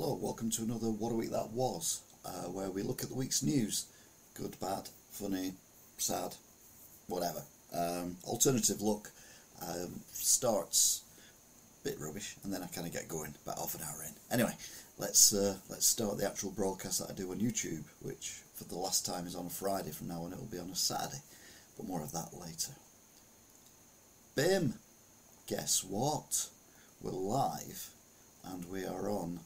Hello, welcome to another What a Week That Was, uh, where we look at the week's news good, bad, funny, sad, whatever. Um, alternative look um, starts bit rubbish and then I kind of get going about half an hour in. Anyway, let's uh, let's start the actual broadcast that I do on YouTube, which for the last time is on a Friday. From now on, it will be on a Saturday, but more of that later. Bim, guess what? We're live and we are on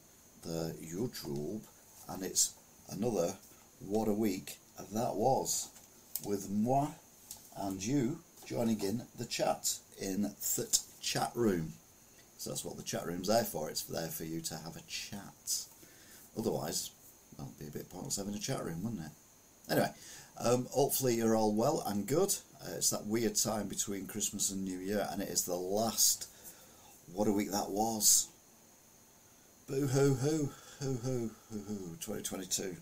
the YouTube, and it's another What a Week that was with moi and you joining in the chat in that chat room. So that's what the chat room's there for. It's there for you to have a chat. Otherwise, well, it'd be a bit pointless having a chat room, wouldn't it? Anyway, um, hopefully you're all well and good. Uh, it's that weird time between Christmas and New Year, and it is the last what a week that was. Boo hoo hoo hoo hoo hoo hoo 2022.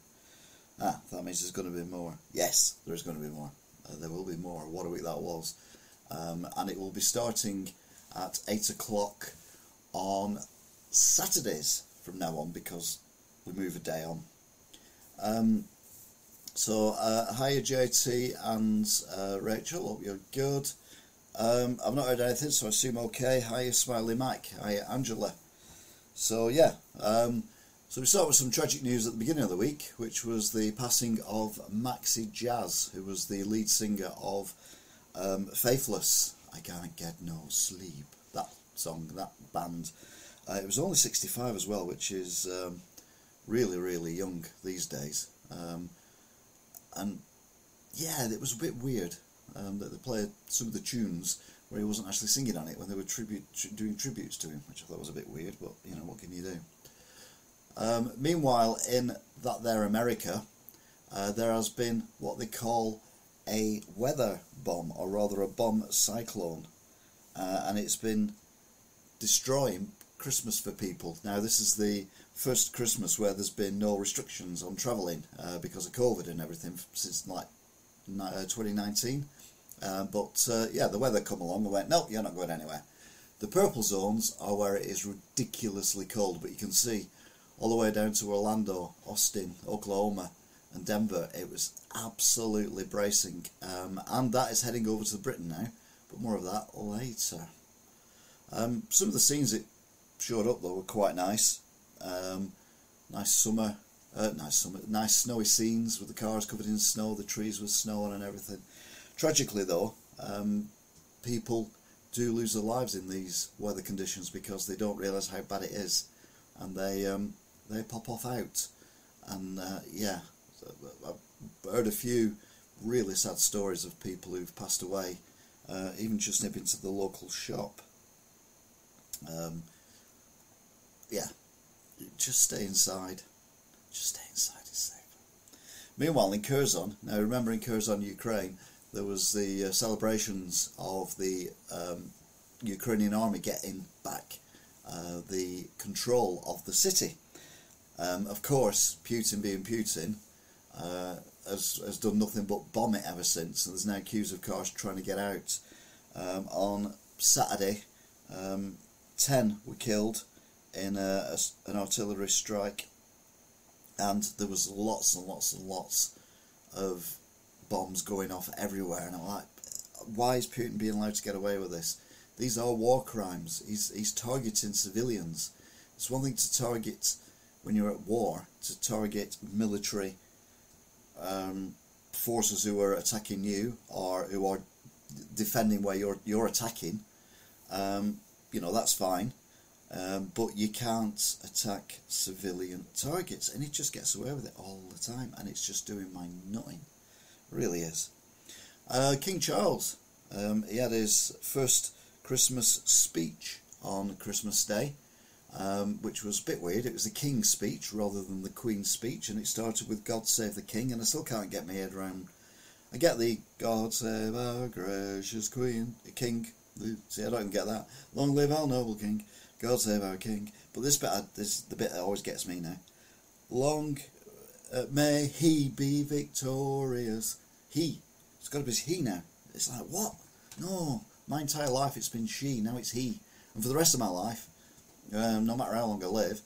Ah, that means there's going to be more. Yes, there is going to be more. Uh, there will be more. What a week that was. Um, and it will be starting at 8 o'clock on Saturdays from now on because we move a day on. Um, so, uh, hiya JT and uh, Rachel, hope you're good. Um, I've not heard anything, so I assume okay. Hiya Smiley Mike, hiya Angela. So yeah, um, so we start with some tragic news at the beginning of the week, which was the passing of Maxi Jazz, who was the lead singer of um, Faithless. I can't get no sleep. That song, that band. Uh, it was only 65 as well, which is um, really, really young these days. Um, and yeah, it was a bit weird um, that they played some of the tunes where he wasn't actually singing on it when they were tribute doing tributes to him, which I thought was a bit weird. But you know, what can you do? Um, meanwhile, in that there America, uh, there has been what they call a weather bomb, or rather a bomb cyclone, uh, and it's been destroying Christmas for people. Now, this is the first Christmas where there's been no restrictions on travelling uh, because of COVID and everything since like uh, 2019. Uh, but uh, yeah, the weather come along and went, nope, you're not going anywhere. The purple zones are where it is ridiculously cold, but you can see all the way down to Orlando, Austin, Oklahoma, and Denver, it was absolutely bracing. Um, and that is heading over to Britain now, but more of that later. Um, some of the scenes that showed up though were quite nice. Um, nice summer, uh, nice summer, nice snowy scenes with the cars covered in snow, the trees with snow on and everything. Tragically, though, um, people do lose their lives in these weather conditions because they don't realise how bad it is, and they um, they pop off out. And uh, yeah, I've heard a few really sad stories of people who've passed away, uh, even just nipping to the local shop. Um, yeah, just stay inside. Just stay inside. It's safe. Meanwhile, in Kherson, now remember in Kherson, Ukraine, there was the uh, celebrations of the um, Ukrainian army getting back uh, the control of the city. Um, of course, Putin being Putin uh, has, has done nothing but bomb it ever since, and there's now queues of cars trying to get out. Um, on Saturday, um, 10 were killed in a, a, an artillery strike, and there was lots and lots and lots of bombs going off everywhere, and I'm like, why is Putin being allowed to get away with this? These are war crimes. He's he's targeting civilians. It's one thing to target when you're at war to target military um, forces who are attacking you or who are defending where you're you're attacking. Um, you know that's fine, um, but you can't attack civilian targets, and he just gets away with it all the time, and it's just doing my nutting really is. Uh, King Charles, um, he had his first Christmas speech on Christmas Day, um, which was a bit weird. It was the King's speech rather than the Queen's speech, and it started with God Save the King, and I still can't get my head around. I get the God Save our gracious Queen, the King. See, I don't even get that. Long live our noble King. God save our King. But this bit, this is the bit that always gets me now. Long uh, may he be victorious. He. It's got to be he now. It's like, what? No. My entire life it's been she, now it's he. And for the rest of my life, um, no matter how long I live,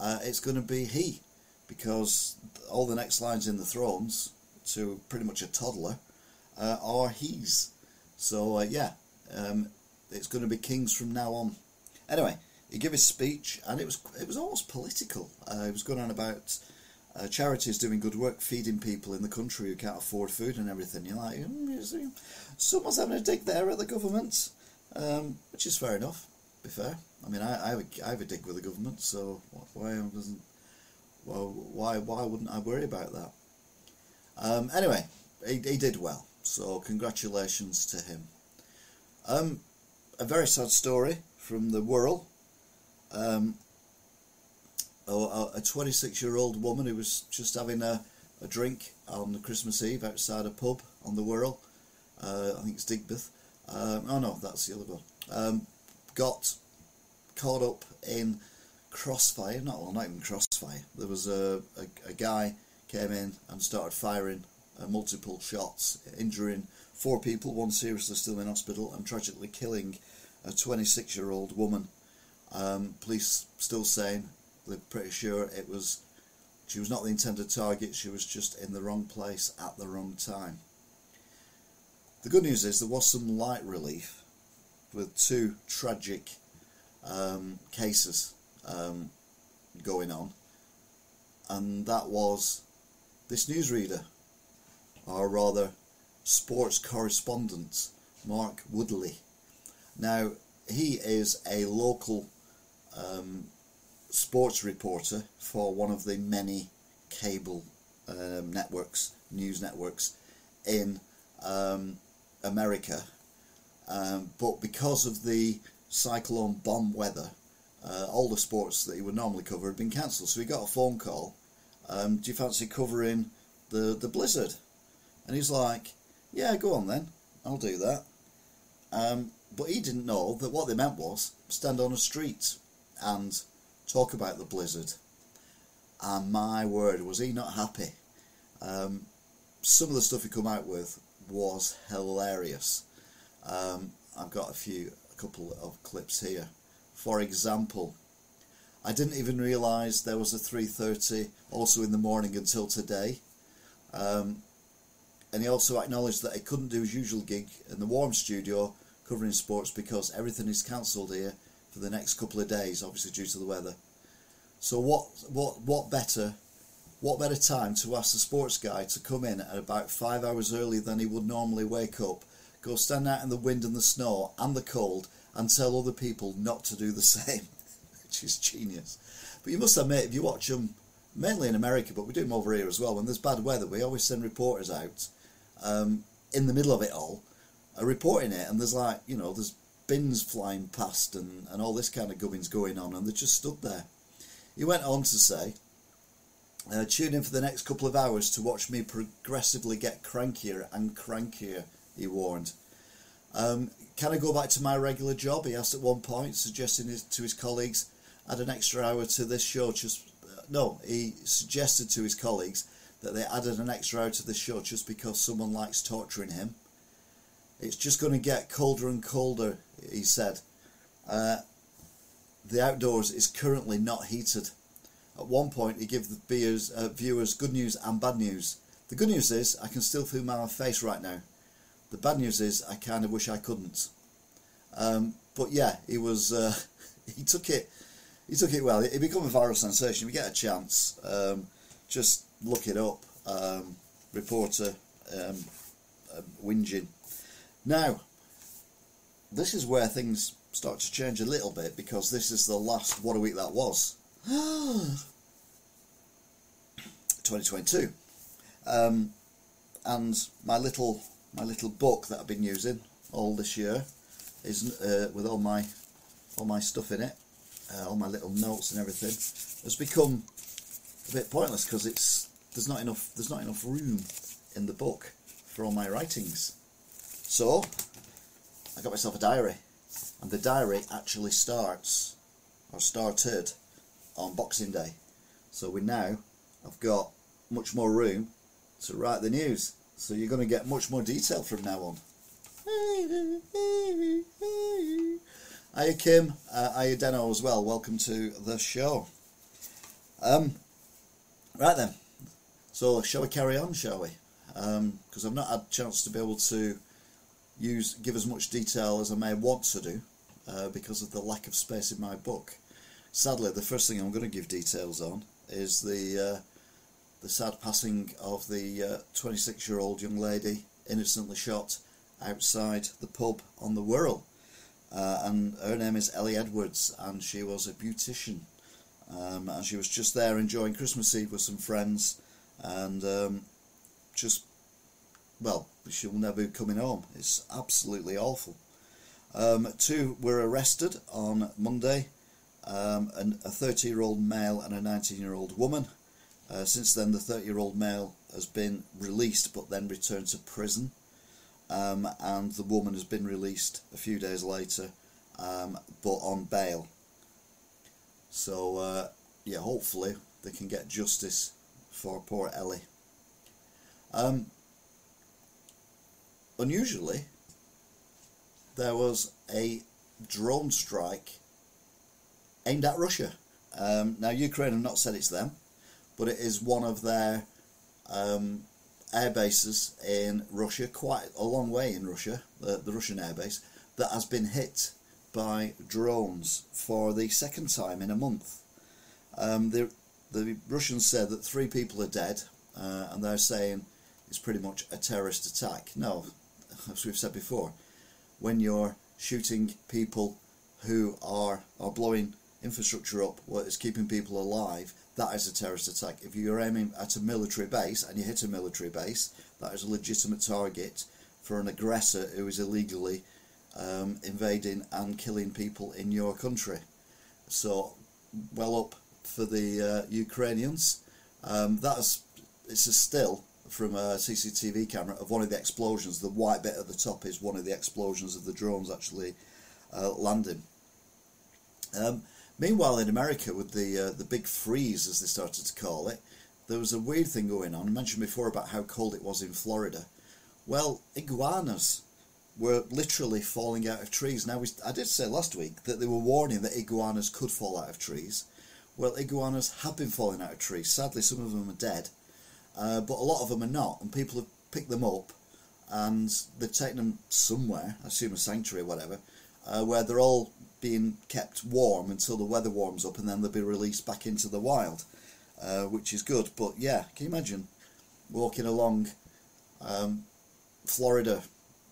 uh, it's going to be he, because all the next lines in the Thrones to pretty much a toddler uh, are he's. So uh, yeah, um, it's going to be kings from now on. Anyway, he gave his speech, and it was it was almost political. Uh, was going on about uh, charities doing good work, feeding people in the country who can't afford food and everything. You're like, mm, someone's having a dig there at the government, um, which is fair enough. Be fair. I mean, I, I, have a, I have a dig with the government, so why doesn't well why why wouldn't I worry about that? Um, anyway, he, he did well, so congratulations to him. Um, a very sad story from the world. Um, a 26 year old woman who was just having a, a drink on Christmas Eve outside a pub on the Wirral. Uh, I think it's Digbeth. Um, oh no, that's the other one. Um, got caught up in crossfire. Not well, not even crossfire. There was a, a, a guy came in and started firing uh, multiple shots, injuring four people, one seriously still in hospital, and tragically killing a 26 year old woman. Um, police still saying they're pretty sure it was she was not the intended target, she was just in the wrong place at the wrong time. The good news is there was some light relief with two tragic um, cases um, going on, and that was this newsreader, or rather sports correspondent, Mark Woodley. Now, he is a local um, sports reporter for one of the many cable um, networks, news networks in um, America. Um, but because of the cyclone bomb weather, uh, all the sports that he would normally cover had been cancelled. So he got a phone call. Um, do you fancy covering the the blizzard? And he's like, yeah, go on then, I'll do that. Um, but he didn't know that what they meant was stand on a street and talk about the blizzard. And my word, was he not happy? Um, some of the stuff he come out with was hilarious. Um, I've got a few, a couple of clips here. For example, I didn't even realise there was a 3.30 also in the morning until today. Um, and he also acknowledged that he couldn't do his usual gig in the warm studio covering sports because everything is cancelled here for the next couple of days, obviously due to the weather. So what what what better what better time to ask the sports guy to come in at about five hours earlier than he would normally wake up, go stand out in the wind and the snow and the cold, and tell other people not to do the same, which is genius. But you must admit, if you watch them, mainly in America, but we do them over here as well. When there's bad weather, we always send reporters out um, in the middle of it all, are reporting it, and there's like you know there's bins flying past and, and all this kind of gubbins going on, and they just stood there. He went on to say, uh, Tune in for the next couple of hours to watch me progressively get crankier and crankier, he warned. Um, can I go back to my regular job? He asked at one point, suggesting to his colleagues, add an extra hour to this show. Just uh, No, he suggested to his colleagues that they added an extra hour to this show just because someone likes torturing him. It's just going to get colder and colder, he said. Uh, the outdoors is currently not heated. At one point, he gave the viewers, uh, viewers good news and bad news. The good news is I can still feel my face right now. The bad news is I kind of wish I couldn't. Um, but yeah, he was uh, he took it he took it well. It, became a viral sensation. If you get a chance, um, just look it up. Um, reporter um, uh, whinging. Now, this is where things start to change a little bit because this is the last what a week that was. 2022 um, and my little my little book that I've been using all this year is uh, with all my all my stuff in it uh, all my little notes and everything has become a bit pointless because it's there's not enough there's not enough room in the book for all my writings. So I got myself a diary and the diary actually starts or started on Boxing Day. So we now have got much more room to write the news. So you're going to get much more detail from now on. Hiya Kim, uh, hiya Deno as well. Welcome to the show. Um, right then. So shall we carry on? Shall we? Because I've not had a chance to be able to use give as much detail as I may want to do uh, because of the lack of space in my book. Sadly, the first thing I'm going to give details on is the uh, the sad passing of the 26 uh, year old young lady innocently shot outside the pub on the Wirral. Uh, and her name is Ellie Edwards, and she was a beautician. Um, and she was just there enjoying Christmas Eve with some friends, and um, just, well, she'll never be coming home. It's absolutely awful. Um, two were arrested on Monday, um, and a 30 year old male and a 19 year old woman. Uh, since then, the 30 year old male has been released but then returned to prison um, and the woman has been released a few days later, um, but on bail. So uh, yeah, hopefully they can get justice for poor Ellie. Um, unusually, there was a drone strike aimed at Russia. Um, now, Ukraine have not said it's them, but it is one of their um, air bases in Russia, quite a long way in Russia, the, the Russian airbase, that has been hit by drones for the second time in a month. Um, the, the Russians said that three people are dead, uh, and they're saying it's pretty much a terrorist attack. No, as we've said before, when you're shooting people who are, are blowing infrastructure up, what is keeping people alive, that is a terrorist attack. If you're aiming at a military base and you hit a military base, that is a legitimate target for an aggressor who is illegally um, invading and killing people in your country. So, well up for the uh, Ukrainians. Um, that's it's a still from a CCTV camera of one of the explosions. The white bit at the top is one of the explosions of the drones actually uh, landing. Um, Meanwhile, in America, with the uh, the big freeze, as they started to call it, there was a weird thing going on. I mentioned before about how cold it was in Florida. Well, iguanas were literally falling out of trees. Now, we, I did say last week that they were warning that iguanas could fall out of trees. Well, iguanas have been falling out of trees. Sadly, some of them are dead, uh, but a lot of them are not, and people have picked them up and they've taken them somewhere, I assume a sanctuary or whatever, uh, where they're all being kept warm until the weather warms up and then they'll be released back into the wild, uh, which is good. But yeah, can you imagine walking along um, Florida,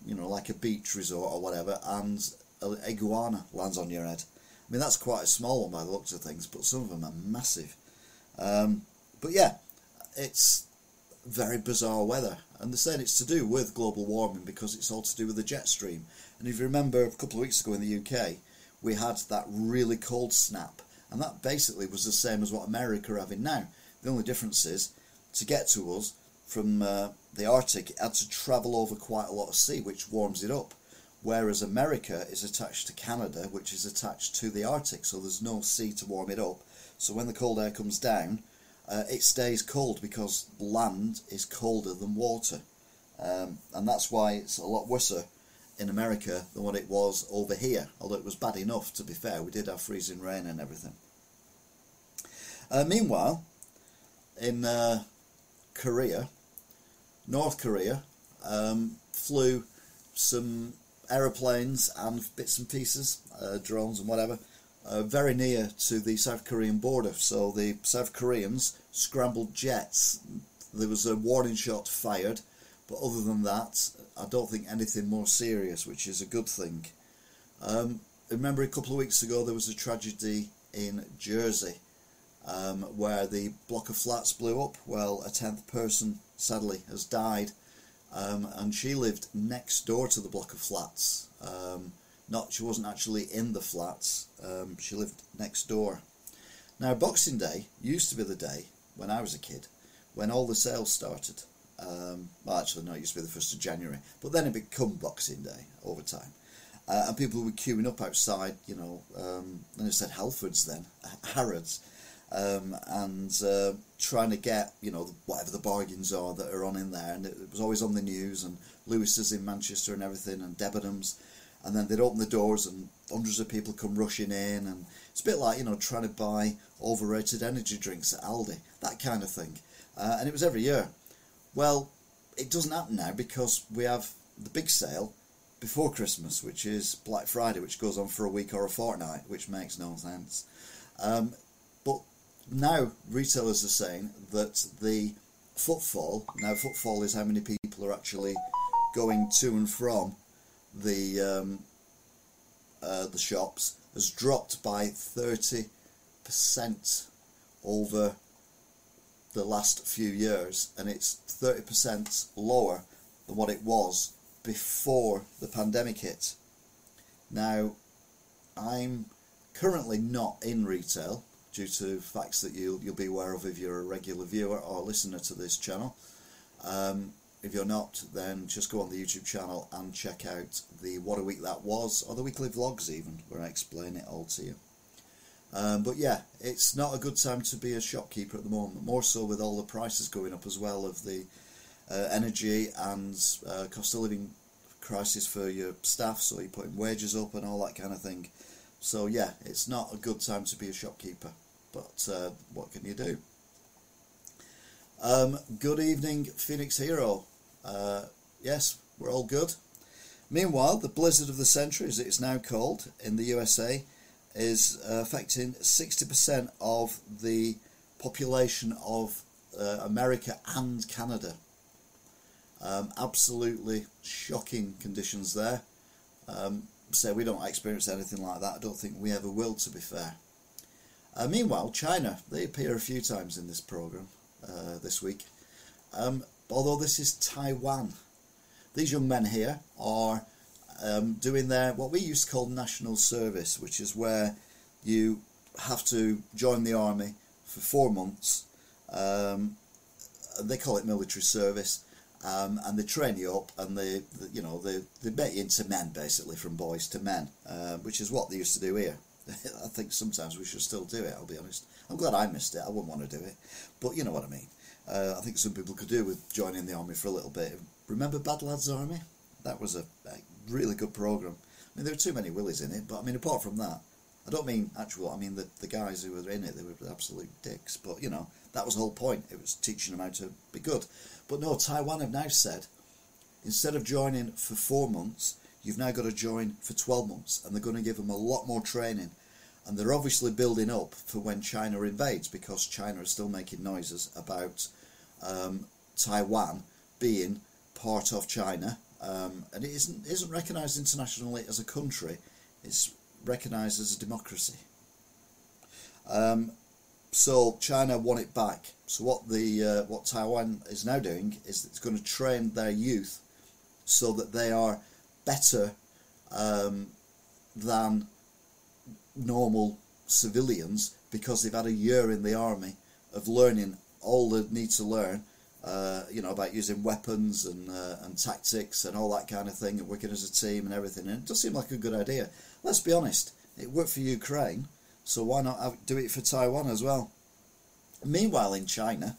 you know, like a beach resort or whatever, and an iguana lands on your head? I mean, that's quite a small one by the looks of things, but some of them are massive. Um, but yeah, it's very bizarre weather. And they said it's to do with global warming because it's all to do with the jet stream. And if you remember a couple of weeks ago in the UK, we had that really cold snap, and that basically was the same as what America are having now. The only difference is to get to us from uh, the Arctic, it had to travel over quite a lot of sea, which warms it up. Whereas America is attached to Canada, which is attached to the Arctic, so there's no sea to warm it up. So when the cold air comes down, uh, it stays cold because land is colder than water. Um, and that's why it's a lot worse in America than what it was over here, although it was bad enough, to be fair. We did have freezing rain and everything. Uh, meanwhile, in uh, Korea, North Korea um, flew some aeroplanes and bits and pieces, uh, drones and whatever, uh, very near to the South Korean border. So the South Koreans scrambled jets. There was a warning shot fired, but other than that, I don't think anything more serious, which is a good thing. Um, remember a couple of weeks ago there was a tragedy in Jersey um, where the block of flats blew up. Well, a tenth person sadly has died, um, and she lived next door to the block of flats. Um, not she wasn't actually in the flats. Um, she lived next door. Now, Boxing Day used to be the day when I was a kid when all the sales started. Um, well, actually, no, it used to be the 1st of January. But then it became Boxing Day over time. Uh, and people were queuing up outside, you know, um, and it said Halfords then, Harrods, um, and uh, trying to get, you know, whatever the bargains are that are on in there. And it, was always on the news, and Lewis's in Manchester and everything, and Debenhams. and then they'd open the doors and hundreds of people come rushing in, and it's a bit like you know trying to buy overrated energy drinks at Aldi, that kind of thing. Uh, and it was every year. Well, it doesn't happen now because we have the big sale before Christmas, which is Black Friday, which goes on for a week or a fortnight, which makes no sense. Um, but now retailers are saying that the footfall, now footfall is how many people are actually going to and from the um, uh, the shops, has dropped by 30% over the last few years, and it's 30% lower than what it was before the pandemic hit. Now, I'm currently not in retail due to facts that you'll, you'll be aware of if you're a regular viewer or listener to this channel. Um, if you're not, then just go on the YouTube channel and check out the What a Week That Was, or the weekly vlogs even, where I explain it all to you. Um, but yeah, it's not a good time to be a shopkeeper at the moment, more so with all the prices going up as well of the uh, energy and uh, cost of living crisis for your staff, so you're putting wages up and all that kind of thing. So yeah, it's not a good time to be a shopkeeper, but uh, what can you do? Um, good evening, Phoenix Hero. Uh, yes, we're all good. Meanwhile, the blizzard of the century, as it's now called in the USA, is affecting 60% of the population of uh, America and Canada. Um, absolutely shocking conditions there. Um, so we don't experience anything like that. I don't think we ever will, to be fair. Uh, meanwhile, China, they appear a few times in this program uh, this week. Um, although this is Taiwan. These young men here are um, doing their what we used to call national service, which is where you have to join the army for four months. Um, they call it military service, um, and they train you up, and they, they, you know, they they make you into men basically from boys to men, uh, which is what they used to do here. I think sometimes we should still do it. I'll be honest. I'm glad I missed it. I wouldn't want to do it, but you know what I mean. Uh, I think some people could do with joining the army for a little bit. Remember Bad Lads Army? That was a, a really good program. I mean, there were too many willies in it, but I mean, apart from that, I don't mean actual. I mean the the guys who were in it, they were absolute dicks. But you know, that was the whole point. It was teaching them how to be good. But no, Taiwan have now said instead of joining for four months, you've now got to join for twelve months, and they're going to give them a lot more training. And they're obviously building up for when China invades because China is still making noises about um, Taiwan being part of China um, and it isn't isn't recognised internationally as a country. It's recognised as a democracy. Um, so China won it back. So what the uh, what Taiwan is now doing is it's going to train their youth so that they are better um, than normal civilians because they've had a year in the army of learning all they need to learn uh, you know, about using weapons and uh, and tactics and all that kind of thing, and working as a team and everything. And it does seem like a good idea. Let's be honest, it worked for Ukraine, so why not have, do it for Taiwan as well? Meanwhile, in China,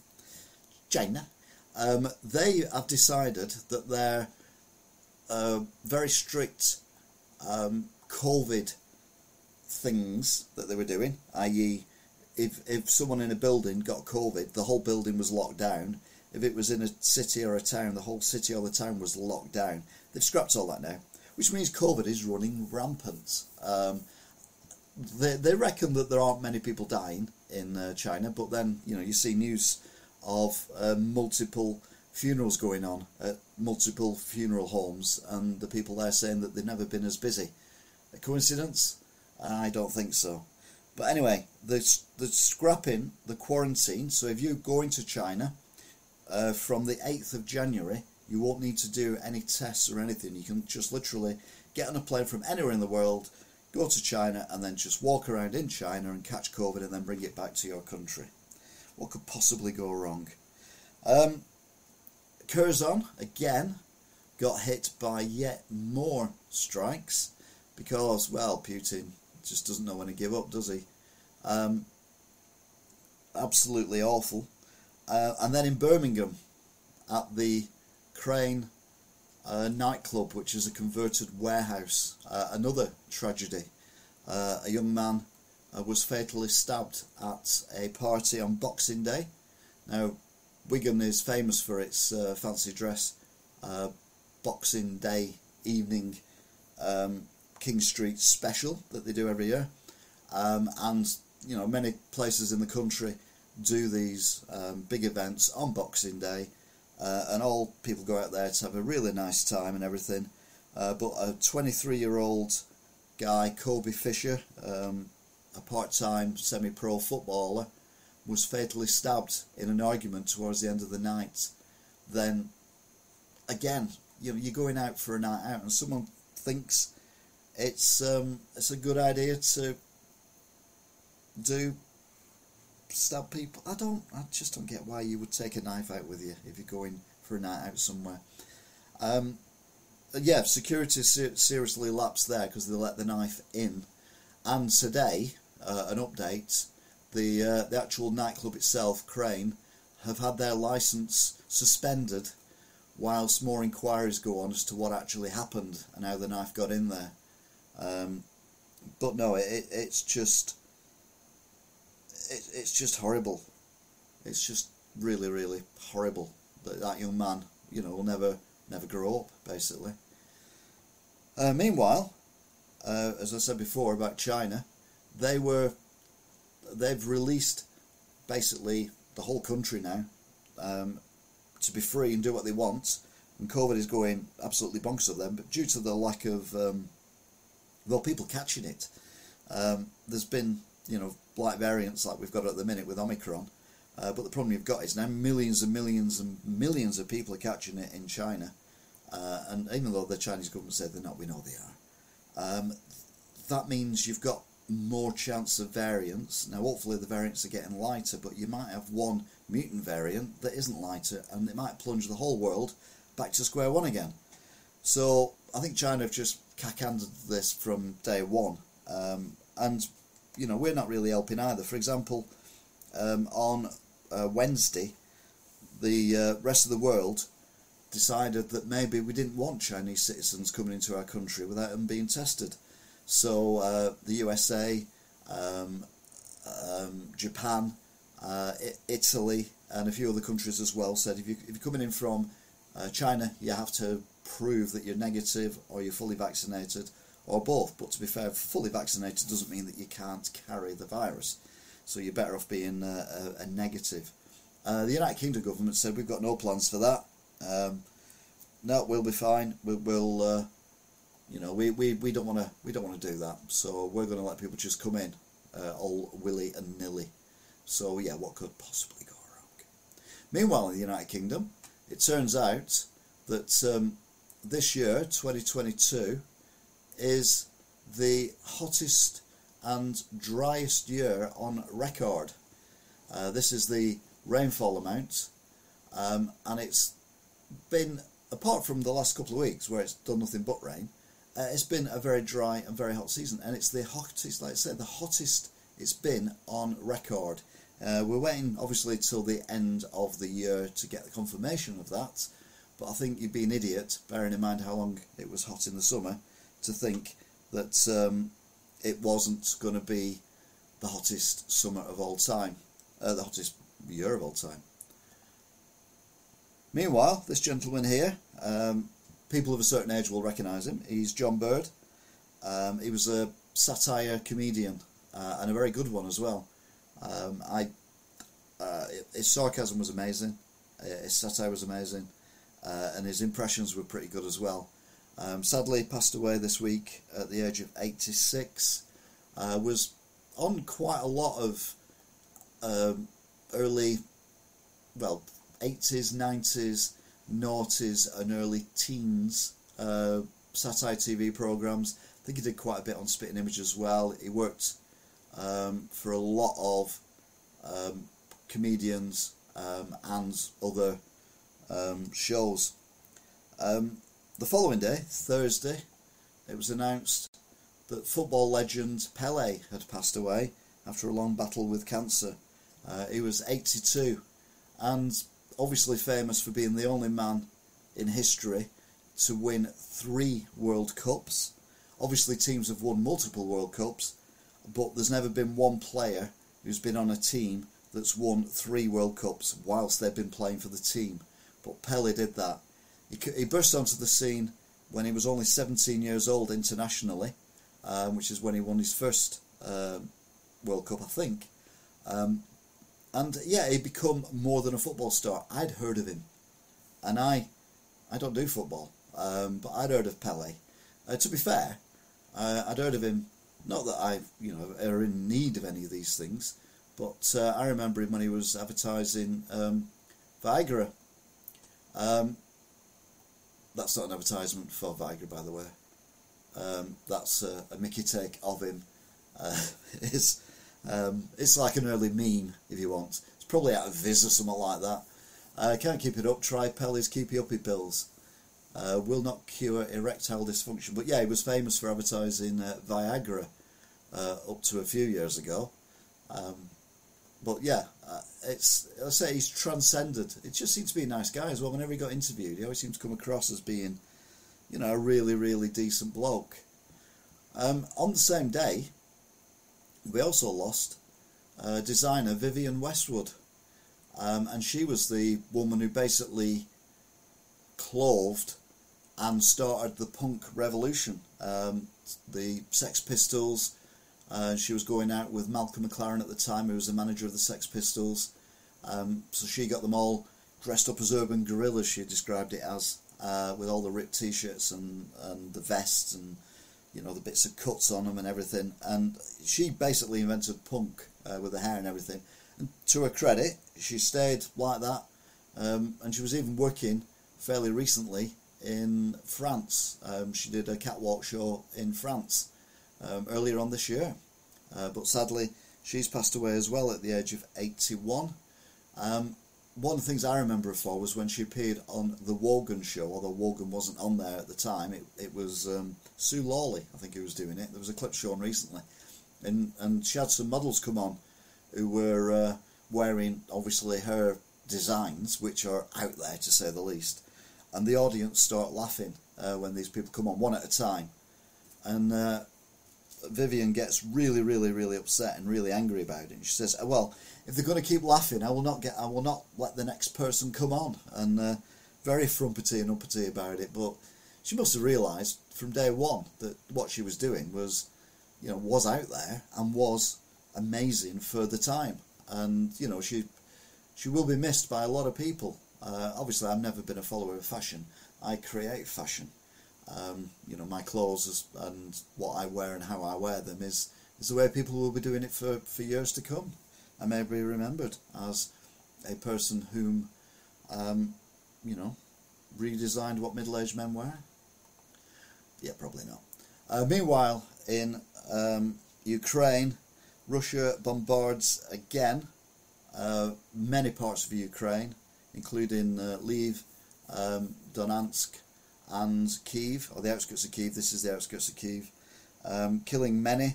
China, um, they have decided that their uh, very strict um, COVID things that they were doing, i.e., if if someone in a building got COVID, the whole building was locked down if it was in a city or a town, the whole city or the town was locked down. They've scrapped all that now, which means COVID is running rampant. Um, they, they reckon that there aren't many people dying in uh, China, but then you know you see news of uh, multiple funerals going on at multiple funeral homes, and the people there saying that they've never been as busy. A coincidence? I don't think so. But anyway, the the scrapping the quarantine. So if you go into China uh, from the 8th of January, you won't need to do any tests or anything. You can just literally get on a plane from anywhere in the world, go to China, and then just walk around in China and catch COVID and then bring it back to your country. What could possibly go wrong? Um, Kherson, again, got hit by yet more strikes because, well, Putin just doesn't know when to give up, does he? Um, absolutely awful. Uh, and then in Birmingham, at the Crane a nightclub, which is a converted warehouse. Uh, another tragedy. Uh, a young man uh, was fatally stabbed at a party on Boxing Day. Now, Wigan is famous for its uh, fancy dress uh, Boxing Day evening um, King Street special that they do every year, um, and you know many places in the country do these um, big events on Boxing Day, uh, and all people go out there to have a really nice time and everything. Uh, but a 23-year-old guy, Kobe Fisher, um, a part-time semi-pro footballer, was fatally stabbed in an argument towards the end of the night. Then, again, you know, you're going out for a night out, and someone thinks it's um, it's a good idea to do stab people. I don't. I just don't get why you would take a knife out with you if you're going for a night out somewhere. Um, yeah, security ser- seriously lapsed there because they let the knife in. And today, uh, an update: the uh, the actual nightclub itself, Crane, have had their license suspended whilst more inquiries go on as to what actually happened and how the knife got in there. Um, but no, it, it's just it's just horrible. It's just really, really horrible that that young man, you know, will never never grow up. Basically. Uh, meanwhile, uh, as I said before about China, they were they've released basically the whole country now um, to be free and do what they want. And COVID is going absolutely bonkers of them, but due to the lack of um, well, people catching it, um, there's been you know blight variants like we've got at the minute with Omicron. Uh, but the problem you've got is now millions and millions and millions of people are catching it in China. Uh, and even though the Chinese government said they're not, we know they are. Um, that means you've got more chance of variants. Now, hopefully, the variants are getting lighter, but you might have one mutant variant that isn't lighter, and it might plunge the whole world back to square one again. So, I think China have just cack-handed this from day one, um, and you know we're not really helping either. For example, um, on uh, Wednesday, the uh, rest of the world decided that maybe we didn't want Chinese citizens coming into our country without them being tested. So uh, the USA, um, um, Japan, uh, Italy, and a few other countries as well said if, you, if you're coming in from uh, China, you have to prove that you're negative or you're fully vaccinated or both. But to be fair, fully vaccinated doesn't mean that you can't carry the virus. So you're better off being a, a, a negative. Uh, the United Kingdom government said we've got no plans for that. Um, no, we'll be fine. We, will uh, you know, we, we, we don't want to we don't want to do that. So we're going to let people just come in, uh, all willy and nilly. So yeah, what could possibly go wrong? Meanwhile, in the United Kingdom, it turns out that um, this year, 2022, is the hottest and driest year on record. Uh, this is the rainfall amount, um, and it's been, apart from the last couple of weeks where it's done nothing but rain, uh, it's been a very dry and very hot season, and it's the hottest, like I said, the hottest it's been on record. Uh, we're waiting, obviously, till the end of the year to get the confirmation of that. But I think you'd be an idiot, bearing in mind how long it was hot in the summer, to think that um, it wasn't going to be the hottest summer of all time, uh, the hottest year of all time. Meanwhile, this gentleman here, um, people of a certain age will recognise him. He's John Bird. Um, he was a satire comedian uh, and a very good one as well. Um, I uh, his sarcasm was amazing, uh, his satire was amazing, uh, and his impressions were pretty good as well. Um, sadly, passed away this week at the age of 86. Uh, was on quite a lot of um, early, well, 80s, 90s, noughties, and early teens uh, satire TV programs. I think he did quite a bit on Spitting Image as well. He worked um, for a lot of um, comedians um, and other um, shows. The following day, Thursday, it was announced that football legend Pele had passed away after a long battle with cancer. Uh, he was 82 and obviously famous for being the only man in history to win three World Cups. Obviously, teams have won multiple World Cups, but there's never been one player who's been on a team that's won three World Cups whilst they've been playing for the team. But Pele did that. He, burst onto the scene when he was only 17 years old internationally, um, which is when he won his first um, World Cup, I think. Um, and yeah, he become more than a football star. I'd heard of him, and I, I don't do football, um, but I'd heard of Pele. Uh, to be fair, uh, I'd heard of him. Not that I, you know, are in need of any of these things, but uh, I remember him when he was advertising um, Viagra. Um, that's not an advertisement for Viagra, by the way. Um, that's a, a, Mickey take of him. Uh, it's um, it's like an early meme, if you want. It's probably out of Viz or something like that. Uh, can't keep it up. Try Pele's Keepy Uppy pills. Uh, will not cure erectile dysfunction. But yeah, he was famous for advertising uh, Viagra uh, up to a few years ago. Um, but yeah, uh, it's I say he's transcended. It just seems to be a nice guy as well. Whenever he got interviewed, he always seems to come across as being, you know, a really really decent bloke. Um, on the same day, we also lost uh, designer Vivienne Westwood, um, and she was the woman who basically clothed and started the punk revolution. Um, the Sex Pistols uh, she was going out with Malcolm McLaren at the time, who was the manager of the Sex Pistols. Um, so she got them all dressed up as urban guerrillas, she described it as, uh, with all the ripped t-shirts and, and the vests and you know the bits of cuts on them and everything. And she basically invented punk uh, with the hair and everything. And to her credit, she stayed like that, um, and she was even working fairly recently in France. Um, she did a catwalk show in France um, earlier on this year. Uh, but sadly, she's passed away as well at the age of 81. Um, one of the things I remember her for was when she appeared on The Wogan Show, although Wogan wasn't on there at the time. It, it was um, Sue Lawley, I think, who was doing it. There was a clip shown recently. And, and she had some models come on who were uh, wearing, obviously, her designs, which are out there to say the least. And the audience start laughing uh, when these people come on, one at a time. And uh, Vivienne gets really, really, really upset and really angry about it. And she says, "Well, if they're going to keep laughing, I will not get. I will not let the next person come on." And uh, very frumpety and uppity about it. But she must have realised from day one that what she was doing was, you know, was out there and was amazing for the time. And you know, she she will be missed by a lot of people. Uh, obviously, I've never been a follower of fashion. I create fashion. Um, you know, my clothes and what I wear and how I wear them is, is the way people will be doing it for, for years to come. I may be remembered as a person whom, um, you know, redesigned what middle-aged men wear. Yeah, probably not. Uh, meanwhile, in um, Ukraine, Russia bombards again uh, many parts of Ukraine, including uh, Lviv, um, Donetsk, and Kiev, or the outskirts of Kiev. This is the outskirts of Kiev, um, killing many.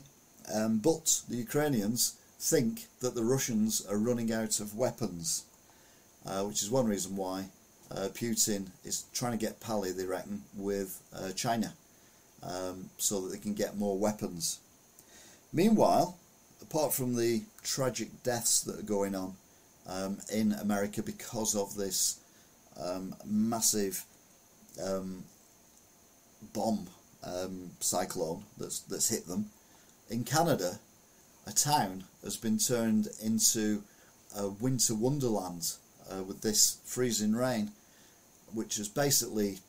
Um, but the Ukrainians think that the Russians are running out of weapons, uh, which is one reason why uh, Putin is trying to get pally, they reckon, with uh, China, um, so that they can get more weapons. Meanwhile, apart from the tragic deaths that are going on um, in America because of this um, massive um, bomb um, cyclone that's that's hit them. In Canada, a town has been turned into a winter wonderland uh, with this freezing rain, which has basically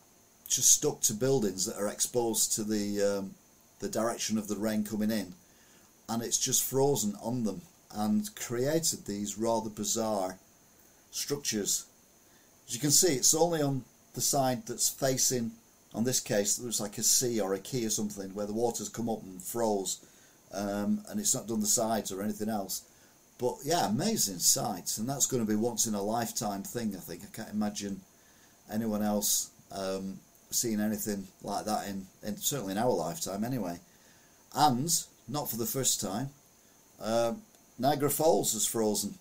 just stuck to buildings that are exposed to the um, the direction of the rain coming in, and it's just frozen on them and created these rather bizarre structures. As you can see, it's only on the side that's facing, on this case, it looks like a sea or a key or something, where the water's come up and froze, um, and it's not done the sides or anything else. But yeah, amazing sights, and that's going to be once in a lifetime thing. I think I can't imagine anyone else um, seeing anything like that in, in certainly in our lifetime anyway. And not for the first time, uh, Niagara Falls has frozen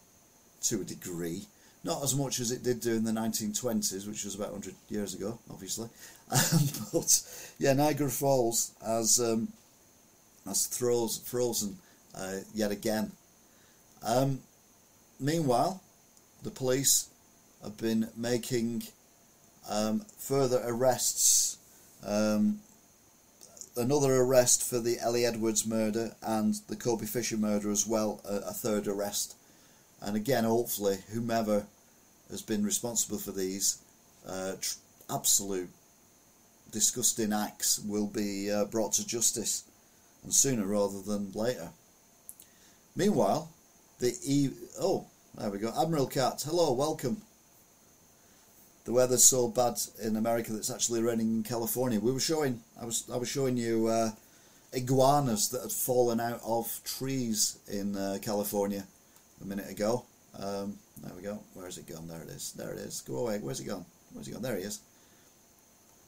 to a degree Not as much as it did do in the 1920s, which was about 100 years ago, obviously. Um, but yeah, Niagara Falls has um, has throws, frozen uh, yet again. Um, meanwhile, the police have been making um, further arrests. Um, another arrest for the Ellie Edwards murder and the Kobe Fisher murder as well, a, a third arrest. And again, hopefully, whomever has been responsible for these uh, tr- absolute disgusting acts will be uh, brought to justice, and sooner rather than later. Meanwhile, the e oh there we go Admiral Cat. Hello, welcome. The weather's so bad in America that it's actually raining in California. We were showing I was I was showing you uh, iguanas that had fallen out of trees in uh, California a minute ago. Um, there we go. Where's it gone? There it is. There it is. Go away. Where's it gone? Where's it gone? There he is.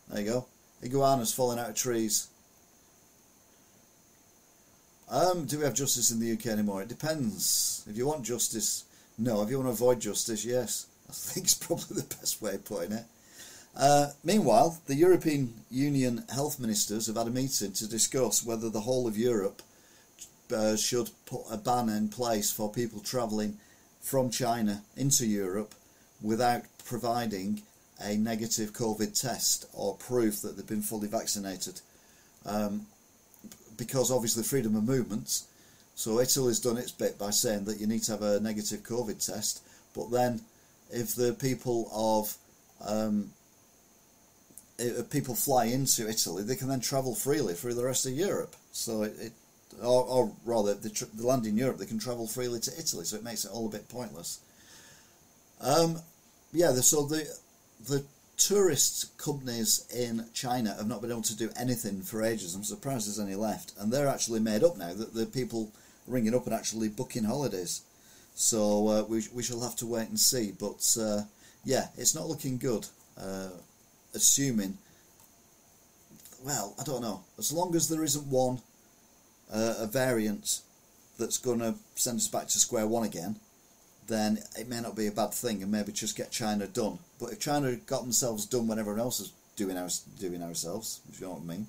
There you go. Iguanas falling out of trees. Um, do we have justice in the UK anymore? It depends. If you want justice, no. If you want to avoid justice, yes. I think it's probably the best way of putting it. Uh, meanwhile, the European Union health ministers have had a meeting to discuss whether the whole of Europe uh, should put a ban in place for people travelling from China into Europe without providing a negative COVID test or proof that they've been fully vaccinated. Um, because obviously freedom of movement. So Italy's done its bit by saying that you need to have a negative COVID test, but then if the people of um, if people fly into Italy, they can then travel freely through the rest of Europe. So it, it or, or, rather, they, tr- they, land in Europe, they can travel freely to Italy. So it makes it all a bit pointless. Um, yeah, so the the tourist companies in China have not been able to do anything for ages. I'm surprised there's any left, and they're actually made up now. That the people ringing up and actually booking holidays. So uh, we we shall have to wait and see. But uh, yeah, it's not looking good. Uh, assuming, well, I don't know. As long as there isn't one uh, a variant that's going to send us back to square one again, then it may not be a bad thing, and maybe just get China done. But if China got themselves done when everyone else is doing our, doing ourselves, if you know what I mean,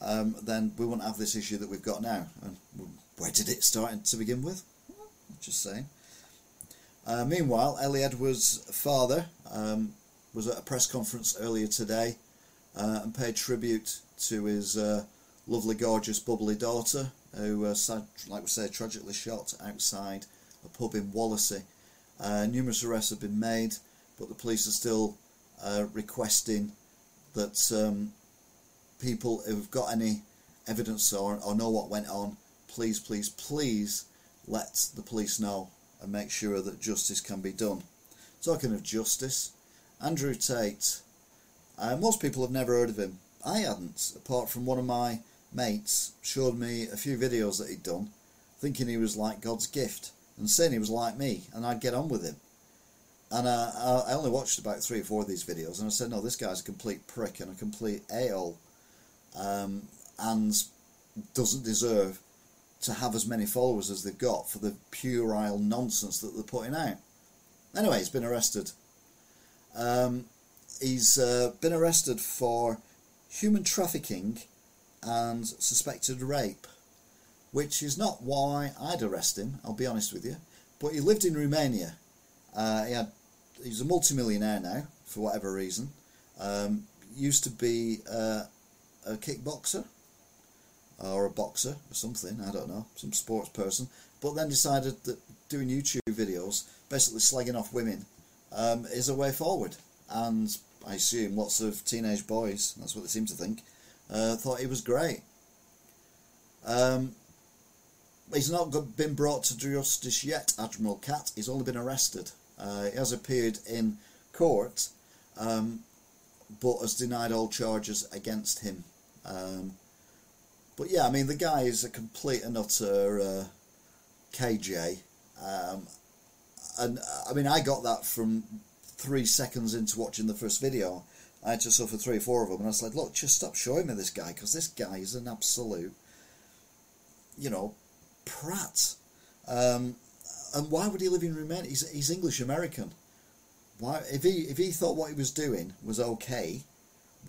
um, then we wouldn't have this issue that we've got now. And where did it start to begin with? Just saying. Uh, meanwhile, Ellie Edwards' father um, was at a press conference earlier today uh, and paid tribute to his uh, lovely, gorgeous, bubbly daughter, who, uh, like we say, tragically shot outside a pub in Wallasey. Uh, numerous arrests have been made, but the police are still uh, requesting that um, people who've got any evidence or, or know what went on, please, please, please let the police know and make sure that justice can be done. Talking of justice, Andrew Tate. Uh, most people have never heard of him. I hadn't, apart from one of my mates showed me a few videos that he'd done, thinking he was like God's gift and saying he was like me and I'd get on with him. And uh, I only watched about three or four of these videos and I said, no, this guy's a complete prick and a complete a-hole um, and doesn't deserve to have as many followers as they've got for the puerile nonsense that they're putting out. Anyway, he's been arrested. Um, he's uh, been arrested for human trafficking and suspected rape, which is not why I'd arrest him, I'll be honest with you. But he lived in Romania. Uh, he had, he's a multimillionaire now, for whatever reason. Um, used to be uh, a kickboxer or a boxer or something, I don't know, some sports person, but then decided that doing YouTube videos, basically slagging off women, um, is a way forward. And I assume lots of teenage boys, that's what they seem to think, uh, thought he was great. Um, he's not been brought to justice yet, Admiral Cat. He's only been arrested. Uh, he has appeared in court, um, but has denied all charges against him. Um, but yeah, I mean, the guy is a complete and utter uh, KJ. Um, and I mean, I got that from three seconds into watching the first video. I had to suffer three or four of them, and I was like, look, just stop showing me this guy, because this guy is an absolute, you know, prat. Um, and why would he live in Romania? He's, he's English American. why if he if he thought what he was doing was okay,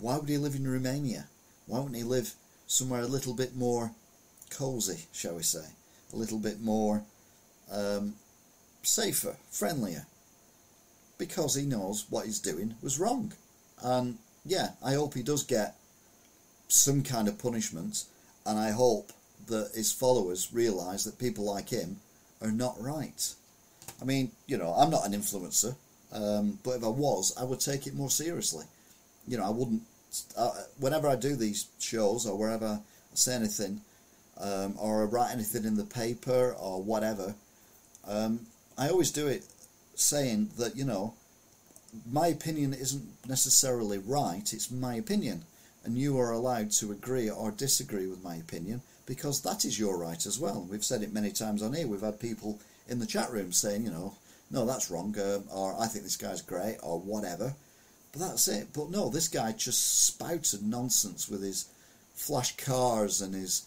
why would he live in Romania? Why wouldn't he live somewhere a little bit more cozy, shall we say, a little bit more um, safer, friendlier? Because he knows what he's doing was wrong, and yeah, I hope he does get some kind of punishment, and I hope that his followers realise that people like him are not right. I mean, you know, I'm not an influencer. Um, but if I was, I would take it more seriously. You know, I wouldn't. Uh, whenever I do these shows or wherever I say anything, um, or I write anything in the paper or whatever, um, I always do it saying that you know, my opinion isn't necessarily right. It's my opinion, and you are allowed to agree or disagree with my opinion because that is your right as well. We've said it many times on here. We've had people in the chat room saying, you know, no, that's wrong, uh, or I think this guy's great, or whatever. But that's it. But no, this guy just spouted nonsense with his flash cars and his,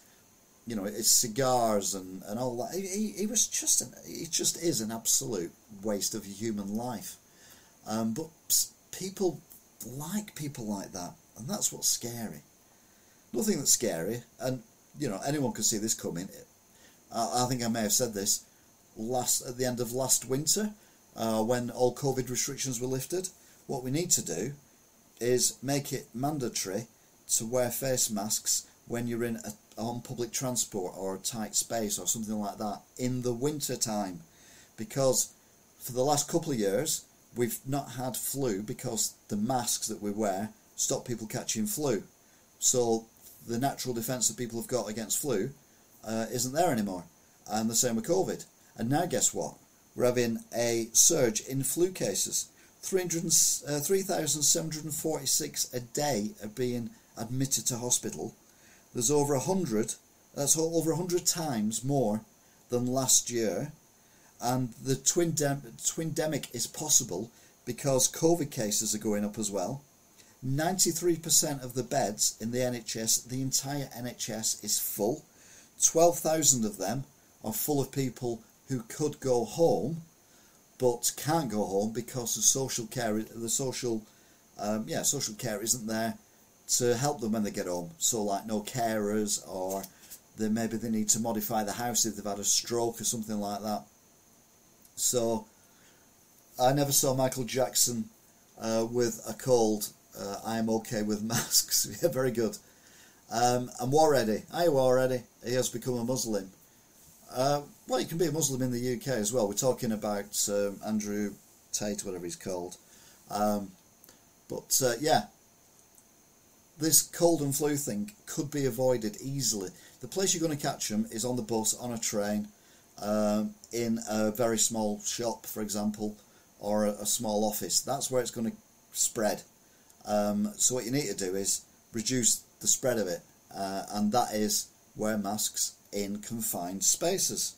you know, his cigars and, and all that. He, he was just, an, he just is an absolute waste of human life. Um, but people like people like that, and that's what's scary. Nothing that's scary, and you know, anyone can see this coming. I, I think I may have said this last at the end of last winter uh, when all COVID restrictions were lifted. What we need to do is make it mandatory to wear face masks when you're in a, on public transport or a tight space or something like that in the winter time because for the last couple of years we've not had flu because the masks that we wear stop people catching flu so the natural defense that people have got against flu uh, isn't there anymore and the same with covid and now, guess what? We're having a surge in flu cases. 3,746 uh, a day are being admitted to hospital. There's over 100, that's over 100 times more than last year. And the twin twindemic is possible because COVID cases are going up as well. 93% of the beds in the NHS, the entire NHS is full. 12,000 of them are full of people who could go home but can't go home because the social care, the social, um, yeah, social care isn't there to help them when they get home. So like no carers, or they maybe they need to modify the house if they've had a stroke or something like that. So I never saw Michael Jackson uh, with a cold. Uh, I am okay with masks. yeah, very good. Um, and War Eddie, I War Eddie. He has become a Muslim. Uh, well, you can be a Muslim in the UK as well. We're talking about um, Andrew Tate, whatever he's called. Um, but uh, yeah, this cold and flu thing could be avoided easily. The place you're going to catch them is on the bus, on a train, um, in a very small shop, for example, or a, a small office. That's where it's going to spread. Um, so what you need to do is reduce the spread of it, uh, and that is wear masks in confined spaces.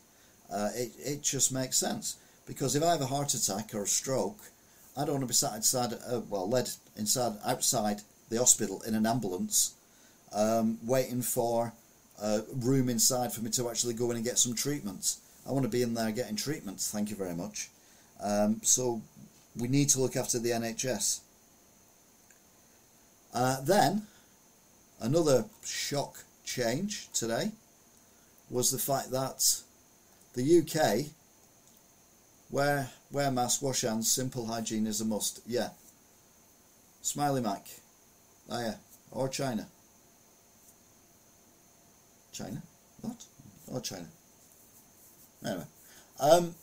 Uh, it, it just makes sense because if I have a heart attack or a stroke, I don't want to be sat inside, uh, well, led inside, outside the hospital in an ambulance, um, waiting for a room inside for me to actually go in and get some treatment. I want to be in there getting treatment. Thank you very much. Um, so we need to look after the NHS. Uh, then another shock change today was the fact that the UK, wear, wear mask, wash hands, simple hygiene is a must. Yeah. Smiley Mac. Oh yeah. Or China. China? What? Or China. Anyway. Um,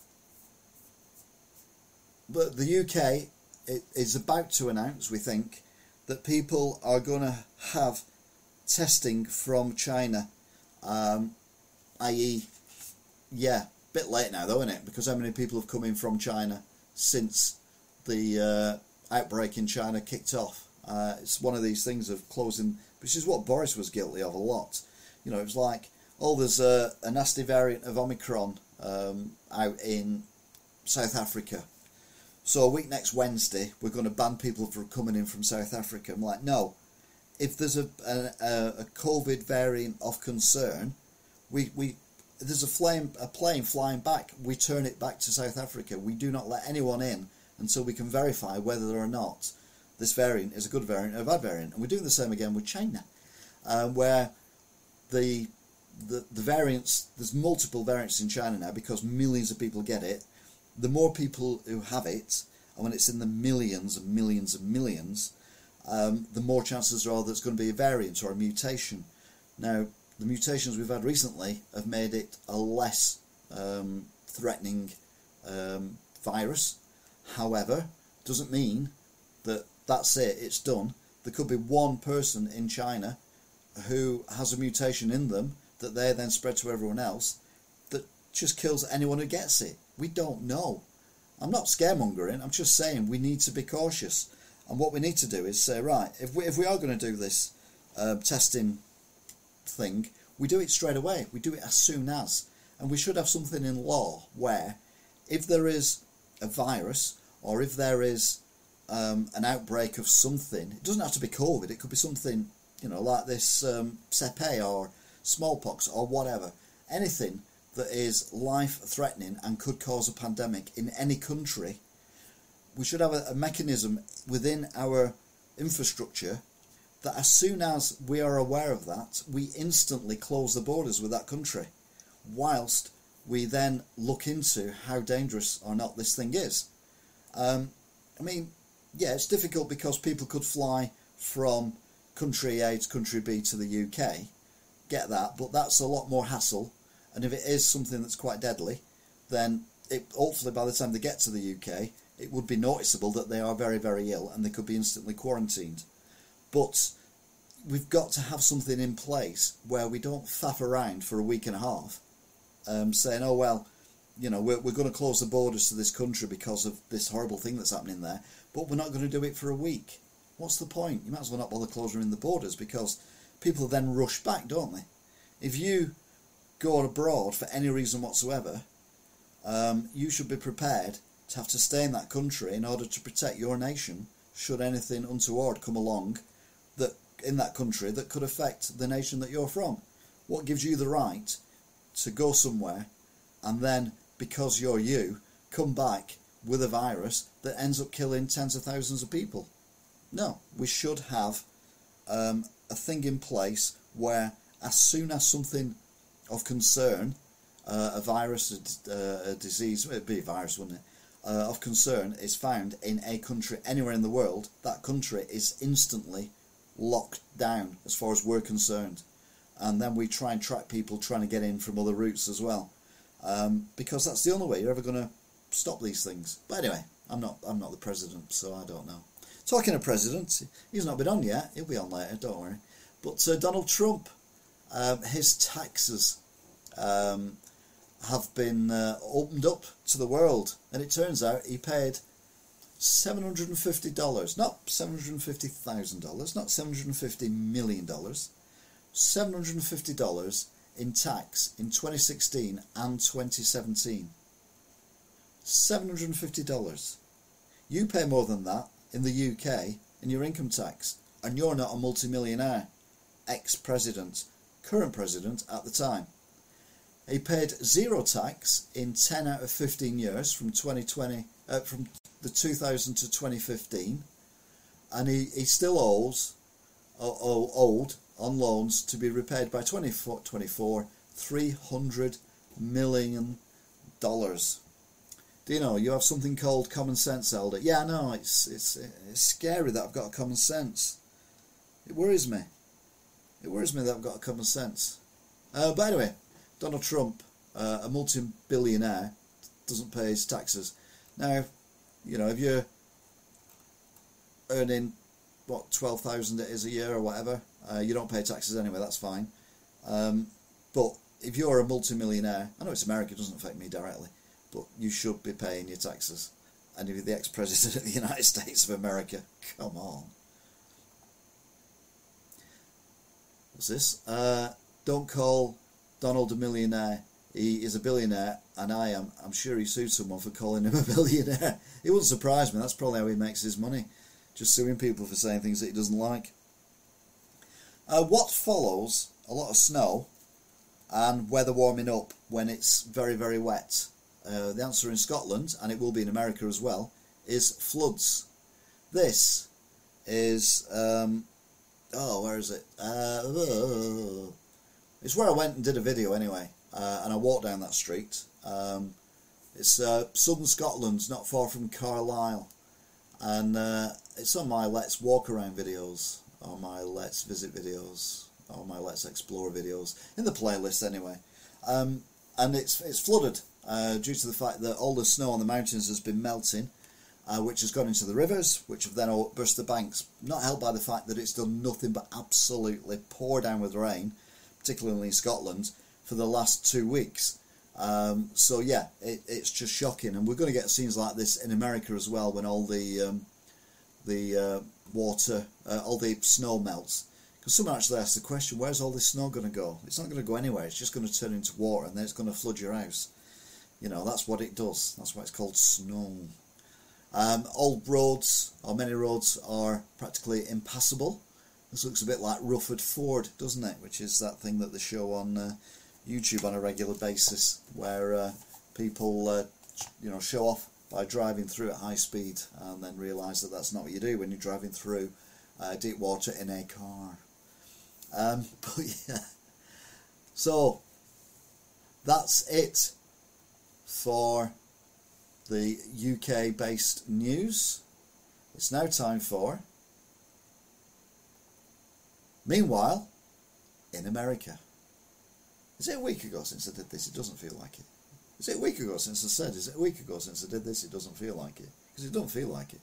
but the UK is about to announce, we think, that people are going to have testing from China um, i.e., yeah, a bit late now though, isn't it? Because how many people have come in from China since the uh, outbreak in China kicked off? Uh, it's one of these things of closing, which is what Boris was guilty of a lot. You know, it was like, oh, there's a, a nasty variant of Omicron um, out in South Africa. So a week next Wednesday, we're going to ban people from coming in from South Africa. I'm like, no. If there's a, a, a COVID variant of concern, we, we there's a flame a plane flying back. We turn it back to South Africa. We do not let anyone in until we can verify whether or not this variant is a good variant or a bad variant. And we're doing the same again with China, uh, where the, the the variants there's multiple variants in China now because millions of people get it. The more people who have it, and when it's in the millions and millions and millions, um, the more chances are that it's going to be a variant or a mutation. Now, the mutations we've had recently have made it a less um, threatening um, virus. However, doesn't mean that that's it, it's done. There could be one person in China who has a mutation in them that they then spread to everyone else that just kills anyone who gets it. We don't know. I'm not scaremongering, I'm just saying we need to be cautious. And what we need to do is say, right, if we, if we are going to do this uh, testing thing, we do it straight away. We do it as soon as. And we should have something in law where if there is a virus or if there is um, an outbreak of something, it doesn't have to be COVID, it could be something, you know, like this um, sepe or smallpox or whatever, anything that is life threatening and could cause a pandemic in any country, we should have a, a mechanism within our infrastructure that as soon as we are aware of that, we instantly close the borders with that country, whilst we then look into how dangerous or not this thing is. Um, I mean, yeah, it's difficult because people could fly from country A to country B to the UK, get that, but that's a lot more hassle. And if it is something that's quite deadly, then it, hopefully by the time they get to the UK, it would be noticeable that they are very, very ill and they could be instantly quarantined. But we've got to have something in place where we don't faff around for a week and a half um, saying, oh, well, you know, we're, we're going to close the borders to this country because of this horrible thing that's happening there, but we're not going to do it for a week. What's the point? You might as well not bother closing the borders because people then rush back, don't they? If you go abroad for any reason whatsoever, um, you should be prepared to have to stay in that country in order to protect your nation should anything untoward come along that in that country that could affect the nation that you're from. What gives you the right to go somewhere and then, because you're you, come back with a virus that ends up killing tens of thousands of people? No, we should have um, a thing in place where, as soon as something of concern, uh, a virus, a, uh, a disease, it'd be a virus, wouldn't it? Uh, of concern is found in a country anywhere in the world, that country is instantly locked down as far as we're concerned. And then we try and track people trying to get in from other routes as well, um, because that's the only way you're ever going to stop these things. But anyway, I'm not I'm not the president, so I don't know. Talking of presidents, he's not been on yet. He'll be on later, don't worry. But uh, Donald Trump, um, his taxes um, have been uh, opened up to the world, and it turns out he paid seven hundred and fifty dollars, not seven hundred and fifty thousand dollars, not seven hundred and fifty million dollars, seven hundred and fifty dollars in tax in 2016 and 2017. Seven hundred and fifty dollars. You pay more than that in the UK in your income tax, and you're not a multimillionaire. Ex-president, current president at the time. He paid zero tax in 10 out of 15 years from 2020, uh, from the 2000 to 2015, and he, he still owes, uh, owed on loans to be repaid by 24, 24 300 million dollars. Do you know you have something called common sense, Elder? Yeah, no, it's it's it's scary that I've got a common sense. It worries me. It worries me that I've got a common sense. Uh, by the way, Donald Trump, uh, a multi-billionaire, doesn't pay his taxes. Now, you know, if you're earning what twelve thousand it is a year or whatever, uh, you don't pay taxes anyway. That's fine. Um, but if you're a multi-millionaire, I know it's America; it doesn't affect me directly, but you should be paying your taxes. And if you're the ex-president of the United States of America, come on. What's this? Uh, don't call Donald a millionaire. He is a billionaire, and I am. I'm sure he sued someone for calling him a billionaire. It wouldn't surprise me. That's probably how he makes his money, just suing people for saying things that he doesn't like. Uh, what follows a lot of snow and weather warming up when it's very, very wet? Uh, the answer in Scotland, and it will be in America as well, is floods. This is um, oh, where is it? Uh, it's where I went and did a video anyway, uh, and I walked down that street. Um, it's uh, southern Scotland, not far from Carlisle, and uh, it's on my Let's Walk Around videos, or my Let's Visit videos, or my Let's Explore videos in the playlist anyway. Um, and it's it's flooded uh, due to the fact that all the snow on the mountains has been melting, uh, which has gone into the rivers, which have then all burst the banks. Not helped by the fact that it's done nothing but absolutely pour down with rain, particularly in Scotland, for the last two weeks. Um, so yeah, it, it's just shocking, and we're going to get scenes like this in America as well when all the um, the uh, water, uh, all the snow melts. Because someone actually asked the question, where's all this snow going to go? It's not going to go anywhere. It's just going to turn into water, and then it's going to flood your house. You know, that's what it does. That's why it's called snow. Um, old roads, or many roads, are practically impassable. This looks a bit like Rufford Ford, doesn't it? Which is that thing that they show on uh, YouTube on a regular basis, where uh, people, uh, you know, show off by driving through at high speed, and then realise that that's not what you do when you're driving through uh, deep water in a car. Um, but yeah, so that's it for the UK based news. It's now time for. Meanwhile, in America. Is it a week ago since I did this? It doesn't feel like it. Is it a week ago since I said? Is it a week ago since I did this? It doesn't feel like it. Because it don't feel like it.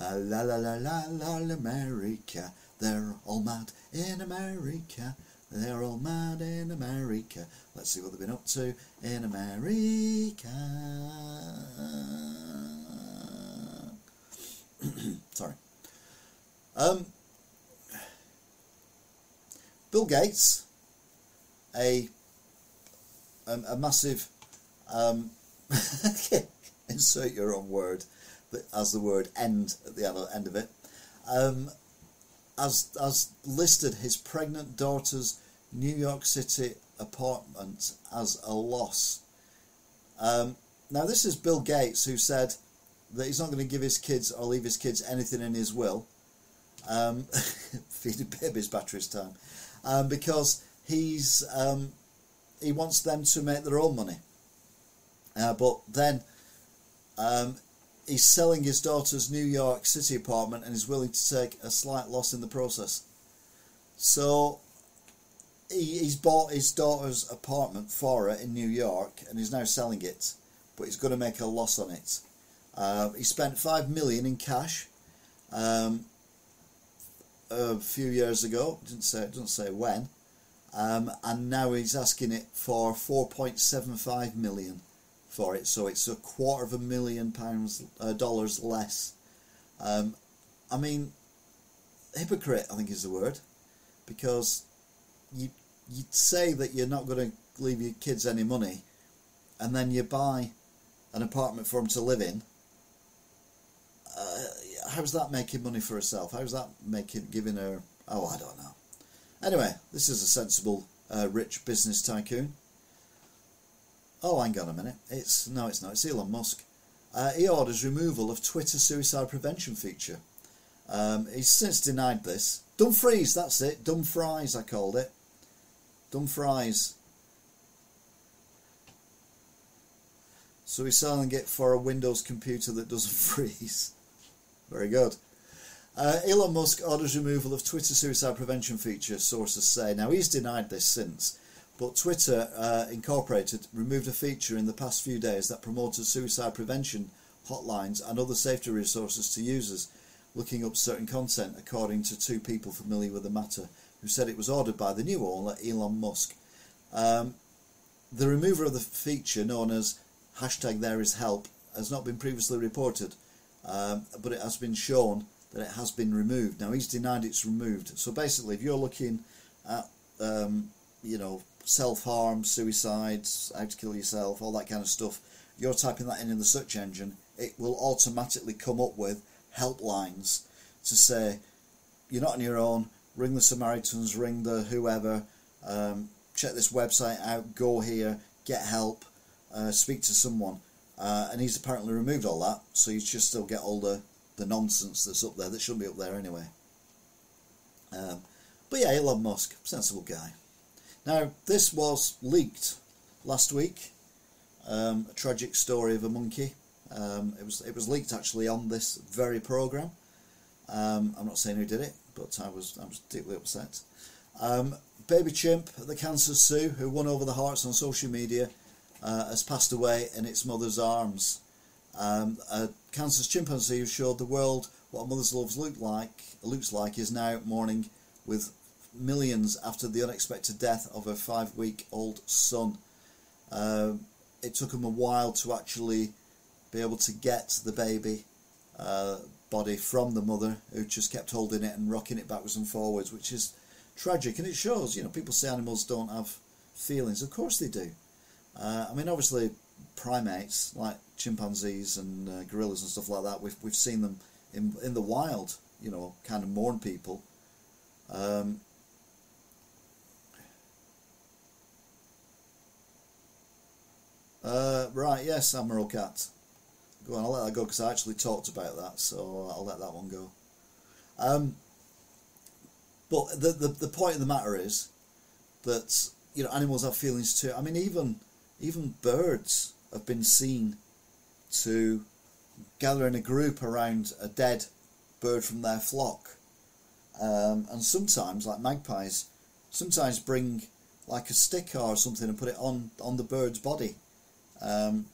Uh, la la la la la America. They're all mad in America. They're all mad in America. Let's see what they've been up to in America. Sorry. Um, Bill Gates, a a, a massive um, insert your own word as the word end at the other end of it, um, has, has listed his pregnant daughter's New York City apartment as a loss. Um, now, this is Bill Gates who said that he's not going to give his kids or leave his kids anything in his will. Um, feeding babies batteries time. Um, because he's um, he wants them to make their own money. Uh, but then um, he's selling his daughter's New York City apartment and is willing to take a slight loss in the process. So he, he's bought his daughter's apartment for her in New York and he's now selling it, but he's going to make a loss on it. Uh, he spent five million in cash um, a few years ago. Didn't say doesn't say when, um, and now he's asking it for four point seven five million for it, so it's a quarter of a million pounds uh, dollars less. Um, I mean, hypocrite, I think is the word, because you you say that you're not going to leave your kids any money, and then you buy an apartment for them to live in. Uh, how's that making money for herself? How's that making giving her? Oh, I don't know. Anyway, this is a sensible, uh, rich business tycoon Oh, hang on a minute. It's no, it's not. It's Elon Musk. Uh, he orders removal of Twitter suicide prevention feature. Um, he's since denied this. Dumfries, that's it. Dumfries, I called it. Dumfries. So he's selling it for a Windows computer that doesn't freeze. Very good. Uh, Elon Musk orders removal of Twitter suicide prevention feature, sources say. Now, he's denied this since. But Twitter uh, Incorporated removed a feature in the past few days that promoted suicide prevention hotlines and other safety resources to users looking up certain content, according to two people familiar with the matter, who said it was ordered by the new owner, Elon Musk. Um, the removal of the feature, known as hashtag there is help, has not been previously reported, um, but it has been shown that it has been removed. Now, he's denied it's removed. So basically, if you're looking at, um, you know, self harm, suicides, how to kill yourself, all that kind of stuff, you're typing that in in the search engine, it will automatically come up with helplines to say, you're not on your own, ring the Samaritans, ring the whoever, um, check this website out, go here, get help, uh, speak to someone. uh, and he's apparently removed all that, so you just still get all the, the nonsense that's up there that shouldn't be up there anyway. Um, but yeah, Elon Musk, sensible guy. Now, this was leaked last week. Um, a tragic story of a monkey. Um, it was it was leaked actually on this very program. Um, I'm not saying who did it, but I was I was deeply upset. Um, baby chimp the Kansas Zoo, who won over the hearts on social media, uh, has passed away in its mother's arms. Um, a Kansas chimpanzee who showed the world what a mother's love look like looks like is now mourning with millions after the unexpected death of her five-week-old son. Uh, it took him a while to actually be able to get the baby uh, body from the mother, who just kept holding it and rocking it backwards and forwards, which is tragic. And it shows, you know, people say animals don't have feelings. Of course they do. Uh, I mean, obviously, primates like chimpanzees and uh, gorillas and stuff like that, we've we've seen them in in the wild, you know, kind of mourn people. Um, uh, right, yes, Admiral Cat. Go on, I'll let that go because I actually talked about that, so I'll let that one go. Um, but the, the the point of the matter is that you know animals have feelings too. I mean, even even birds have been seen to gather in a group around a dead bird from their flock. Um, and sometimes, like magpies, sometimes bring like a stick or something and put it on, on the bird's body. Um,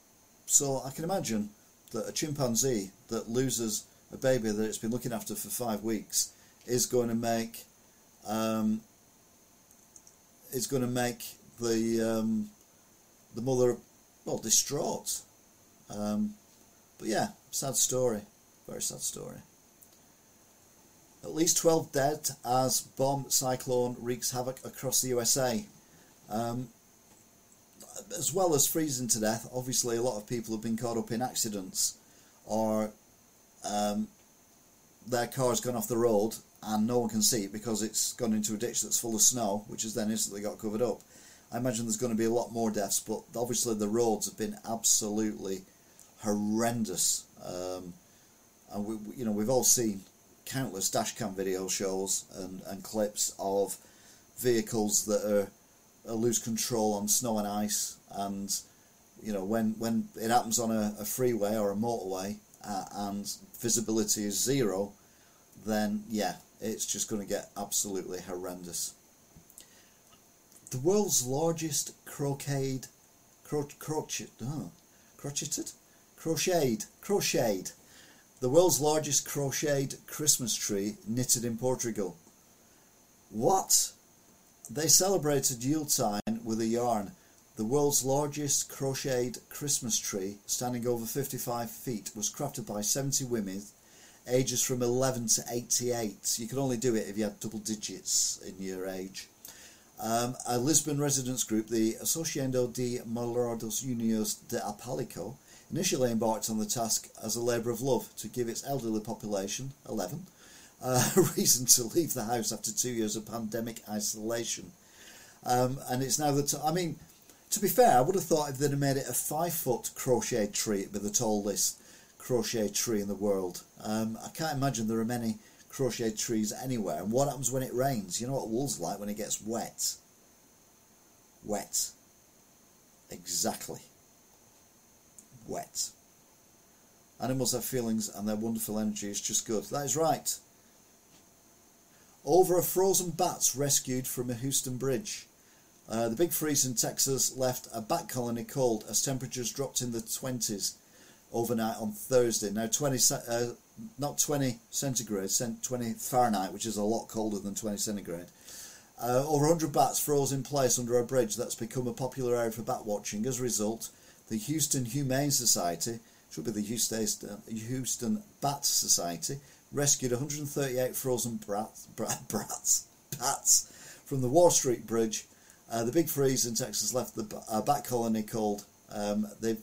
so I can imagine that a chimpanzee that loses a baby that it's been looking after for five weeks is going to make um, is going to make the um, the mother, well, distraught. Um, but yeah, sad story. Very sad story. At least 12 dead as bomb cyclone wreaks havoc across the USA. Um, as well as freezing to death, obviously a lot of people have been caught up in accidents or um, their car's gone off the road and no one can see it because it's gone into a ditch that's full of snow, which has then instantly got covered up. I imagine there's going to be a lot more deaths, but obviously the roads have been absolutely horrendous. Um, and we, you know, we've all seen countless dashcam video shows and, and clips of vehicles that are, are lose control on snow and ice, and you know when when it happens on a, a freeway or a motorway uh, and visibility is zero, then yeah, it's just going to get absolutely horrendous the world's largest crocheted, cro- oh, crocheted, crocheted, crocheted, the world's largest crocheted Christmas tree knitted in Portugal. What? They celebrated Yuletide with a yarn. The world's largest crocheted Christmas tree, standing over 55 feet, was crafted by 70 women, ages from 11 to 88. You could only do it if you had double digits in your age. Um, a Lisbon residents group, the Asociação de Moradores Unidos de Apalico, initially embarked on the task as a labour of love to give its elderly population, 11, uh, reason to leave the house after two years of pandemic isolation. Um, and it's now that, I mean, to be fair, I would have thought if they'd have made it a five foot crochet tree, it'd be the tallest crochet tree in the world. Um, I can't imagine there are many crochet trees anywhere. And what happens when it rains? You know what wool's like when it gets wet? Wet. Exactly. Wet. Animals have feelings and their wonderful energy is just good. That is right. Over a frozen bats rescued from a Houston bridge. Uh, the big freeze in Texas left a bat colony cold as temperatures dropped in the 20s overnight on Thursday. Now, 20, uh, not 20 centigrade, 20 Fahrenheit, which is a lot colder than 20 centigrade. Uh, over 100 bats froze in place under a bridge that's become a popular area for bat watching. As a result, the Houston Humane Society, should be the Houston, Houston Bat Society, rescued 138 frozen brats, brats, bats from the Wall Street Bridge. Uh, the big freeze in Texas left the uh, bat colony cold. Um, they've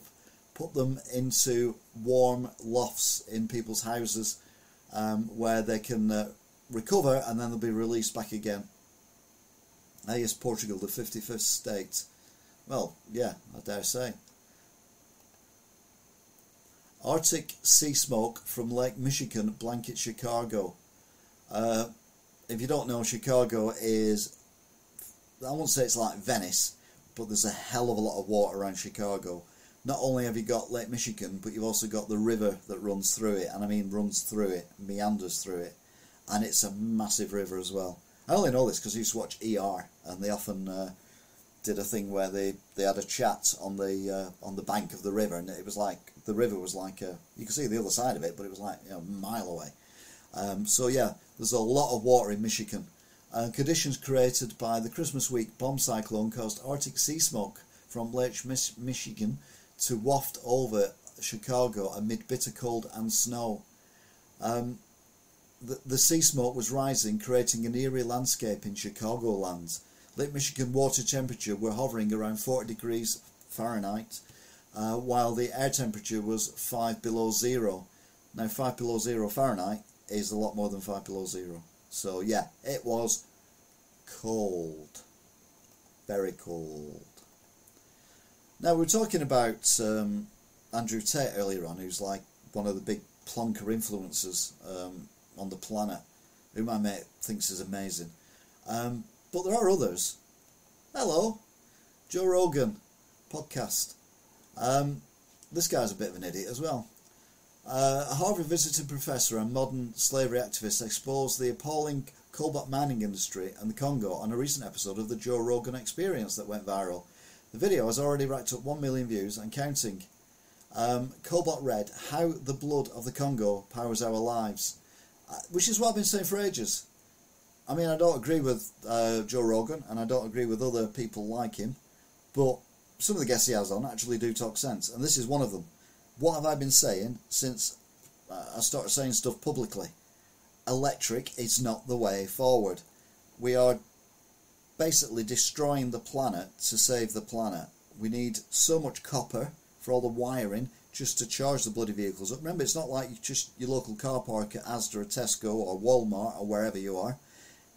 put them into warm lofts in people's houses um, where they can uh, recover and then they'll be released back again. I guess Portugal, the 55th state. Well, yeah, I dare say. Arctic sea smoke from Lake Michigan blankets Chicago. Uh, if you don't know, Chicago is, I won't say it's like Venice, but there's a hell of a lot of water around Chicago. Not only have you got Lake Michigan, but you've also got the river that runs through it, and I mean runs through it, meanders through it, and it's a massive river as well. I only know this because I used to watch ER, and they often uh, did a thing where they, they had a chat on the uh, on the bank of the river, and it was like the river was like a, you could see the other side of it, but it was like you know, a mile away. Um, so yeah, there's a lot of water in Michigan. Uh, conditions created by the Christmas week bomb cyclone caused Arctic sea smoke from Lake Mich- Michigan to waft over Chicago amid bitter cold and snow. Um, the, the sea smoke was rising, creating an eerie landscape in Chicagoland. Lake Michigan water temperature were hovering around 40 degrees Fahrenheit, uh, while the air temperature was 5 below zero. Now, 5 below zero Fahrenheit is a lot more than 5 below zero. So, yeah, it was cold. Very cold. Now, we were talking about um, Andrew Tate earlier on, who's like one of the big plonker influencers um, on the planet, who my mate thinks is amazing. Um, but there are others. Hello, Joe Rogan podcast. Um, this guy's a bit of an idiot as well. Uh, a Harvard visiting professor and modern slavery activist exposed the appalling cobalt mining industry and the Congo on a recent episode of the Joe Rogan Experience that went viral. The video has already racked up 1 million views and counting. Um, Cobalt Red How the Blood of the Congo Powers Our Lives, uh, which is what I've been saying for ages. I mean, I don't agree with uh, Joe Rogan and I don't agree with other people like him, but some of the guests he has on actually do talk sense, and this is one of them. What have I been saying since uh, I started saying stuff publicly? Electric is not the way forward. We are basically destroying the planet to save the planet. We need so much copper for all the wiring just to charge the bloody vehicles up. Remember, it's not like just your local car park at Asda or Tesco or Walmart or wherever you are.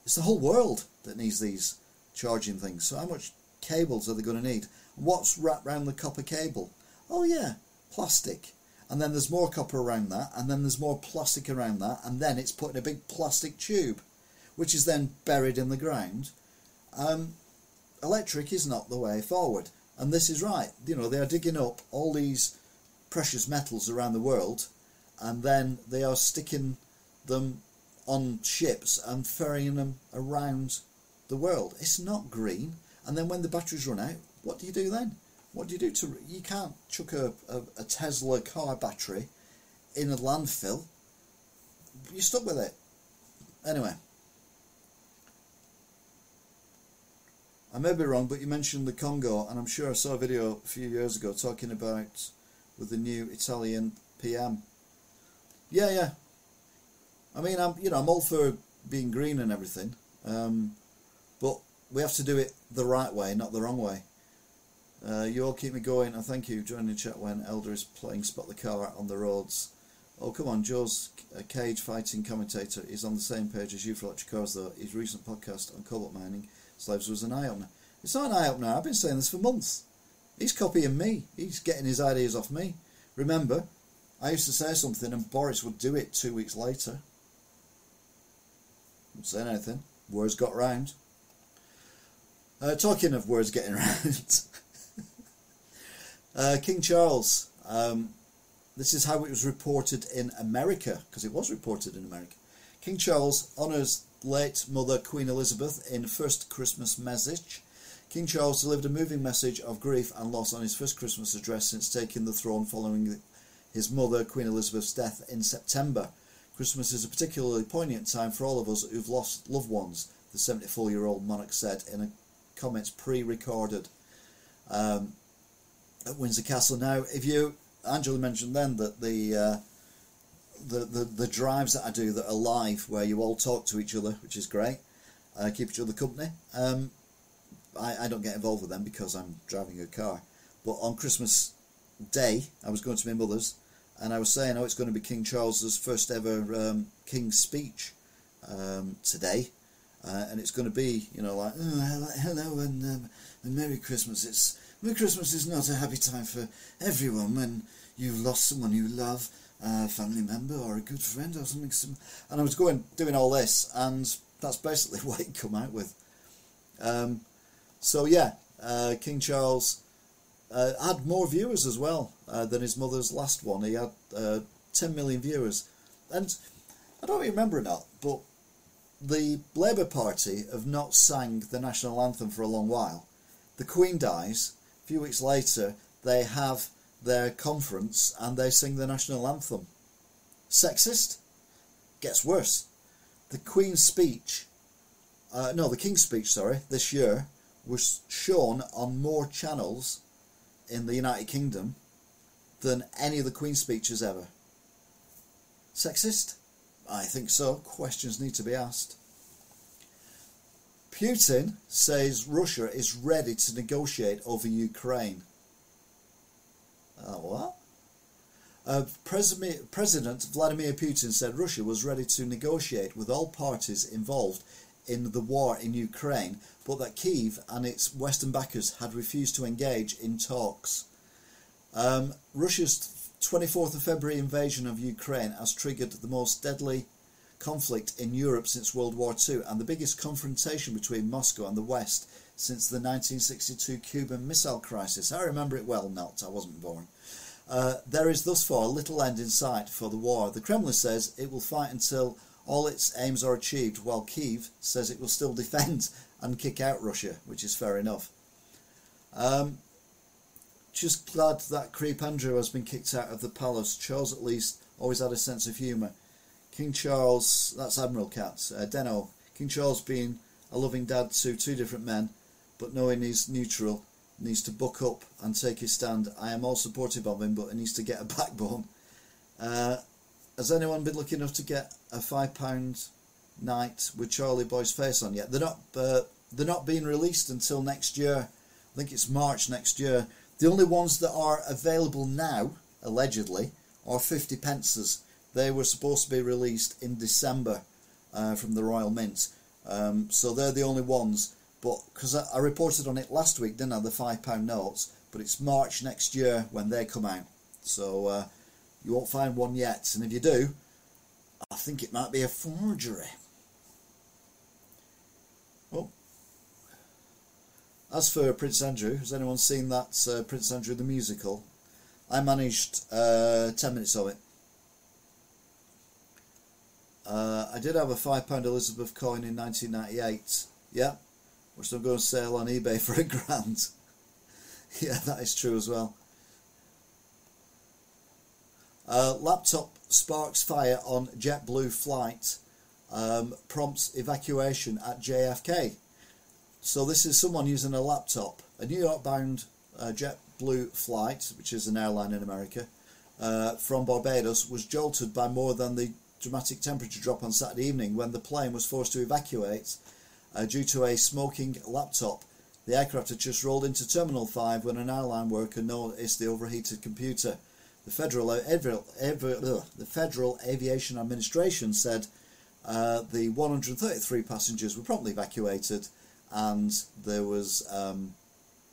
It's the whole world that needs these charging things. So how much cables are they going to need? What's wrapped around the copper cable? Oh yeah, plastic. And then there's more copper around that, and then there's more plastic around that, and then it's put in a big plastic tube, which is then buried in the ground. Um, electric is not the way forward. And this is right. You know, they are digging up all these precious metals around the world, and then they are sticking them on ships and ferrying them around the world. It's not green. And then when the batteries run out, what do you do then? What do you do to? You can't chuck a, a, a Tesla car battery in a landfill. You're stuck with it. Anyway, I may be wrong, but you mentioned the Congo, and I'm sure I saw a video a few years ago talking about with the new Italian PM. Yeah, yeah. I mean, I'm you know I'm all for being green and everything, um, but we have to do it the right way, not the wrong way. Uh, you all keep me going, and thank you. Joining the chat when Elder is playing Spot the Car on the roads. Oh, come on, Joe's a cage fighting commentator is on the same page as you for electric cars, though. His recent podcast on cobalt mining slaves was an eye opener. It's not an eye opener, I've been saying this for months. He's copying me, he's getting his ideas off me. Remember, I used to say something and Boris would do it two weeks later. Not saying anything. Words got round. Uh, talking of words getting round. uh, King Charles. Um, this is how it was reported in America, because it was reported in America. King Charles honours late mother Queen Elizabeth in first Christmas message. King Charles delivered a moving message of grief and loss on his first Christmas address since taking the throne following his mother Queen Elizabeth's death in September. Christmas is a particularly poignant time for all of us who've lost loved ones, the 74 year old monarch said in a comments pre recorded um, at Windsor Castle. Now, if you, Angela mentioned then that the uh, the, the, the drives that I do that are live, where you all talk to each other, which is great, uh, keep each other company. Um, I, I don't get involved with them because I'm driving a car. But on Christmas Day, I was going to my mother's, and I was saying, oh, it's going to be King Charles's first ever um, King's speech um, today. Uh, and it's going to be, you know, like, oh, hello and, um, and Merry Christmas. It's Merry Christmas is not a happy time for everyone when you've lost someone you love, a family member or a good friend or something. And I was going doing all this, and that's basically what it come out with. Um, so yeah, uh, King Charles uh, had more viewers as well uh, than his mother's last one. He had uh, 10 million viewers, and I don't remember or not, but the Labour Party have not sang the national anthem for a long while. The Queen dies. A few weeks later, they have their conference and they sing the national anthem. Sexist? Gets worse. The Queen's speech, uh, no, the King's speech, sorry, this year was shown on more channels in the United Kingdom than any of the Queen's speeches ever. Sexist? I think so. Questions need to be asked. Putin says Russia is ready to negotiate over Ukraine. Uh, what? Uh, President, President Vladimir Putin said Russia was ready to negotiate with all parties involved in the war in Ukraine, but that Kiev and its Western backers had refused to engage in talks. Um, Russia's 24th of February invasion of Ukraine has triggered the most deadly conflict in Europe since World War II and the biggest confrontation between Moscow and the West since the 1962 Cuban Missile Crisis. I remember it well, not, I wasn't born. Uh, there is thus far little end in sight for the war. The Kremlin says it will fight until all its aims are achieved, while Kiev says it will still defend and kick out Russia, which is fair enough. Um, just glad that Creep Andrew has been kicked out of the palace. Charles, at least, always had a sense of humour. King Charles, that's Admiral Katz, uh, Deno. King Charles being a loving dad to two different men, but knowing he's neutral, needs to buck up and take his stand. I am all supportive of him, but he needs to get a backbone. Uh, has anyone been lucky enough to get a five pound night with Charlie Boy's face on yet? They're not. Uh, they're not being released until next year. I think it's March next year. The only ones that are available now, allegedly, are 50 pences. They were supposed to be released in December uh, from the Royal Mint. Um, so they're the only ones. But because I, I, reported on it last week, didn't I? The £5 notes. But it's March next year when they come out. So uh, you won't find one yet. And if you do, I think it might be a forgery. Oh, as for Prince Andrew, has anyone seen that uh, Prince Andrew the musical? I managed uh, 10 minutes of it. Uh, I did have a £5 Elizabeth coin in 1998, yeah, which I'm going to sell on eBay for a grand. yeah, that is true as well. Uh, laptop sparks fire on JetBlue flight, um, prompts evacuation at JFK. So this is someone using a laptop. A New York bound uh, JetBlue flight, which is an airline in America, uh, from Barbados was jolted by more than the dramatic temperature drop on Saturday evening when the plane was forced to evacuate uh, due to a smoking laptop. The aircraft had just rolled into Terminal 5 when an airline worker noticed the overheated computer. The Federal, the Federal Aviation Administration said uh, the 133 passengers were promptly evacuated and there was um,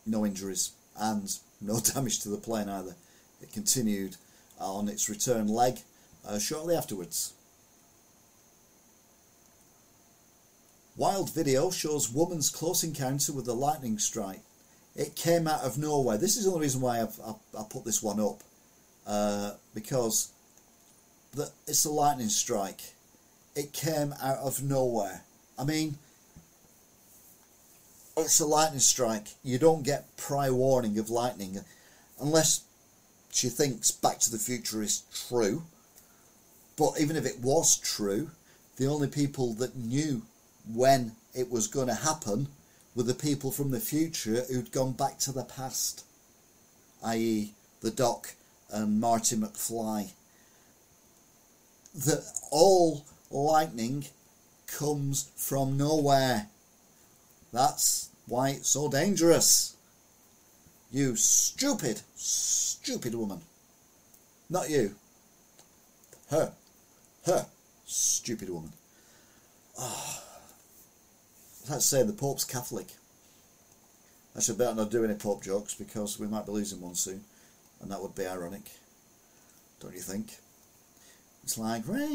no injuries and no damage to the plane either. It continued on its return leg uh, shortly afterwards. Wild video shows woman's close encounter with a lightning strike. It came out of nowhere. This is the only reason why I've, I, I put this one up. Uh, because the, it's a lightning strike. It came out of nowhere. I mean, it's a lightning strike. You don't get prior warning of lightning unless she thinks Back to the Future is true. But even if it was true, the only people that knew when it was going to happen were the people from the future who'd gone back to the past, i.e., the Doc and Marty McFly. That all lightning comes from nowhere. That's why it's so dangerous. You stupid, stupid woman. Not you. Her. Her. Stupid woman. Oh. Let's say the Pope's Catholic. I should better not do any Pope jokes because we might be losing one soon, and that would be ironic. don't you think? It's like rain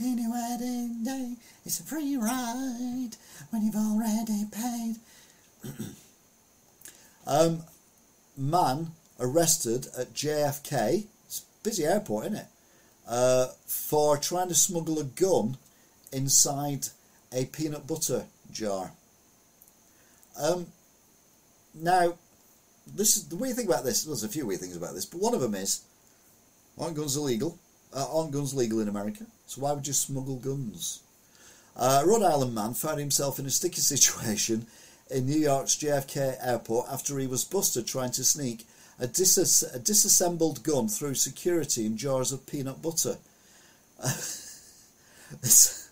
in a wedding day. It's a free ride when you've already paid. um, man arrested at JFK. It's busy airport, isn't it? Uh, for trying to smuggle a gun inside a peanut butter jar. Um, now, this is the weird thing about this. There's a few weird things about this, but one of them is aren't guns illegal? Uh, aren't guns legal in America? So why would you smuggle guns? Uh, a Rhode Island man found himself in a sticky situation in New York's JFK airport after he was busted trying to sneak a, dis- a disassembled gun through security in jars of peanut butter. it's,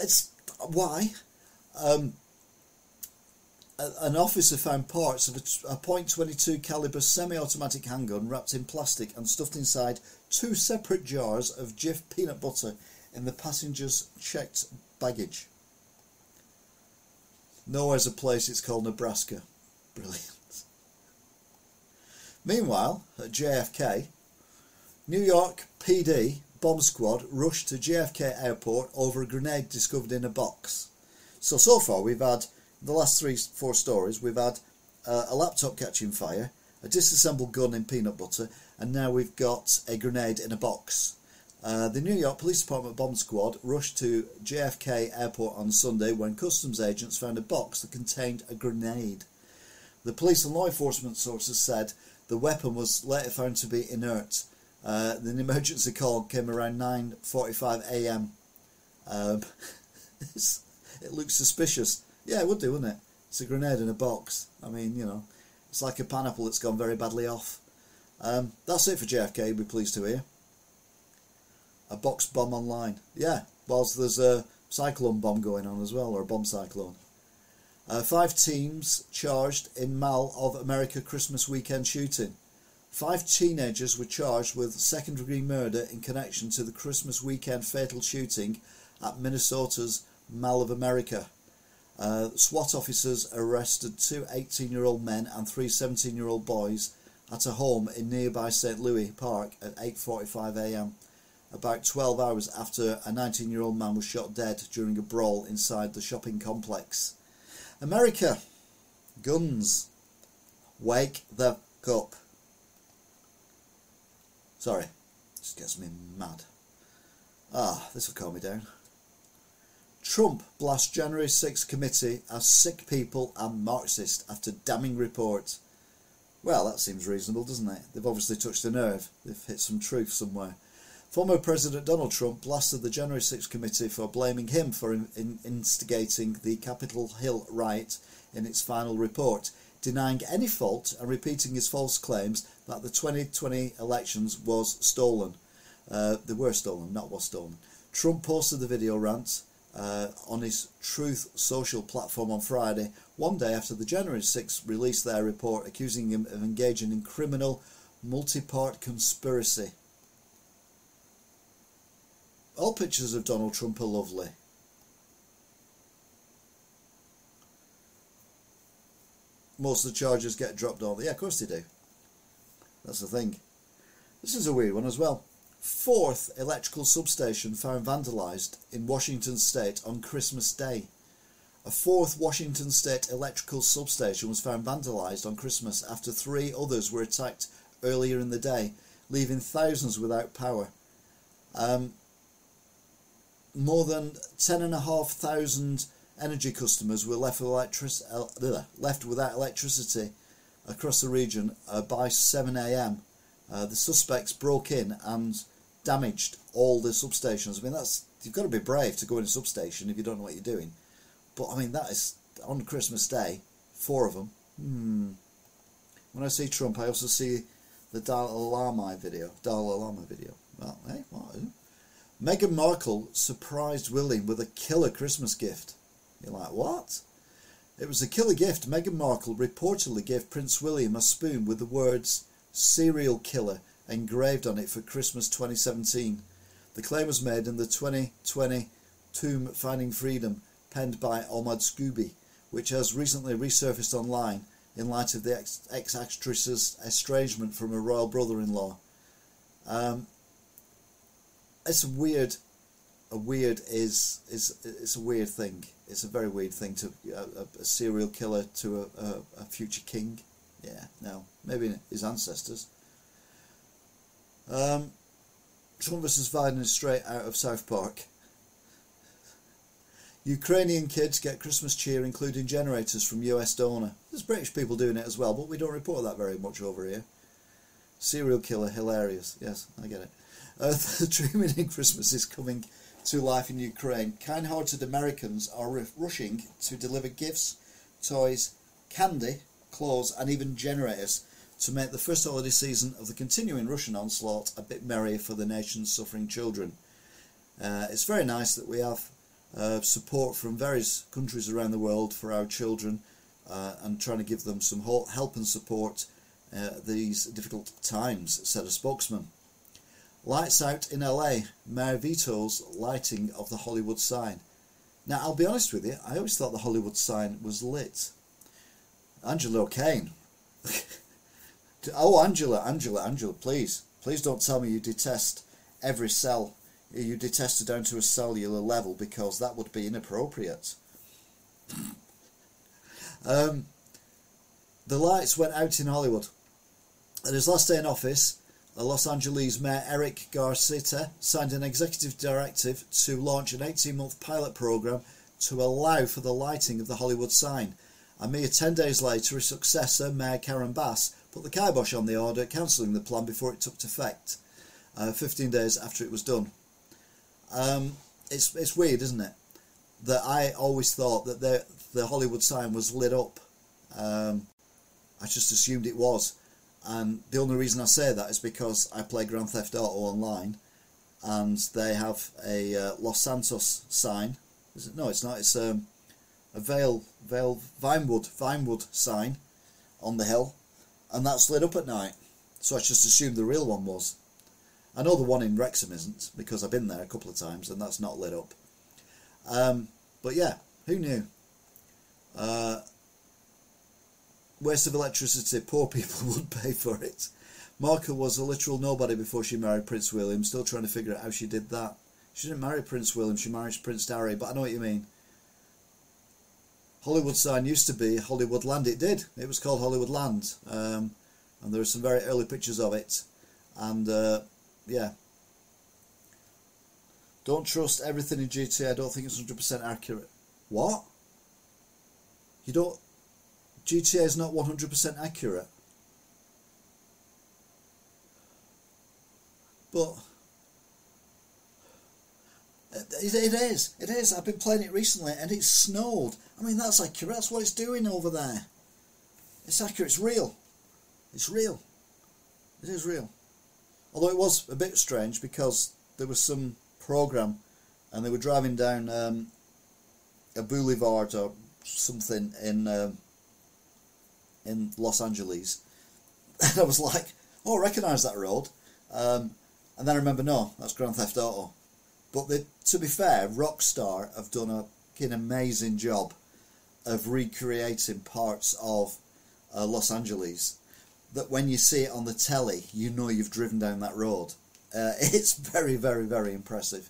it's why. Um, an officer found parts of a, a .22 caliber semi-automatic handgun wrapped in plastic and stuffed inside two separate jars of Jif peanut butter in the passenger's checked baggage. Nowhere's a place it's called Nebraska. Brilliant. Meanwhile, at JFK, New York PD bomb squad rushed to JFK airport over a grenade discovered in a box. So, so far we've had the last three, four stories, we've had uh, a laptop catching fire, a disassembled gun in peanut butter, and now we've got a grenade in a box. Uh, the New York Police Department bomb squad rushed to JFK airport on Sunday when customs agents found a box that contained a grenade. The police and law enforcement sources said the weapon was later found to be inert. Uh, emergency call came around 9:45 a.m. Um, it looks suspicious. Yeah, it would do, wouldn't it? It's a grenade in a box. I mean, you know, it's like a pineapple that's gone very badly off. Um, that's it for JFK, you'll be pleased to hear. A box bomb online. Yeah, whilst there's a cyclone bomb going on as well, or a bomb cyclone. Uh, five teams charged in Mall of America Christmas weekend shooting. Five teenagers were charged with second degree murder in connection to the Christmas weekend fatal shooting at Minnesota's Mall of America. Uh, SWAT officers arrested two 18 year old men and three 17 year old boys at a home in nearby St. Louis Park at 8.45am, about 12 hours after a 19 year old man was shot dead during a brawl inside the shopping complex. America, guns, wake the up. Sorry, just gets me mad. Ah, this will calm me down. Trump blasts January 6 committee as sick people and Marxist after damning report. Well, that seems reasonable, doesn't it? They've obviously touched a nerve. They've hit some truth somewhere. Former President Donald Trump blasted the January 6 committee for blaming him for in, in instigating the Capitol Hill riot in its final report, denying any fault and repeating his false claims that the 2020 elections was stolen. Uh, they were stolen, not was stolen. Trump posted the video rant uh, on his Truth Social platform on Friday, one day after the January 6 released their report accusing him of engaging in criminal multi part conspiracy. All pictures of Donald Trump are lovely. Most of the charges get dropped off. Yeah, of course they do. That's the thing. This is a weird one as well fourth electrical substation found vandalised in Washington state on Christmas Day. A fourth Washington state electrical substation was found vandalised on Christmas after three others were attacked earlier in the day, leaving thousands without power. Um, more than 10,500 energy customers were left, electric- uh, left without electricity across the region uh, by 7am. Uh, the suspects broke in and damaged all the substations. I mean, that's you've got to be brave to go in a substation if you don't know what you're doing. But I mean, that is on Christmas Day, four of them. Hmm. When I see Trump, I also see the Dalai Lama video. Dalai Lama video. Well, hey, what? Meghan Markle surprised William with a killer Christmas gift. You're like, what? It was a killer gift. Meghan Markle reportedly gave Prince William a spoon with the words serial killer engraved on it for Christmas 2017. The claim was made in the 2020 Tomb Finding Freedom, penned by Omid Scobie, which has recently resurfaced online in light of the ex actress's estrangement from her royal brother in law. Um, it's a weird. A weird is is it's a weird thing. It's a very weird thing to a, a serial killer to a, a, a future king. Yeah, no, maybe his ancestors. Um, Trump versus Biden is straight out of South Park. Ukrainian kids get Christmas cheer, including generators from US donor. There's British people doing it as well, but we don't report that very much over here. Serial killer, hilarious. Yes, I get it. Uh, the dreaming in Christmas is coming to life in Ukraine. Kind hearted Americans are rushing to deliver gifts, toys, candy, clothes, and even generators to make the first holiday season of the continuing Russian onslaught a bit merrier for the nation's suffering children. Uh, it's very nice that we have uh, support from various countries around the world for our children uh, and trying to give them some help and support uh, these difficult times, said a spokesman. Lights out in LA, Mayor vetoes lighting of the Hollywood sign. Now, I'll be honest with you, I always thought the Hollywood sign was lit. Angela Kane. oh, Angela, Angela, Angela, please. Please don't tell me you detest every cell you detest it down to a cellular level because that would be inappropriate. um, the lights went out in Hollywood. At his last day in office, Los Angeles Mayor Eric Garcetti signed an executive directive to launch an 18 month pilot program to allow for the lighting of the Hollywood sign. A mere 10 days later, his successor, Mayor Karen Bass, put the kibosh on the order, cancelling the plan before it took effect, uh, 15 days after it was done. Um, it's it's weird, isn't it? That I always thought that the the Hollywood sign was lit up. Um, I just assumed it was, and the only reason I say that is because I play Grand Theft Auto online, and they have a uh, Los Santos sign. It? No, it's not. It's um, a Vale Vale Vinewood Vinewood sign on the hill, and that's lit up at night. So I just assumed the real one was. I know the one in Wrexham isn't because I've been there a couple of times and that's not lit up. Um, but yeah, who knew? Uh, waste of electricity, poor people would pay for it. Markle was a literal nobody before she married Prince William, still trying to figure out how she did that. She didn't marry Prince William, she married Prince Harry, but I know what you mean. Hollywood sign used to be Hollywood Land, it did. It was called Hollywood Land, um, and there are some very early pictures of it. And uh, yeah. Don't trust everything in GTA. I don't think it's 100% accurate. What? You don't. GTA is not 100% accurate. But. It, is. It is. I've been playing it recently and it snowed. I mean, that's accurate. That's what it's doing over there. It's accurate. It's real. It's real. It is real. Although it was a bit strange because there was some program and they were driving down um, a boulevard or something in um, in Los Angeles, and I was like, "Oh, recognise that road," um, and then I remember, no, that's Grand Theft Auto. But the, to be fair, Rockstar have done a an amazing job of recreating parts of uh, Los Angeles that when you see it on the telly, you know you've driven down that road. Uh, it's very, very, very impressive.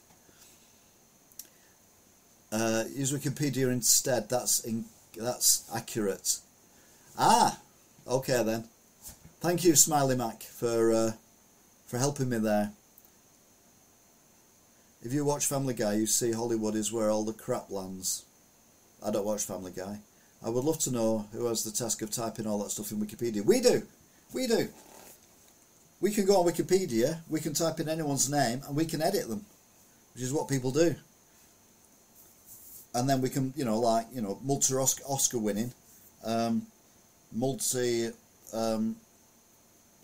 Uh, use Wikipedia instead. That's in, that's accurate. Ah, okay then. Thank you, Smiley Mac, for uh, for helping me there. If you watch Family Guy, you see Hollywood is where all the crap lands. I don't watch Family Guy. I would love to know who has the task of typing all that stuff in Wikipedia. We do. We do. We can go on Wikipedia, we can type in anyone's name, and we can edit them, which is what people do. And then we can, you know, like, you know, multi Oscar winning, um, multi um,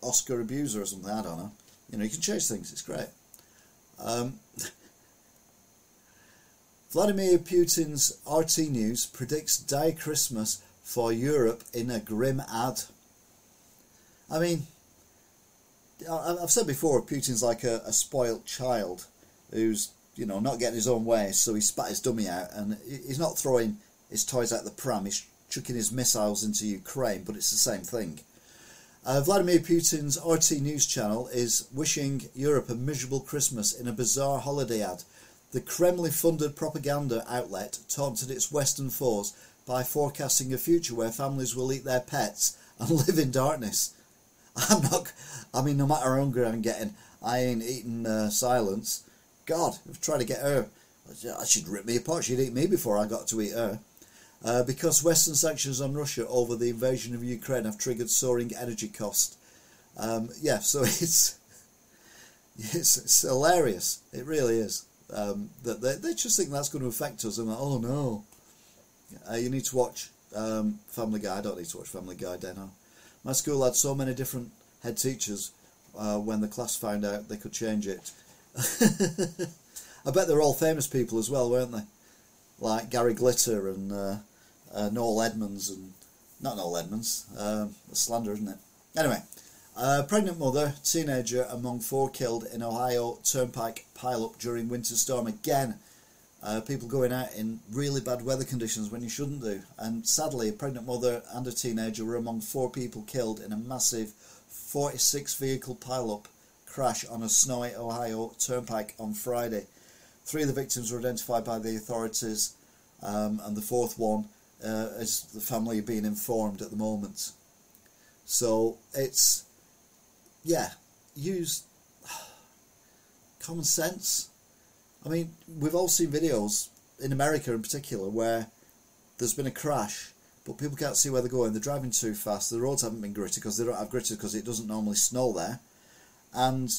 Oscar abuser or something, I don't know. You know, you can change things, it's great. Um, Vladimir Putin's RT News predicts dire Christmas for Europe in a grim ad. I mean, I've said before, Putin's like a, a spoilt child who's you know not getting his own way, so he spat his dummy out, and he's not throwing his toys out the pram. He's chucking his missiles into Ukraine, but it's the same thing. Uh, Vladimir Putin's RT News channel is wishing Europe a miserable Christmas in a bizarre holiday ad. The Kremlin funded propaganda outlet taunted its Western foes by forecasting a future where families will eat their pets and live in darkness. I'm not, I mean, no matter how hungry I'm getting, I ain't eating uh, silence. God, I've tried to get her. She'd rip me apart. She'd eat me before I got to eat her. Uh, because Western sanctions on Russia over the invasion of Ukraine have triggered soaring energy costs. Um, yeah, so it's, it's, it's hilarious. It really is. Um, that they, they just think that's going to affect us. I'm like, oh no. Uh, you need to watch um, Family Guy. I don't need to watch Family Guy, Deno. My school had so many different head teachers. Uh, when the class found out they could change it, I bet they're all famous people as well, weren't they? Like Gary Glitter and uh, uh, Noel Edmonds and not Noel Edmonds. Uh, slander, isn't it? Anyway, uh, pregnant mother, teenager among four killed in Ohio Turnpike pileup during winter storm. Again, uh, people going out in really bad weather conditions when you shouldn't do. And sadly, a pregnant mother and a teenager were among four people killed in a massive 46 vehicle pileup crash on a snowy Ohio Turnpike on Friday. Three of the victims were identified by the authorities, um, and the fourth one uh, as the family being informed at the moment. So it's, yeah, use common sense. I mean, we've all seen videos in America in particular where there's been a crash, but people can't see where they're going. They're driving too fast. The roads haven't been gritted because they don't have gritted because it doesn't normally snow there, and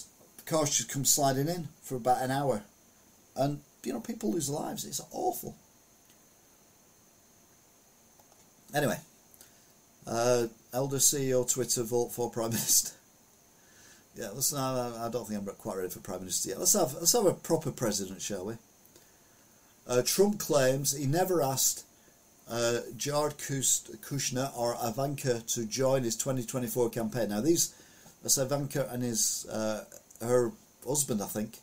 cars just come sliding in for about an hour, and you know people lose lives. It's awful. Anyway, uh, Elder CEO Twitter vote for Prime Minister. Yeah, let's. I, I don't think I'm quite ready for Prime Minister yet. Let's have let's have a proper president, shall we? Uh, Trump claims he never asked uh, Jared Kushner or Ivanka to join his 2024 campaign. Now these, that's Ivanka and his uh, her husband, I think,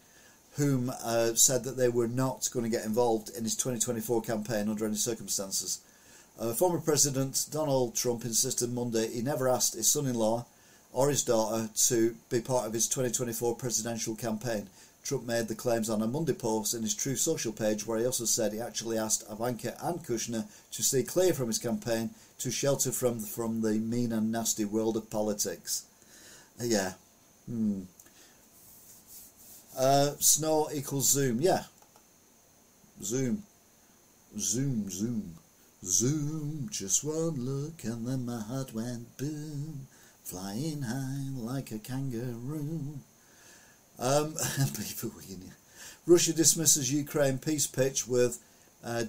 whom uh, said that they were not going to get involved in his 2024 campaign under any circumstances. Uh, former President Donald Trump insisted Monday he never asked his son in law or his daughter to be part of his 2024 presidential campaign. Trump made the claims on a Monday post in his Truth Social page, where he also said he actually asked Ivanka and Kushner to stay clear from his campaign to shelter from, from the mean and nasty world of politics. Uh, yeah. Hmm. Uh, snow equals Zoom. Yeah. Zoom. Zoom, Zoom. Zoom, just one look and then my heart went boom, flying high like a kangaroo. Um, Russia dismisses Ukraine peace pitch with uh,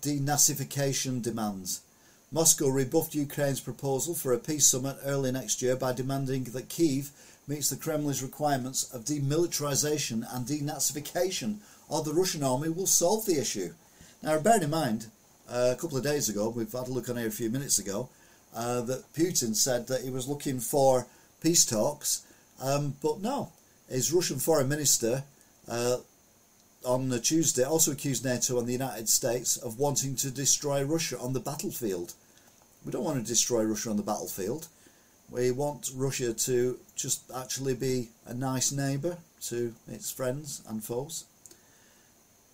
denazification demands. Moscow rebuffed Ukraine's proposal for a peace summit early next year by demanding that Kiev meets the Kremlin's requirements of demilitarization and denazification, or the Russian army will solve the issue. Now, bear in mind, uh, a couple of days ago, we've had a look on here a few minutes ago, uh, that Putin said that he was looking for peace talks, um, but no. His Russian foreign minister uh, on Tuesday also accused NATO and the United States of wanting to destroy Russia on the battlefield. We don't want to destroy Russia on the battlefield. We want Russia to just actually be a nice neighbour to its friends and foes.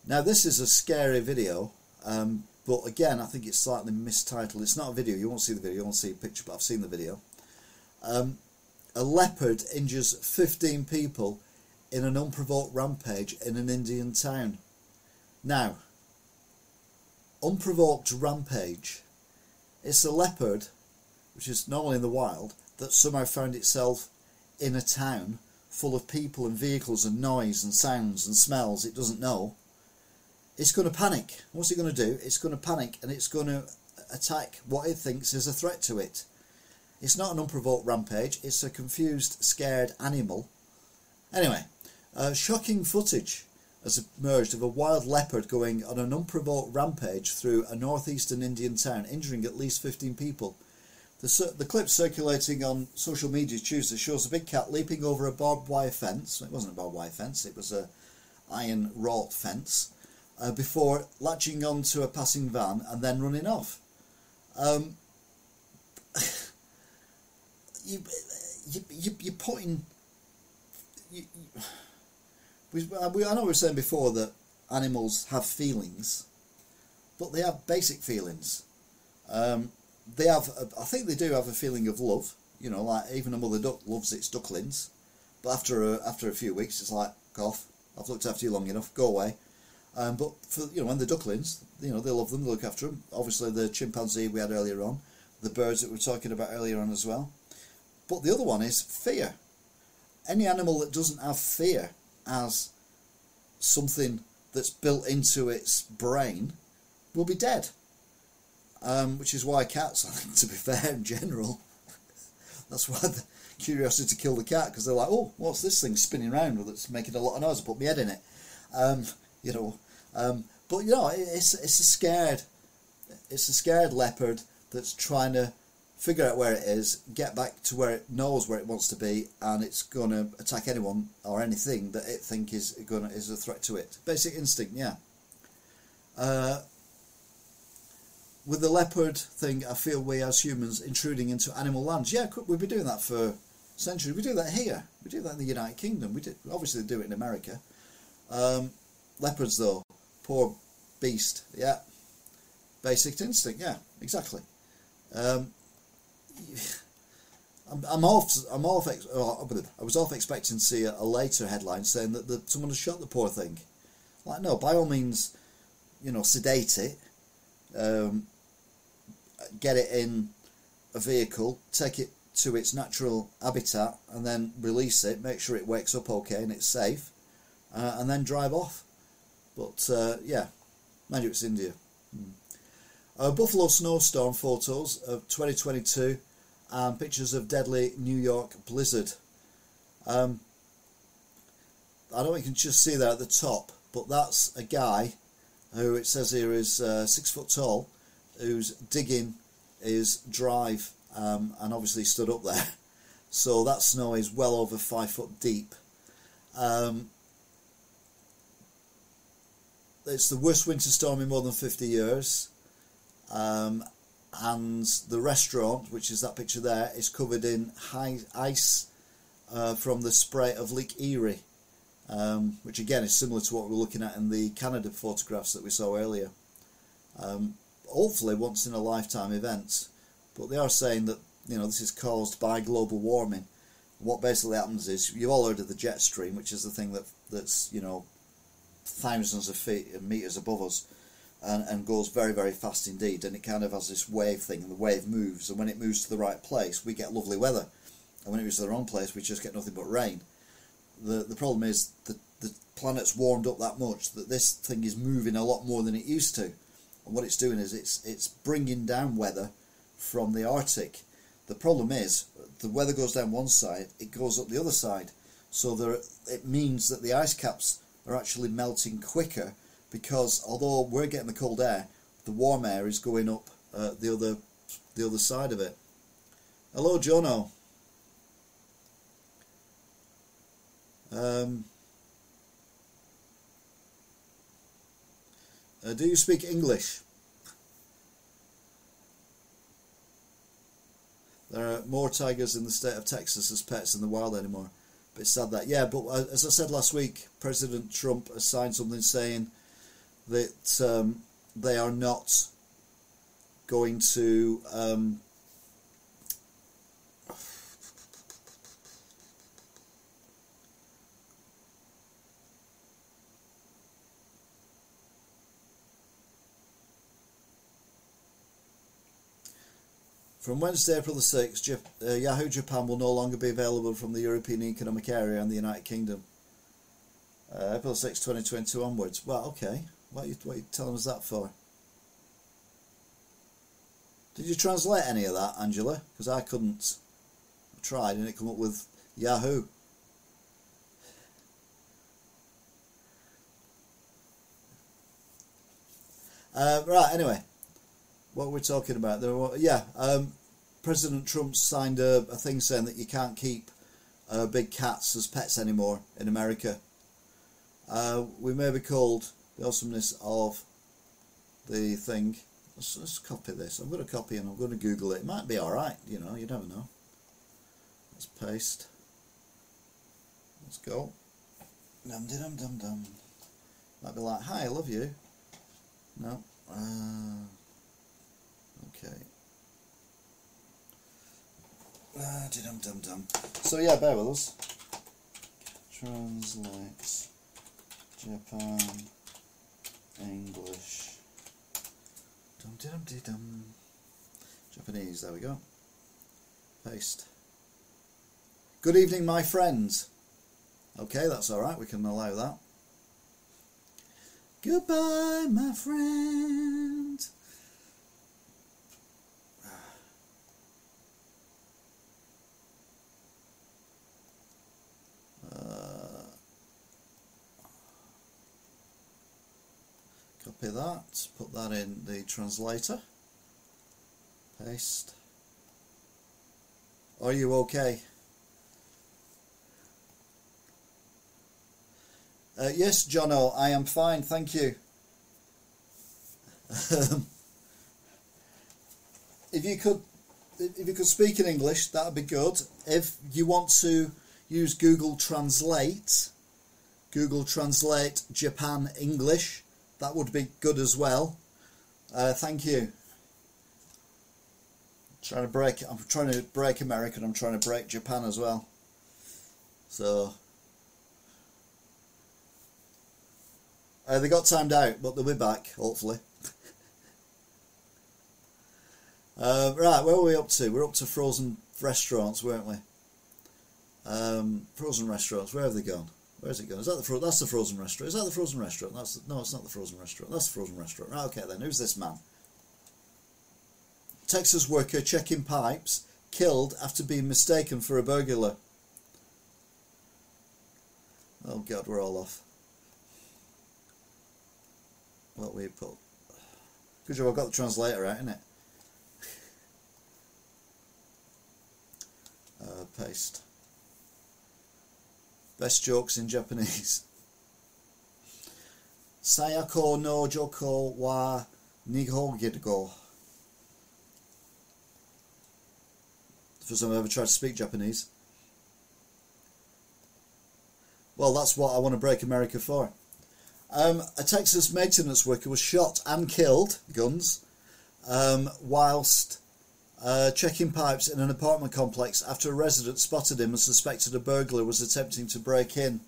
Now, this is a scary video um, but again, I think it's slightly mistitled. It's not a video. You won't see the video. You won't see a picture, but I've seen the video. Um, a leopard injures 15 people in an unprovoked rampage in an Indian town. Now, unprovoked rampage. It's a leopard, which is normally in the wild, that somehow found itself in a town full of people and vehicles and noise and sounds and smells it doesn't know it's going to panic. What's it going to do? It's going to panic and it's going to attack what it thinks is a threat to it. It's not an unprovoked rampage, it's a confused, scared animal. Anyway, uh, shocking footage has emerged of a wild leopard going on an unprovoked rampage through a northeastern Indian town, injuring at least 15 people. The, the clip circulating on social media Tuesday shows a big cat leaping over a barbed wire fence. It wasn't a barbed wire fence, it was a iron wrought fence uh, before latching onto a passing van and then running off. Um, you, you, you, you're putting. You, you, we, we, I know we were saying before that animals have feelings, but they have basic feelings. Um, they have, I think they do have a feeling of love. You know, like even a mother duck loves its ducklings, but after a, after a few weeks, it's like, cough, I've looked after you long enough, go away. Um, but for you know, when the ducklings, you know, they love them, they look after them. Obviously, the chimpanzee we had earlier on, the birds that we are talking about earlier on as well. But the other one is fear. Any animal that doesn't have fear as something that's built into its brain will be dead. Um, which is why cats, I think, to be fair, in general, that's why the curiosity to kill the cat because they're like, oh, what's this thing spinning around that's making a lot of noise? I put my head in it. Um, you know, um, but you know, it's it's a scared, it's a scared leopard that's trying to figure out where it is, get back to where it knows where it wants to be, and it's going to attack anyone or anything that it think is going is a threat to it. Basic instinct, yeah. Uh, with the leopard thing, I feel we as humans intruding into animal lands. Yeah, we've been doing that for centuries. We do that here. We do that in the United Kingdom. We did obviously do it in America. Um, leopards, though, poor beast. Yeah, basic instinct. Yeah, exactly. Um, I'm, I'm off. I'm off. I was off expecting to see a, a later headline saying that, that someone has shot the poor thing. Like, no, by all means, you know, sedate it, um, get it in a vehicle, take it to its natural habitat, and then release it. Make sure it wakes up okay and it's safe, uh, and then drive off. But uh, yeah, mind you, it's India. Hmm. Uh, Buffalo snowstorm photos of 2022 and pictures of deadly New York blizzard. Um, I don't know you can just see that at the top, but that's a guy who it says here is uh, six foot tall, who's digging his drive um, and obviously stood up there. So that snow is well over five foot deep. Um, it's the worst winter storm in more than 50 years. Um, and the restaurant, which is that picture there, is covered in high ice uh, from the spray of Lake Erie, um, which again is similar to what we are looking at in the Canada photographs that we saw earlier. Um, hopefully, once in a lifetime event, but they are saying that you know this is caused by global warming. What basically happens is you've all heard of the jet stream, which is the thing that that's you know thousands of feet and meters above us and, and goes very, very fast indeed. And it kind of has this wave thing, and the wave moves. And when it moves to the right place, we get lovely weather. And when it moves to the wrong place, we just get nothing but rain. The, the problem is that the planet's warmed up that much that this thing is moving a lot more than it used to. And what it's doing is it's, it's bringing down weather from the Arctic. The problem is the weather goes down one side, it goes up the other side. So there, it means that the ice caps are actually melting quicker because although we're getting the cold air, the warm air is going up uh, the other the other side of it. Hello, Jono. Um, uh, do you speak English? There are more tigers in the state of Texas as pets in the wild anymore. But it's sad that, yeah, but uh, as I said last week, President Trump has signed something saying that um, they are not going to um, From Wednesday, April the 6th, uh, Yahoo Japan will no longer be available from the European Economic Area and the United Kingdom. Uh, April 6, 2022 onwards. Well, okay. What are, you, what are you telling us that for? Did you translate any of that, Angela? Because I couldn't. I tried and it come up with Yahoo. Uh, right, anyway, what we're talking about there, were, yeah, um, President Trump signed a, a, thing saying that you can't keep uh, big cats as pets anymore in America. Uh, we may be called the awesomeness of the thing. let's, let's copy this. I'm going to copy and I'm going to Google it. It might be alright, you know, you never know. Let's paste. Let's go. Dum dum dum dum. Might be like, hi, I love you. No. Uh, okay. Ah, dum dum dum. So yeah, bear with us. Translate Japan English. Dum dum dum dum. Japanese. There we go. Paste. Good evening, my friends. Okay, that's all right. We can allow that. Goodbye, my friend. Uh, copy in the translator, paste. Are you okay? Uh, yes, Jono, I am fine, thank you. Um, if you could, if you could speak in English, that'd be good. If you want to use Google Translate, Google Translate Japan English, that would be good as well. Uh, thank you. trying to break. I'm trying to break America, and I'm trying to break Japan as well. So. Uh, they got timed out, but they'll be back, hopefully. uh, right, where are we up to? We're up to frozen restaurants, weren't we? Um, frozen restaurants, where have they gone? Where's it going? Is that the fro- that's the frozen restaurant? Is that the frozen restaurant? That's the, no, it's not the frozen restaurant. That's the frozen restaurant. Right, okay then. Who's this man? Texas worker checking pipes killed after being mistaken for a burglar. Oh God, we're all off. What we put? Good job. I've got the translator out, innit? uh, paste. Best jokes in Japanese. Sayako no joko wa nihongo. First time I've ever tried to speak Japanese. Well, that's what I want to break America for. Um, a Texas maintenance worker was shot and killed, guns, um, whilst uh, checking pipes in an apartment complex after a resident spotted him and suspected a burglar was attempting to break in.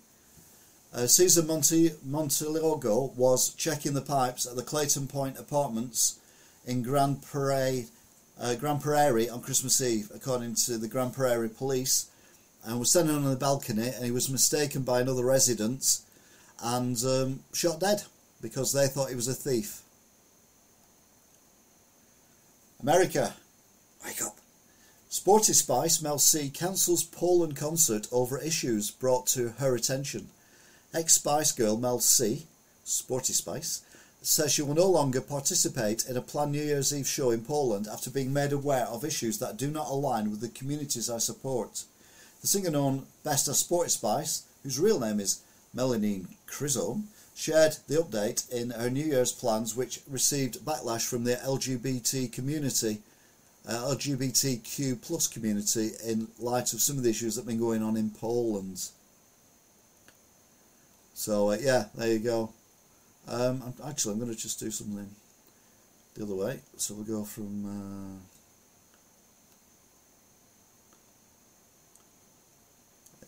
Uh, Cesar Monte, Montelongo was checking the pipes at the Clayton Point Apartments in Grand Prairie, uh, Grand Prairie on Christmas Eve, according to the Grand Prairie Police, and was standing on the balcony and he was mistaken by another resident and um, shot dead because they thought he was a thief. America, wake up. Sporty Spice Mel C cancels Poland concert over issues brought to her attention. Ex Spice girl Mel C, Sporty Spice, says she will no longer participate in a planned New Year's Eve show in Poland after being made aware of issues that do not align with the communities I support. The singer known best as Sporty Spice, whose real name is Melanie Chisholm, shared the update in her New Year's plans, which received backlash from the LGBT community, uh, LGBTQ plus community, in light of some of the issues that have been going on in Poland. So uh, yeah, there you go. Um, I'm, actually, I'm going to just do something the other way. So we'll go from. Uh,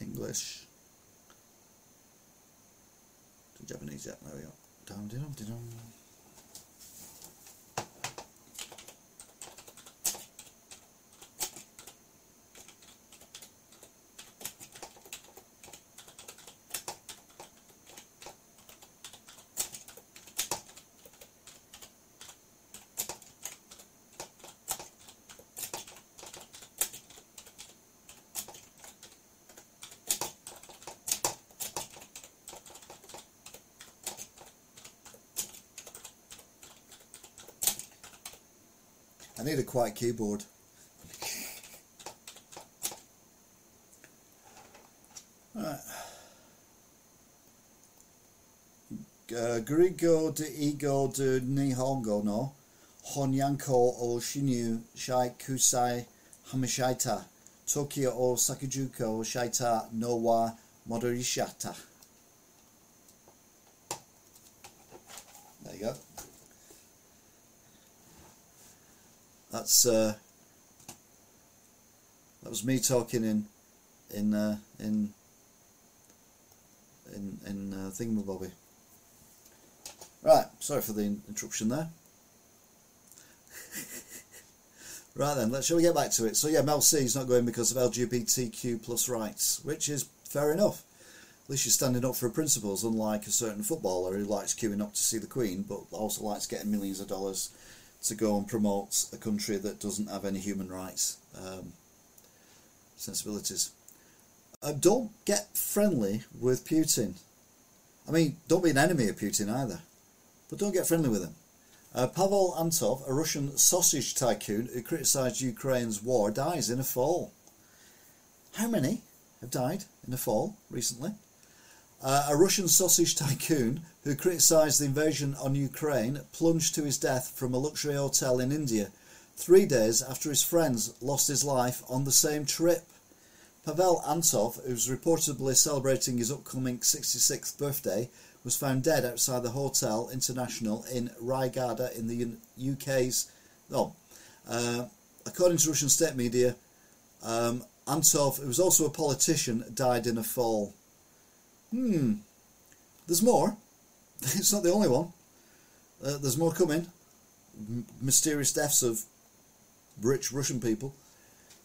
English to Japanese. Yeah, there we go. I need a quiet keyboard. Right. Uh, Grigo de Ego de Nihongo no Honyanko o Shinyu Shai Kusai Hamishaita, Tokyo o Sakujuko Shaita no wa Modorishata. There you go. That's uh, that was me talking in in uh, in in in uh, thingamabobby. Right, sorry for the interruption there. right then, let's shall we get back to it? So yeah, Mel C is not going because of LGBTQ plus rights, which is fair enough. At least you're standing up for principles, unlike a certain footballer who likes queuing up to see the Queen, but also likes getting millions of dollars to go and promote a country that doesn't have any human rights um, sensibilities. Uh, don't get friendly with Putin. I mean, don't be an enemy of Putin either, but don't get friendly with him. Uh, Pavel Antov, a Russian sausage tycoon who criticised Ukraine's war, dies in a fall. How many have died in a fall recently? Uh, a Russian sausage tycoon who criticised the invasion on Ukraine plunged to his death from a luxury hotel in India three days after his friends lost his life on the same trip. Pavel Antov, who's reportedly celebrating his upcoming 66th birthday, was found dead outside the Hotel International in Rayagada in the UK's. Oh, uh, according to Russian state media, um, Antov, who was also a politician, died in a fall. Hmm, there's more. It's not the only one. Uh, there's more coming. M- mysterious deaths of rich Russian people.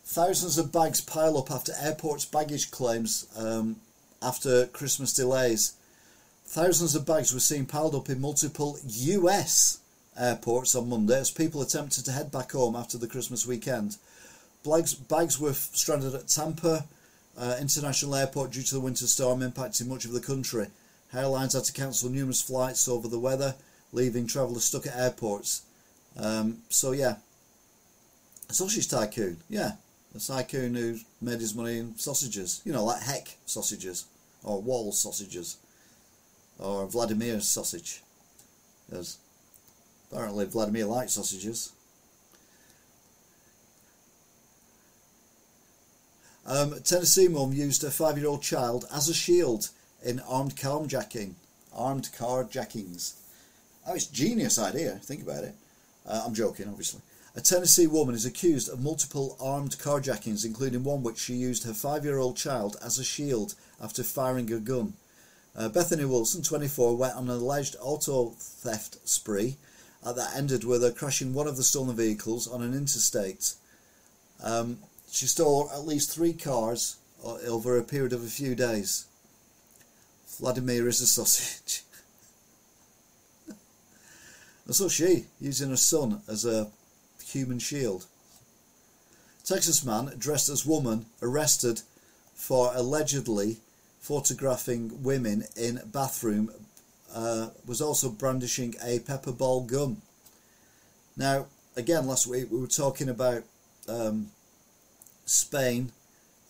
Thousands of bags pile up after airports' baggage claims um, after Christmas delays. Thousands of bags were seen piled up in multiple US airports on Monday as people attempted to head back home after the Christmas weekend. Bags, bags were stranded at Tampa uh, International Airport due to the winter storm impacting much of the country. Airlines had to cancel numerous flights over the weather, leaving travellers stuck at airports. Um, so yeah, sausage tycoon, yeah, a tycoon who made his money in sausages, you know, like Heck sausages or Wall sausages or Vladimir sausage. Because apparently Vladimir likes sausages. Um, a Tennessee mum used a five-year-old child as a shield in armed carjacking. Armed carjackings. Oh, it's genius idea. Think about it. Uh, I'm joking, obviously. A Tennessee woman is accused of multiple armed carjackings, including one which she used her five-year-old child as a shield after firing a gun. Uh, Bethany Wilson, 24, went on an alleged auto theft spree uh, that ended with her crashing one of the stolen vehicles on an interstate. Um, she stole at least three cars uh, over a period of a few days. Vladimir is a sausage. and so she, using her son as a human shield. Texas man dressed as woman arrested for allegedly photographing women in bathroom uh, was also brandishing a pepper ball gun. Now, again, last week we were talking about um, Spain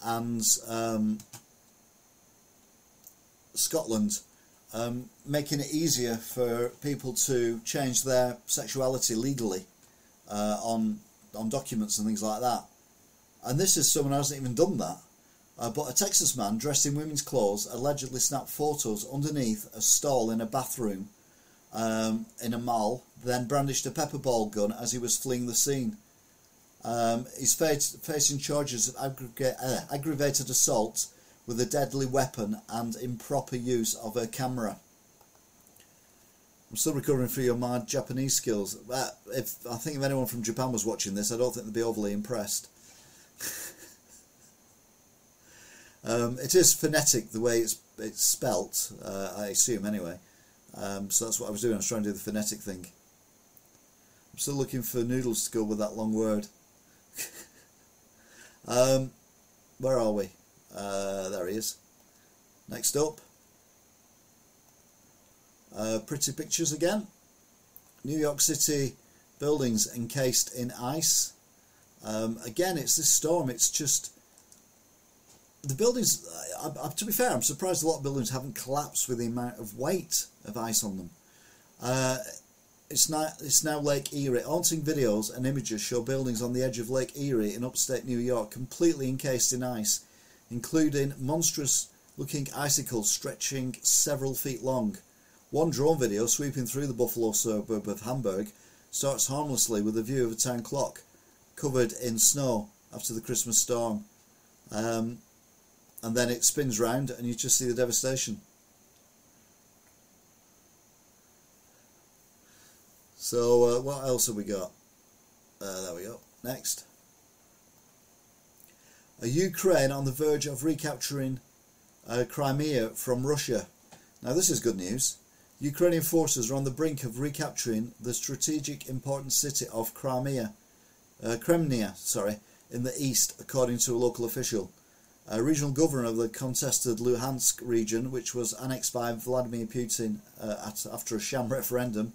and um, Scotland um, making it easier for people to change their sexuality legally uh, on on documents and things like that. And this is someone who hasn't even done that. Uh, but a Texas man dressed in women's clothes allegedly snapped photos underneath a stall in a bathroom um, in a mall, then brandished a pepper ball gun as he was fleeing the scene. Um, he's facing charges of uh, aggravated assault with a deadly weapon and improper use of a camera. I'm still recovering from my Japanese skills. Uh, if I think if anyone from Japan was watching this, I don't think they'd be overly impressed. Um, it is phonetic the way it's it's spelt, uh, I assume anyway. Um, so that's what I was doing. I was trying to do the phonetic thing. I'm still looking for noodles to go with that long word. um, where are we? Uh, there he is. Next up, uh, pretty pictures again. New York City buildings encased in ice. Um, again, it's this storm. It's just the buildings, uh, uh, to be fair, I'm surprised a lot of buildings haven't collapsed with the amount of weight of ice on them. Uh, it's now, it's now Lake Erie. Haunting videos and images show buildings on the edge of Lake Erie in upstate New York completely encased in ice, including monstrous looking icicles stretching several feet long. One drone video sweeping through the Buffalo suburb of Hamburg starts harmlessly with a view of a town clock covered in snow after the Christmas storm. Um, and then it spins round and you just see the devastation. So, uh, what else have we got? Uh, there we go. Next. A Ukraine on the verge of recapturing uh, Crimea from Russia. Now, this is good news. Ukrainian forces are on the brink of recapturing the strategic important city of Crimea, uh, Kreminna, sorry, in the east, according to a local official. A regional governor of the contested Luhansk region, which was annexed by Vladimir Putin uh, at, after a sham referendum,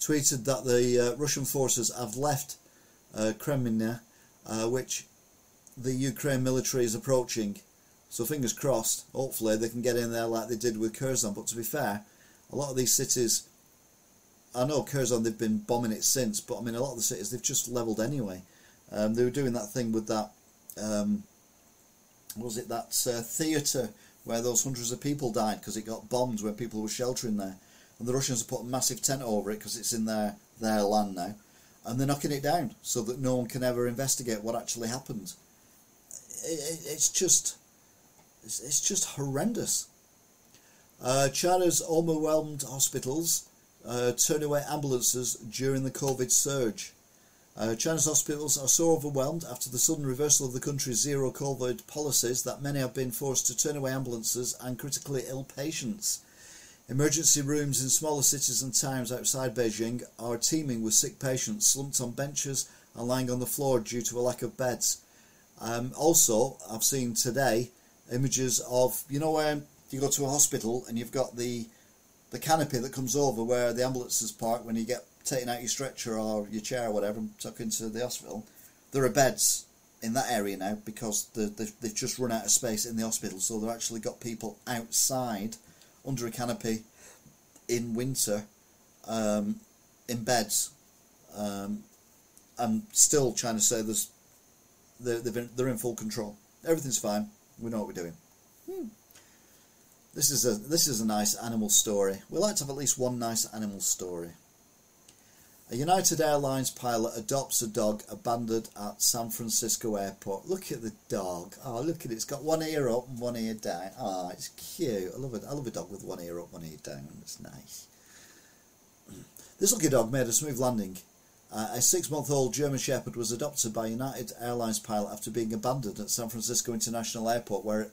tweeted that the uh, Russian forces have left uh, uh, which the Ukraine military is approaching. So fingers crossed, hopefully they can get in there like they did with Kherson. But to be fair, a lot of these cities, I know Kherson, they've been bombing it since, but I mean, a lot of the cities they've just levelled anyway. Um, they were doing that thing with that, um, was it that uh, theatre where those hundreds of people died because it got bombed where people were sheltering there and the Russians have put a massive tent over it because it's in their their land now, and they're knocking it down so that no one can ever investigate what actually happened. It, it, it's just it's, it's just horrendous. Uh, China's overwhelmed hospitals uh, turn away ambulances during the COVID surge. Uh, China's hospitals are so overwhelmed after the sudden reversal of the country's zero COVID policies that many have been forced to turn away ambulances and critically ill patients. Emergency rooms in smaller cities and towns outside Beijing are teeming with sick patients slumped on benches and lying on the floor due to a lack of beds. Um, also, I've seen today images of you know where you go to a hospital and you've got the the canopy that comes over where the ambulances park when you get taken out your stretcher or your chair or whatever and tucked into the hospital. There are beds in that area now because the, they've just run out of space in the hospital, so they've actually got people outside under a canopy in winter um, in beds. Um, I'm still trying to say there's they're, they're in full control. Everything's fine. We know what we're doing. Hmm. This is a this is a nice animal story. We like to have at least one nice animal story. A United Airlines pilot adopts a dog abandoned at San Francisco airport. Look at the dog. Oh, look at it. It's got one ear up and one ear down. Oh, it's cute. I love it. I love a dog with one ear up, one ear down. It's nice. This lucky dog made a smooth landing. Uh, a six-month-old German Shepherd was adopted by a United Airlines pilot after being abandoned at San Francisco International Airport, where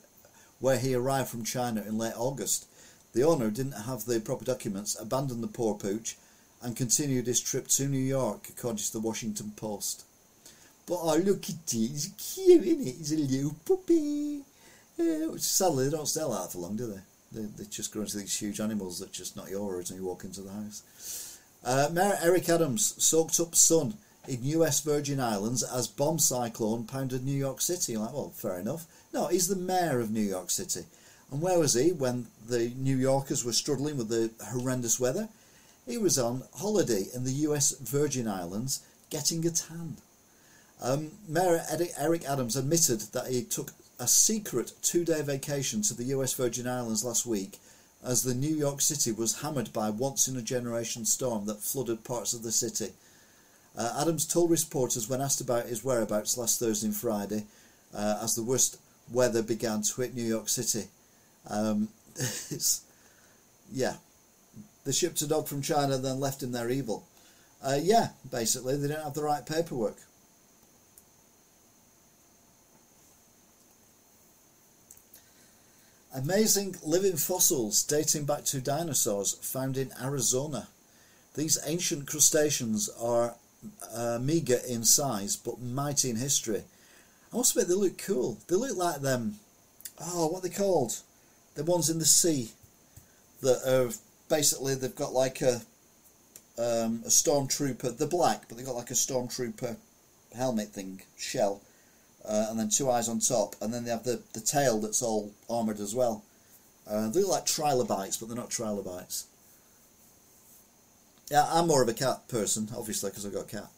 where he arrived from China in late August. The owner didn't have the proper documents, abandoned the poor pooch, and continued his trip to New York, according to the Washington Post. But oh, look at it, he's cute, isn't it? He's a little puppy. Uh, sadly, they don't like that for long, do they? They, they just grow into these huge animals that just knock you over as you walk into the house. Uh, Mayor Eric Adams soaked up sun in US Virgin Islands as bomb cyclone pounded New York City. Like, well, fair enough. No, he's the mayor of New York City. And where was he when the New Yorkers were struggling with the horrendous weather? He was on holiday in the US Virgin Islands getting a tan. Um, Mayor Eric Adams admitted that he took a secret two day vacation to the US Virgin Islands last week as the New York City was hammered by a once in a generation storm that flooded parts of the city. Uh, Adams told reporters when asked about his whereabouts last Thursday and Friday uh, as the worst weather began to hit New York City. Um, yeah, they shipped a dog from China, then left him there evil. Uh, yeah, basically, they didn't have the right paperwork. Amazing living fossils dating back to dinosaurs found in Arizona. These ancient crustaceans are uh, meager in size but mighty in history. I must admit, they look cool. They look like them. Oh, what are they called? The ones in the sea that are basically they've got like a um, a stormtrooper. They're black, but they've got like a stormtrooper helmet thing, shell, uh, and then two eyes on top, and then they have the, the tail that's all armoured as well. Uh, they look like trilobites, but they're not trilobites. Yeah, I'm more of a cat person, obviously, because I've got a cat.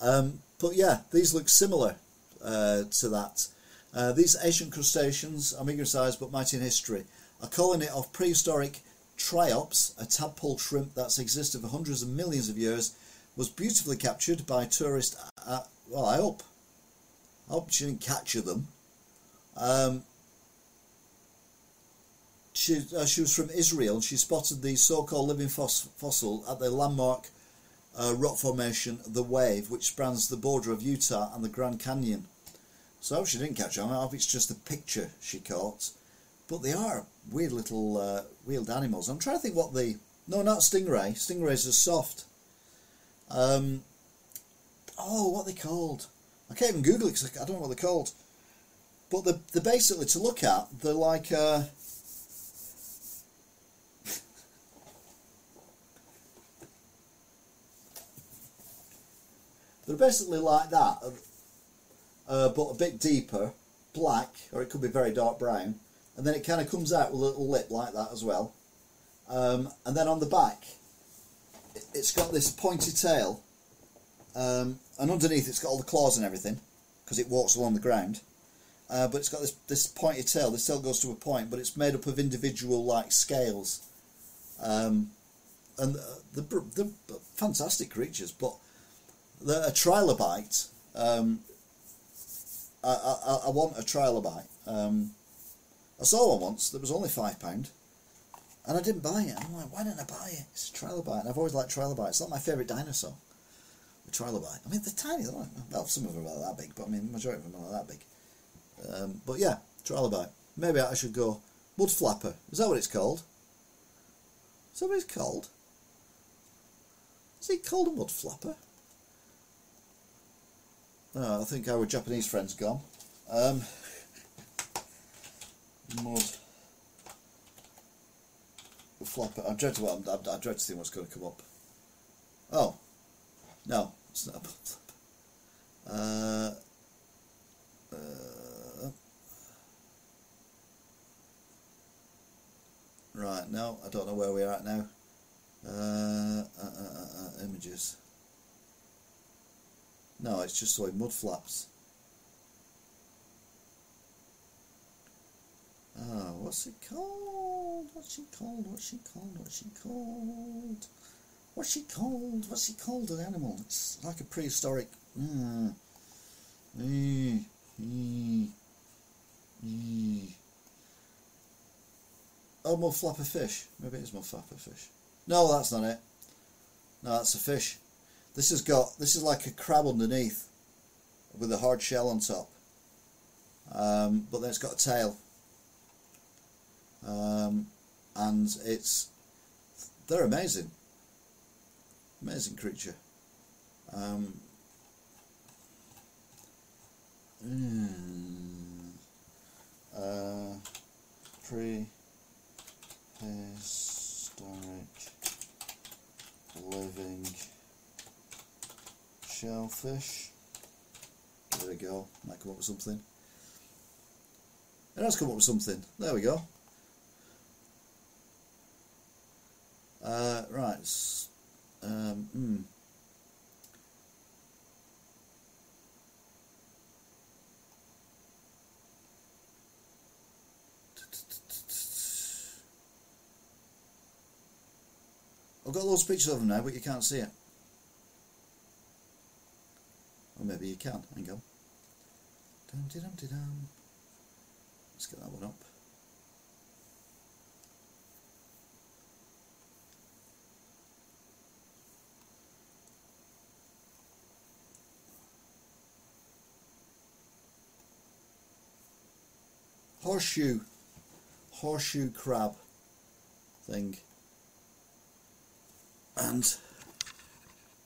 Um, but yeah, these look similar uh, to that. Uh, these ancient crustaceans are meagre size but mighty in history. A colony of prehistoric triops, a tadpole shrimp that's existed for hundreds of millions of years, was beautifully captured by tourists. Uh, well, I hope. I hope she didn't capture them. Um, she, uh, she was from Israel. and She spotted the so-called living fos- fossil at the landmark uh, rock formation, the Wave, which spans the border of Utah and the Grand Canyon. So she didn't catch on. I hope it's just a picture she caught. But they are weird little uh, animals. I'm trying to think what the... No, not stingray. Stingrays are soft. Um, oh, what they called? I can't even Google it because I don't know what they're called. But they're, they're basically, to look at, they're like... Uh, they're basically like that, uh, but a bit deeper, black, or it could be very dark brown, and then it kind of comes out with a little lip like that as well. Um, and then on the back, it's got this pointy tail, um, and underneath it's got all the claws and everything, because it walks along the ground. Uh, but it's got this this pointy tail. The tail goes to a point, but it's made up of individual like scales, um, and they're, they're fantastic creatures. But the, a trilobite, um, I, I, I want a trilobite. Um, I saw one once. That was only five pound, and I didn't buy it. I'm like, why didn't I buy it? It's a trilobite. And I've always liked trilobites. It's not my favourite dinosaur. The trilobite. I mean, they're tiny. They're well, some of them are that big, but I mean, the majority of them are that big. Um, but yeah, trilobite. Maybe I should go mud flapper. Is that what it's called? Is that what it's called? Is it called a mud flapper? Oh, I think our Japanese friend's gone. Um, mud flapper. I dread to. I, I dread to see what's going to come up. Oh, no, it's not a flapper. Uh, uh, right, no, I don't know where we are at now. Uh, uh, uh, uh images. No, it's just like mud flaps. Ah, what's it called? What's she called? What's she called? What's she called? What's she called? What's she called? An animal. It's like a prehistoric. Mm. Mm. Mm. Mm. Oh, more flapper fish. Maybe it is more flapper fish. No, that's not it. No, that's a fish. This has got, this is like a crab underneath with a hard shell on top. Um, but then it's got a tail. Um, and it's, they're amazing. Amazing creature. Um, mm, uh, prehistoric living shellfish. There we go. Might come up with something. It has come up with something. There we go. Uh, right. Um, hmm. I've got loads of pictures of them now, but you can't see it. Or maybe you can. Hang on. Dum, dum, dum, dum. Let's get that one up. Horseshoe, horseshoe crab thing. And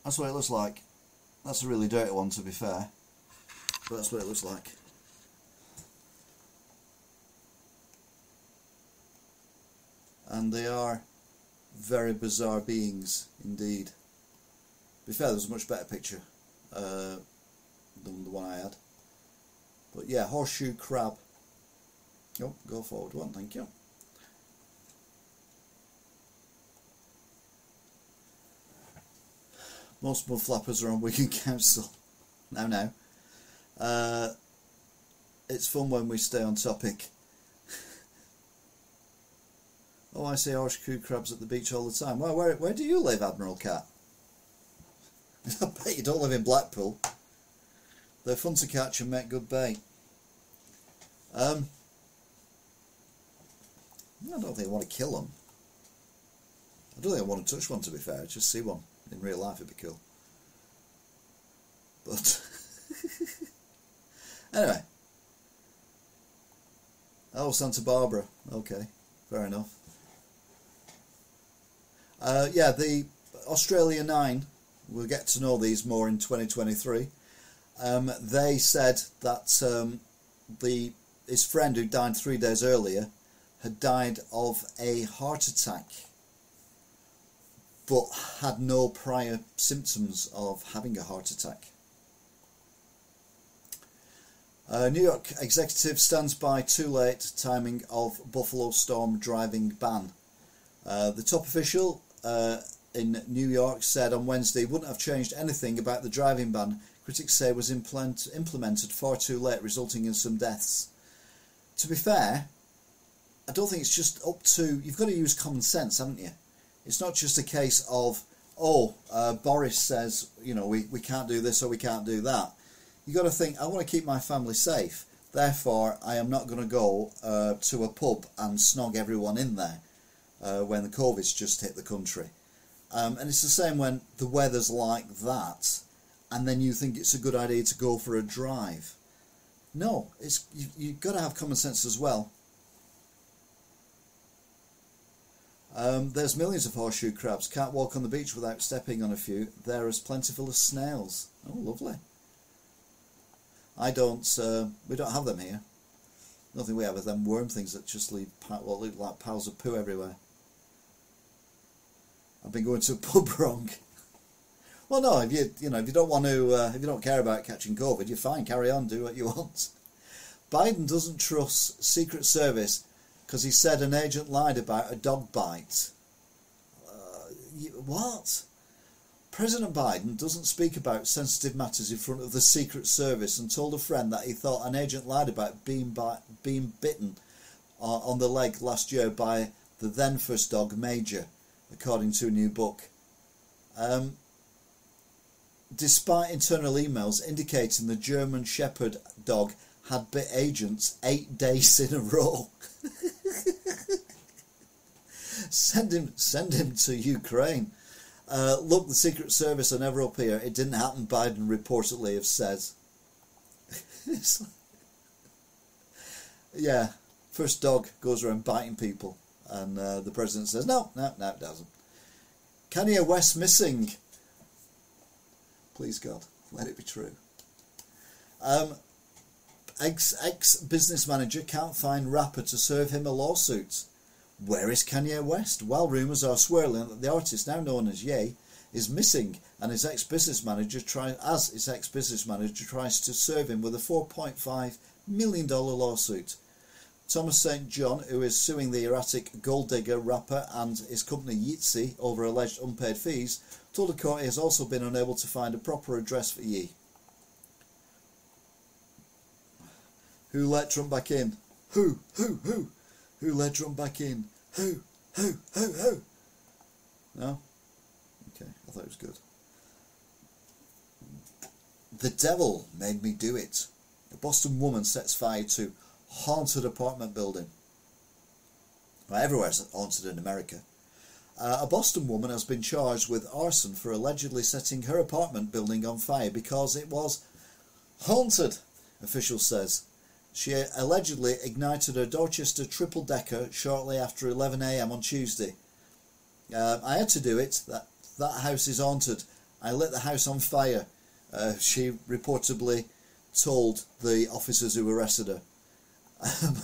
that's what it looks like. That's a really dirty one to be fair, but that's what it looks like. And they are very bizarre beings indeed. To be fair, there's a much better picture uh, than the one I had. But yeah, horseshoe crab. Oh, go forward one, thank you. Most mud flappers are on Wigan Council. Now, now. Uh, it's fun when we stay on topic. oh, I see horseshoe crabs at the beach all the time. Well, where, where do you live, Admiral Cat? I bet you don't live in Blackpool. They're fun to catch and make good bait. Um, I don't think I want to kill them. I don't think I want to touch one, to be fair. Just see one in real life, it'd be cool. But anyway, oh Santa Barbara. Okay, fair enough. Uh, yeah, the Australia Nine. We'll get to know these more in 2023. Um, they said that um, the his friend who died three days earlier had died of a heart attack, but had no prior symptoms of having a heart attack. Uh, New York executive stands by too late timing of Buffalo Storm driving ban. Uh, the top official uh, in New York said on Wednesday wouldn't have changed anything about the driving ban critics say was implement, implemented far too late, resulting in some deaths. To be fair, I don't think it's just up to. You've got to use common sense, haven't you? It's not just a case of, oh, uh, Boris says, you know, we, we can't do this or we can't do that you've got to think, I want to keep my family safe. Therefore, I am not going to go uh, to a pub and snog everyone in there uh, when the COVID's just hit the country. Um, and it's the same when the weather's like that, and then you think it's a good idea to go for a drive. No, it's you, you've got to have common sense as well. Um, there's millions of horseshoe crabs. Can't walk on the beach without stepping on a few. They're as plentiful as snails. Oh, lovely. I don't. Uh, we don't have them here. Nothing we have are them worm things that just leave what look like piles of poo everywhere. I've been going to a pub wrong. well, no. If you you know if you don't want to uh, if you don't care about catching COVID, you're fine. Carry on. Do what you want. Biden doesn't trust Secret Service because he said an agent lied about a dog bite. Uh, what? President Biden doesn't speak about sensitive matters in front of the Secret Service and told a friend that he thought an agent lied about being, by, being bitten uh, on the leg last year by the then first dog, Major, according to a new book. Um, despite internal emails indicating the German Shepherd dog had bit agents eight days in a row. send him, send him to Ukraine. Uh, look, the Secret Service are never up here. It didn't happen, Biden reportedly have said. yeah, first dog goes around biting people, and uh, the president says, no, no, no, it doesn't. Kanye West missing. Please God, let it be true. Um, ex ex business manager can't find rapper to serve him a lawsuit. Where is Kanye West? Well, rumours are swirling that the artist, now known as Ye, is missing, and his ex-business manager try, as his ex-business manager tries to serve him with a 4.5 million dollar lawsuit. Thomas St. John, who is suing the erratic gold digger rapper and his company Yeezy over alleged unpaid fees, told the court he has also been unable to find a proper address for Ye. Who let Trump back in? Who? Who? Who? Who let Trump back in? Who? Who? Who? Who? No? Okay, I thought it was good. The devil made me do it. A Boston woman sets fire to haunted apartment building. Well, everywhere's haunted in America. Uh, a Boston woman has been charged with arson for allegedly setting her apartment building on fire because it was haunted, official says. She allegedly ignited her Dorchester triple decker shortly after 11am on Tuesday. Uh, I had to do it. That, that house is haunted. I lit the house on fire, uh, she reportedly told the officers who arrested her. Um,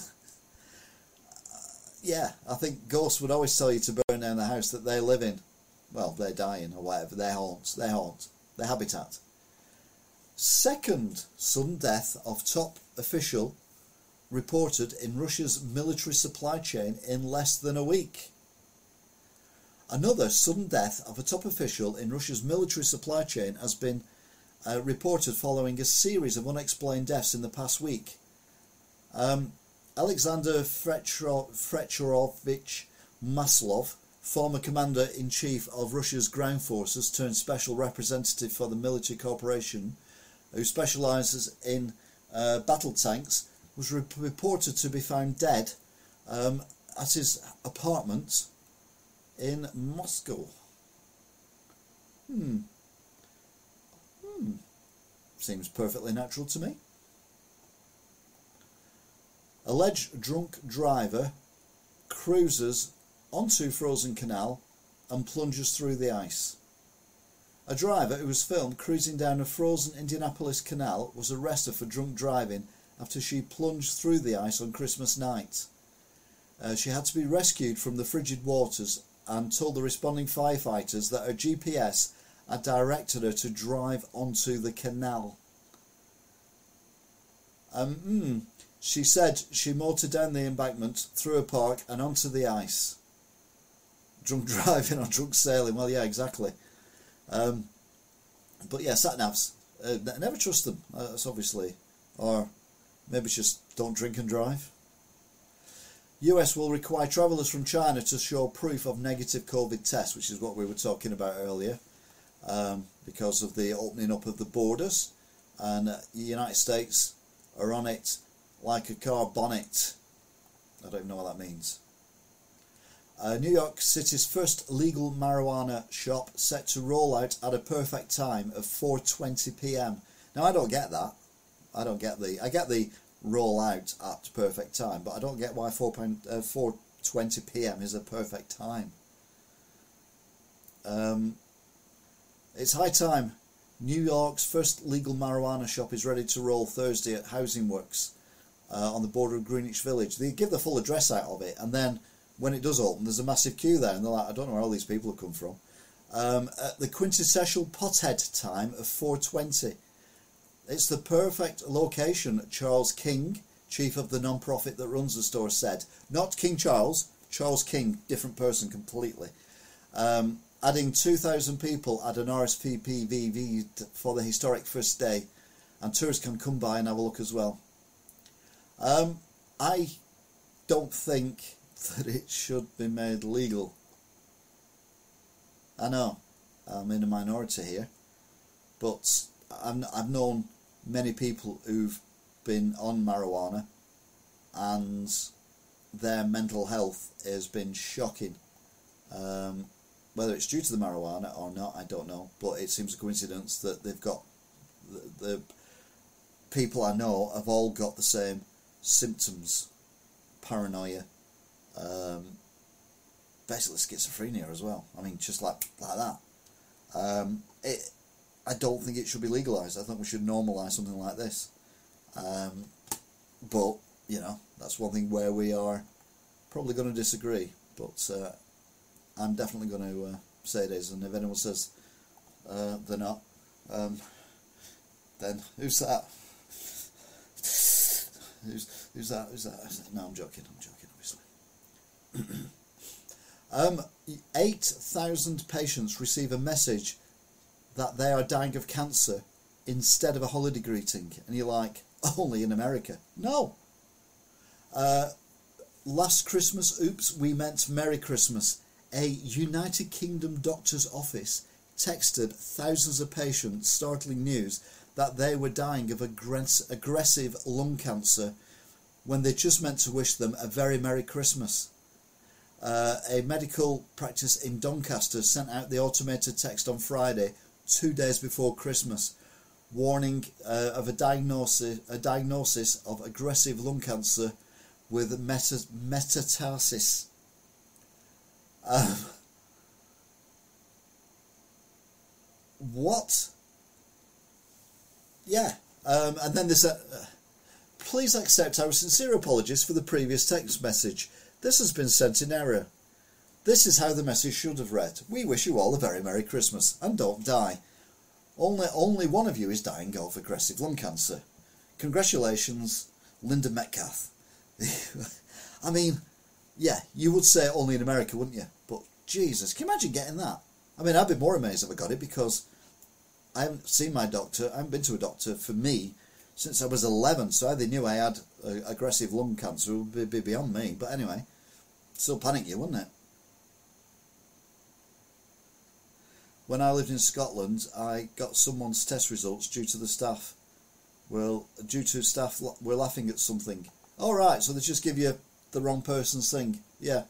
yeah, I think ghosts would always tell you to burn down the house that they live in. Well, they're dying or whatever. Their haunts, their haunt, their habitat. Second sudden death of top official reported in Russia's military supply chain in less than a week. Another sudden death of a top official in Russia's military supply chain has been uh, reported following a series of unexplained deaths in the past week. Um, Alexander Fyodorovich Maslov, former commander in chief of Russia's ground forces turned special representative for the military corporation, who specialises in uh, battle tanks, was re- reported to be found dead um, at his apartment in Moscow. Hmm. Hmm. Seems perfectly natural to me. Alleged drunk driver cruises onto frozen canal and plunges through the ice. A driver who was filmed cruising down a frozen Indianapolis canal was arrested for drunk driving after she plunged through the ice on Christmas night. Uh, she had to be rescued from the frigid waters and told the responding firefighters that her GPS had directed her to drive onto the canal. Um, mm, she said she motored down the embankment, through a park, and onto the ice. Drunk driving or drunk sailing, well, yeah, exactly. Um, but yeah, sat navs. Uh, never trust them. Uh, that's obviously, or maybe just don't drink and drive. US will require travellers from China to show proof of negative COVID test, which is what we were talking about earlier, um, because of the opening up of the borders, and uh, the United States are on it like a car bonnet. I don't even know what that means. Uh, New York City's first legal marijuana shop set to roll out at a perfect time of 4:20 p.m. Now I don't get that. I don't get the. I get the roll out at perfect time, but I don't get why 4 uh, 4:20 p.m. is a perfect time. Um, it's high time. New York's first legal marijuana shop is ready to roll Thursday at Housing Works uh, on the border of Greenwich Village. They give the full address out of it, and then when it does open, there's a massive queue there, and they're like, I don't know where all these people have come from. Um, at the quintessential pothead time of 4:20, it's the perfect location. Charles King, chief of the non-profit that runs the store, said, not King Charles, Charles King, different person completely. Um, adding 2,000 people at an RSVP for the historic first day, and tourists can come by and have a look as well. Um, I don't think that it should be made legal. I know I'm in a minority here, but I'm, I've known many people who've been on marijuana and their mental health has been shocking. Um, whether it's due to the marijuana or not, I don't know, but it seems a coincidence that they've got the, the people I know have all got the same symptoms, paranoia, um, basically schizophrenia as well. I mean, just like like that. Um, it, I don't think it should be legalized. I think we should normalize something like this. Um, but you know, that's one thing where we are probably going to disagree. But uh, I'm definitely going to uh, say it is. And if anyone says uh, they're not, um, then who's that? Who's, who's that? Who's that? No, I'm joking. I'm joking, obviously. um, 8,000 patients receive a message that they are dying of cancer instead of a holiday greeting. And you're like, only in America. No. Uh, last Christmas, oops, we meant Merry Christmas. A United Kingdom doctor's office texted thousands of patients startling news that they were dying of aggress- aggressive lung cancer when they just meant to wish them a very Merry Christmas. Uh, a medical practice in Doncaster sent out the automated text on Friday, two days before Christmas, warning uh, of a diagnosis, a diagnosis of aggressive lung cancer with meta- metastasis. Um, what? Yeah. Um, and then a. Uh, please accept our sincere apologies for the previous text message. This has been sent in error. This is how the message should have read. We wish you all a very Merry Christmas and don't die. Only, only one of you is dying of aggressive lung cancer. Congratulations, Linda Metcalf. I mean, yeah, you would say only in America, wouldn't you? But Jesus, can you imagine getting that? I mean, I'd be more amazed if I got it because I haven't seen my doctor. I haven't been to a doctor for me since I was 11. So they knew I had uh, aggressive lung cancer. It would be beyond me. But anyway, still panic you, wouldn't it? When I lived in Scotland, I got someone's test results due to the staff. Well, due to staff, we're laughing at something. All right, so they just give you the wrong person's thing. Yeah.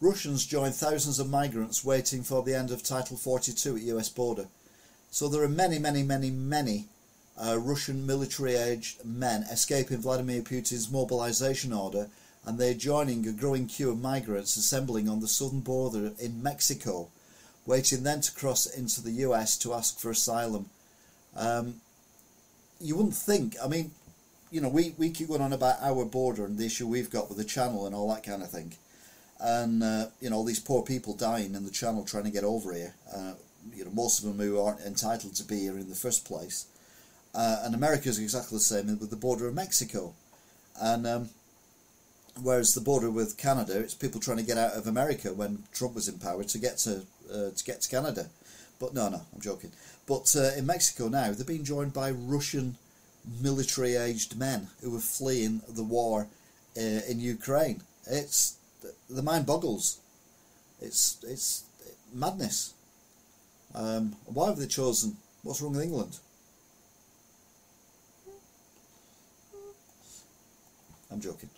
Russians join thousands of migrants waiting for the end of Title 42 at US border. So there are many, many, many, many uh, Russian military-aged men escaping Vladimir Putin's mobilization order and they're joining a growing queue of migrants assembling on the southern border in Mexico, waiting then to cross into the US to ask for asylum. Um, you wouldn't think, I mean, you know, we, we keep going on about our border and the issue we've got with the channel and all that kind of thing. And, uh, you know, all these poor people dying in the channel trying to get over here. Uh, you know, most of them who aren't entitled to be here in the first place. Uh, and America is exactly the same with the border of Mexico. And um, whereas the border with Canada, it's people trying to get out of America when Trump was in power to get to uh, to get to Canada. But no, no, I'm joking. But uh, in Mexico now, they're being joined by Russian military-aged men who are fleeing the war uh, in Ukraine. It's the mind boggles. It's it's madness. Um, why have they chosen? What's wrong with England? I'm joking.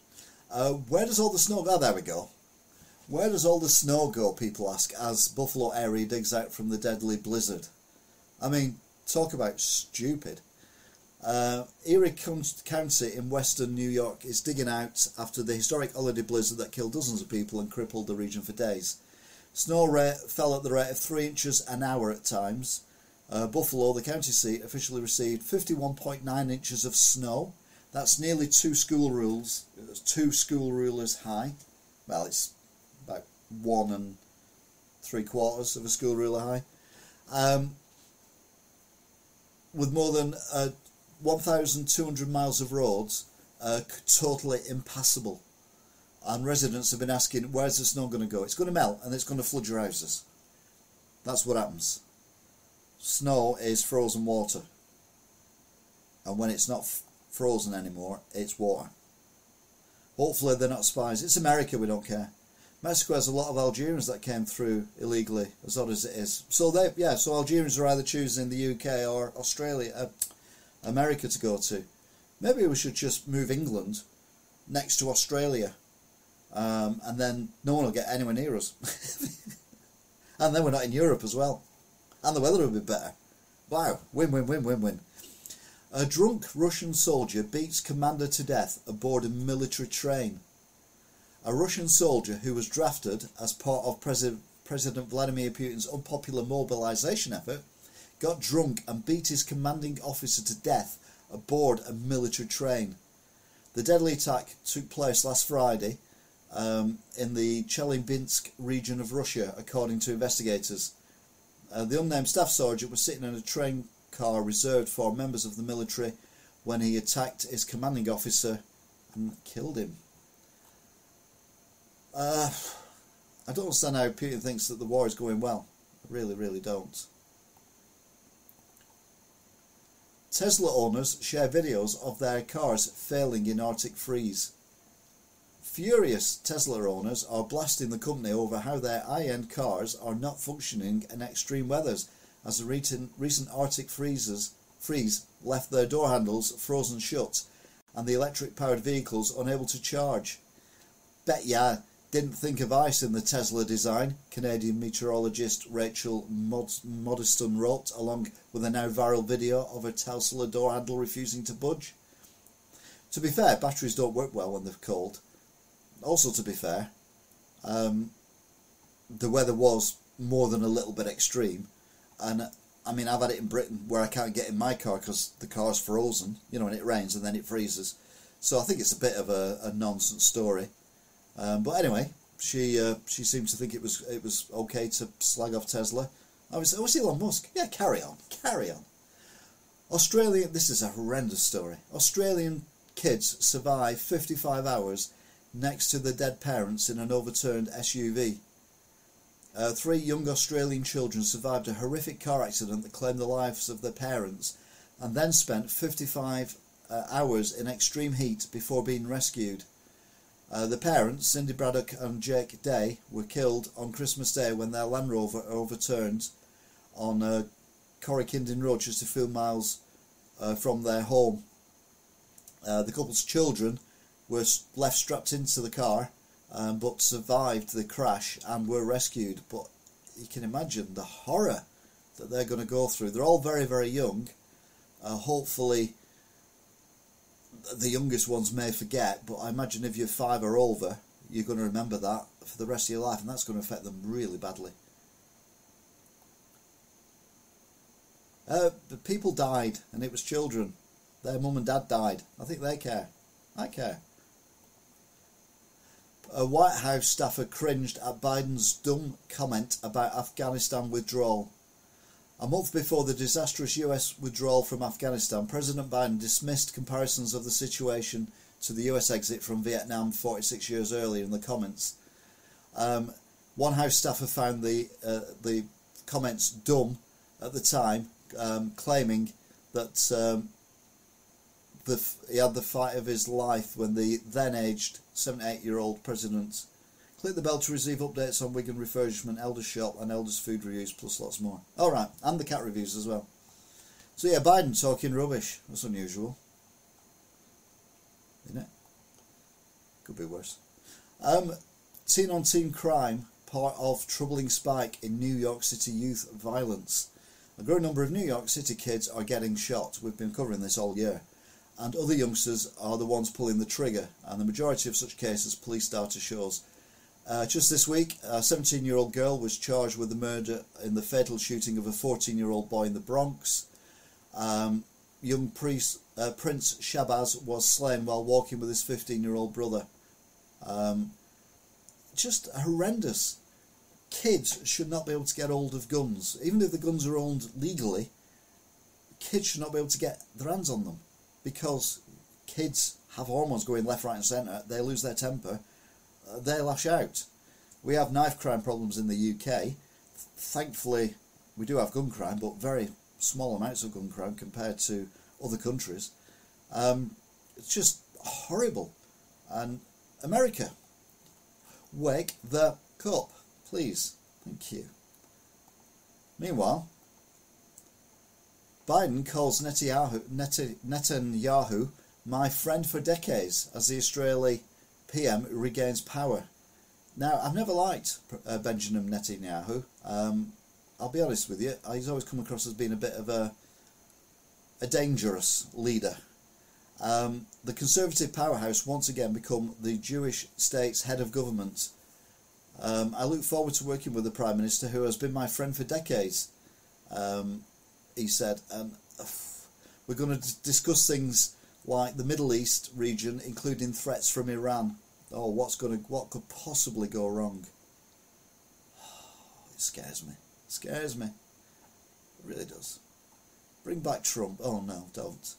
Uh, where does all the snow go? Oh, there we go. Where does all the snow go, people ask, as Buffalo area digs out from the deadly blizzard? I mean, talk about stupid. Uh, Erie County in western New York is digging out after the historic holiday blizzard that killed dozens of people and crippled the region for days. Snow rate fell at the rate of 3 inches an hour at times. Uh, Buffalo, the county seat, officially received 51.9 inches of snow. That's nearly two school rules, two school rulers high. Well, it's one and three quarters of a school ruler high. Um, with more than uh, 1,200 miles of roads uh, totally impassable. And residents have been asking, where's the snow going to go? It's going to melt and it's going to flood your houses. That's what happens. Snow is frozen water. And when it's not frozen anymore, it's water. Hopefully they're not spies. It's America, we don't care. Mexico has a lot of Algerians that came through illegally, as odd as it is. So they, yeah, so Algerians are either choosing the UK or Australia. Uh, America to go to. Maybe we should just move England next to Australia, um, and then no one will get anywhere near us. and then we're not in Europe as well, and the weather will be better. Wow, win, win, win, win, win. A drunk Russian soldier beats commander to death aboard a military train. A Russian soldier who was drafted as part of President, President Vladimir Putin's unpopular mobilization effort got drunk and beat his commanding officer to death aboard a military train. The deadly attack took place last Friday um, in the Chelyabinsk region of Russia, according to investigators. Uh, the unnamed staff sergeant was sitting in a train car reserved for members of the military when he attacked his commanding officer and killed him. Uh, I don't understand how Putin thinks that the war is going well. I really, really don't. Tesla owners share videos of their cars failing in Arctic freeze. Furious Tesla owners are blasting the company over how their high-end cars are not functioning in extreme weathers as the recent Arctic freezes, freeze left their door handles frozen shut and the electric-powered vehicles unable to charge. Bet ya didn't think of ice in the Tesla design, Canadian meteorologist Rachel Mod- Modeston wrote, along with a now viral video of a Tesla door handle refusing to budge. To be fair, batteries don't work well when they're cold. Also, to be fair, um, the weather was more than a little bit extreme, and I mean, I've had it in Britain where I can't get in my car because the car's frozen, you know, and it rains and then it freezes. So I think it's a bit of a, a nonsense story. Um, but anyway, she uh, she seemed to think it was it was okay to slag off Tesla. I was, oh, was Elon Musk? Yeah, carry on, carry on. Australian, this is a horrendous story. Australian kids survive 55 hours next to the dead parents in an overturned SUV. uh, three young Australian children survived a horrific car accident that claimed the lives of their parents and then spent 55 uh, hours in extreme heat before being rescued. Uh, the parents, Cindy Braddock and Jake Day, were killed on Christmas Day when their Land Rover overturned on uh, Corrickindian Road, just a few miles uh, from their home. Uh, the couple's children were left strapped into the car um, but survived the crash and were rescued. But you can imagine the horror that they're going to go through. They're all very, very young. Uh, hopefully, the youngest ones may forget, but I imagine if you're five or over, you're going to remember that for the rest of your life, and that's going to affect them really badly. Uh, but people died, and it was children. Their mum and dad died. I think they care. I care. A White House staffer cringed at Biden's dumb comment about Afghanistan withdrawal. A month before the disastrous US withdrawal from Afghanistan, President Biden dismissed comparisons of the situation to the US exit from Vietnam 46 years earlier in the comments. Um, one House staffer found the uh, the comments dumb at the time, um, claiming that um, the, he had the fight of his life when the then aged 78 year old president. Click the bell to receive updates on Wigan refurbishment, Elders Shop, and Elders Food reviews, plus lots more. Alright, and the cat reviews as well. So, yeah, Biden talking rubbish. That's unusual. Isn't it? Could be worse. Um, teen on teen crime, part of troubling spike in New York City youth violence. A growing number of New York City kids are getting shot. We've been covering this all year and other youngsters are the ones pulling the trigger, and the majority of such cases police data shows. Uh, just this week, a 17 year old girl was charged with the murder in the fatal shooting of a 14 year old boy in the Bronx. Um, young priest, uh, Prince Shabazz was slain while walking with his 15 year old brother. Um, just horrendous. Kids should not be able to get hold of guns. Even if the guns are owned legally, kids should not be able to get their hands on them because kids have hormones going left, right, and centre. They lose their temper. They lash out. We have knife crime problems in the UK. Thankfully, we do have gun crime, but very small amounts of gun crime compared to other countries. Um, it's just horrible. And America, wake the cup, please. Thank you. Meanwhile, Biden calls Netanyahu, Netanyahu my friend for decades as the Israeli PM regains power. Now, I've never liked uh, Benjamin Netanyahu. Um, I'll be honest with you, he's always come across as being a bit of a, a dangerous leader. Um, the Conservative powerhouse once again become the Jewish state's head of government. Um, I look forward to working with the Prime Minister, who has been my friend for decades. Um, he said, and uh, we're going to discuss things like the Middle East region, including threats from Iran. Oh, what's going to, what could possibly go wrong? it scares me. It scares me. It really does. Bring back Trump. Oh no, don't.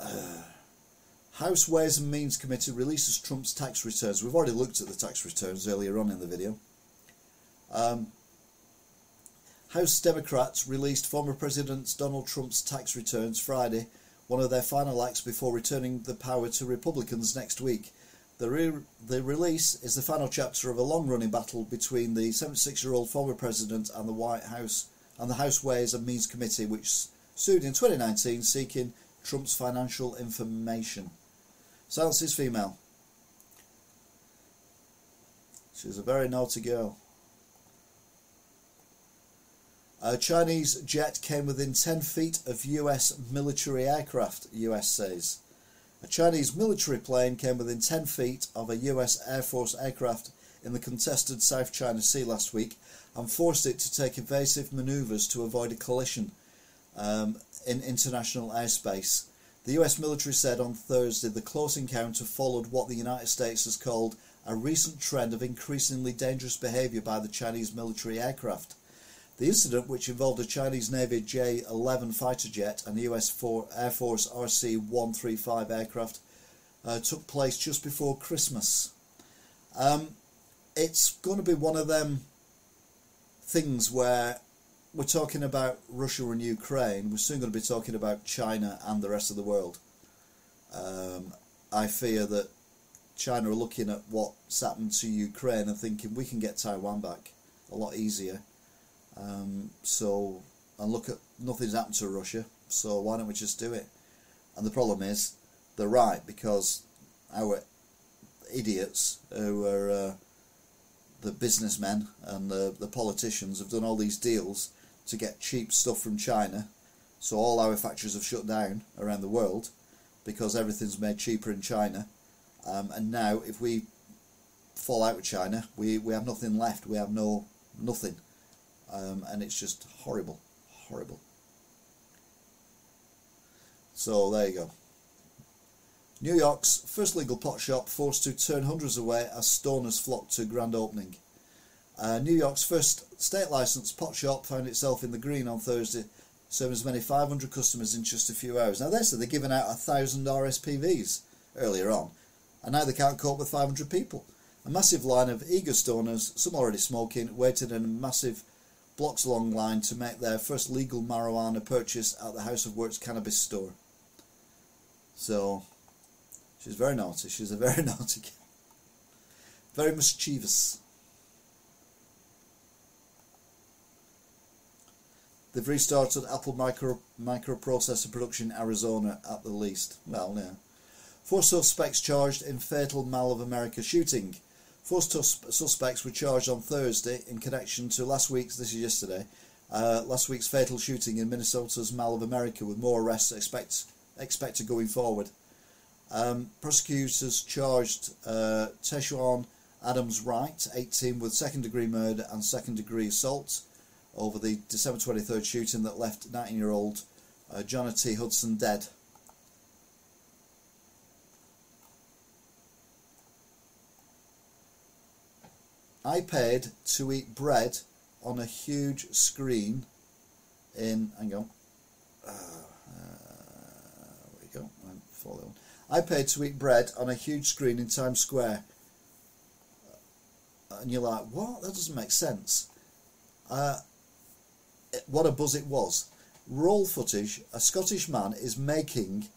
Uh, House Ways and Means Committee releases Trump's tax returns. We've already looked at the tax returns earlier on in the video. Um, House Democrats released former President Donald Trump's tax returns Friday, one of their final acts before returning the power to Republicans next week. The, re- the release is the final chapter of a long running battle between the 76 year old former president and the White House and the House Ways and Means Committee, which sued in 2019 seeking Trump's financial information. Silence is female. She's a very naughty girl. A Chinese jet came within 10 feet of US military aircraft, US says. A Chinese military plane came within 10 feet of a US Air Force aircraft in the contested South China Sea last week and forced it to take evasive manoeuvres to avoid a collision um, in international airspace. The US military said on Thursday the close encounter followed what the United States has called a recent trend of increasingly dangerous behaviour by the Chinese military aircraft. The incident, which involved a Chinese Navy J 11 fighter jet and a US Air Force RC 135 aircraft, uh, took place just before Christmas. Um, it's going to be one of them things where we're talking about Russia and Ukraine. We're soon going to be talking about China and the rest of the world. Um, I fear that China are looking at what's happened to Ukraine and thinking we can get Taiwan back a lot easier. Um, so, and look at nothing's happened to Russia, so why don't we just do it? And the problem is, they're right because our idiots who are uh, the businessmen and the, the politicians have done all these deals to get cheap stuff from China. So all our factories have shut down around the world because everything's made cheaper in China. Um, and now, if we fall out with China, we, we have nothing left. We have no nothing, um, and it's just horrible, horrible. So there you go. New York's first legal pot shop forced to turn hundreds away as stoners flocked to grand opening. Uh, New York's first state licensed pot shop found itself in the green on Thursday, serving as many 500 customers in just a few hours. Now, they said they're giving out 1,000 RSPVs earlier on, and now they can't cope with 500 people. A massive line of eager stoners, some already smoking, waited in a massive blocks long line to make their first legal marijuana purchase at the House of Works cannabis store. So, she's very naughty. She's a very naughty girl. Very mischievous. They've restarted Apple micro microprocessor production in Arizona at the least. Well, yeah. Four suspects charged in fatal Mall of America shooting. Four suspects were charged on Thursday in connection to last week's, this is yesterday, uh, last week's fatal shooting in Minnesota's Mall of America, with more arrests expect, expected going forward. Um, prosecutors charged uh, Teshawn Adams Wright, 18, with second degree murder and second degree assault over the December 23rd shooting that left 19 year old uh, T. Hudson dead. I paid to eat bread on a huge screen in. Hang on. Uh, uh, there we go. I'm I paid to eat bread on a huge screen in Times Square. And you're like, what? That doesn't make sense. Uh, what a buzz it was. Roll footage, a Scottish man is making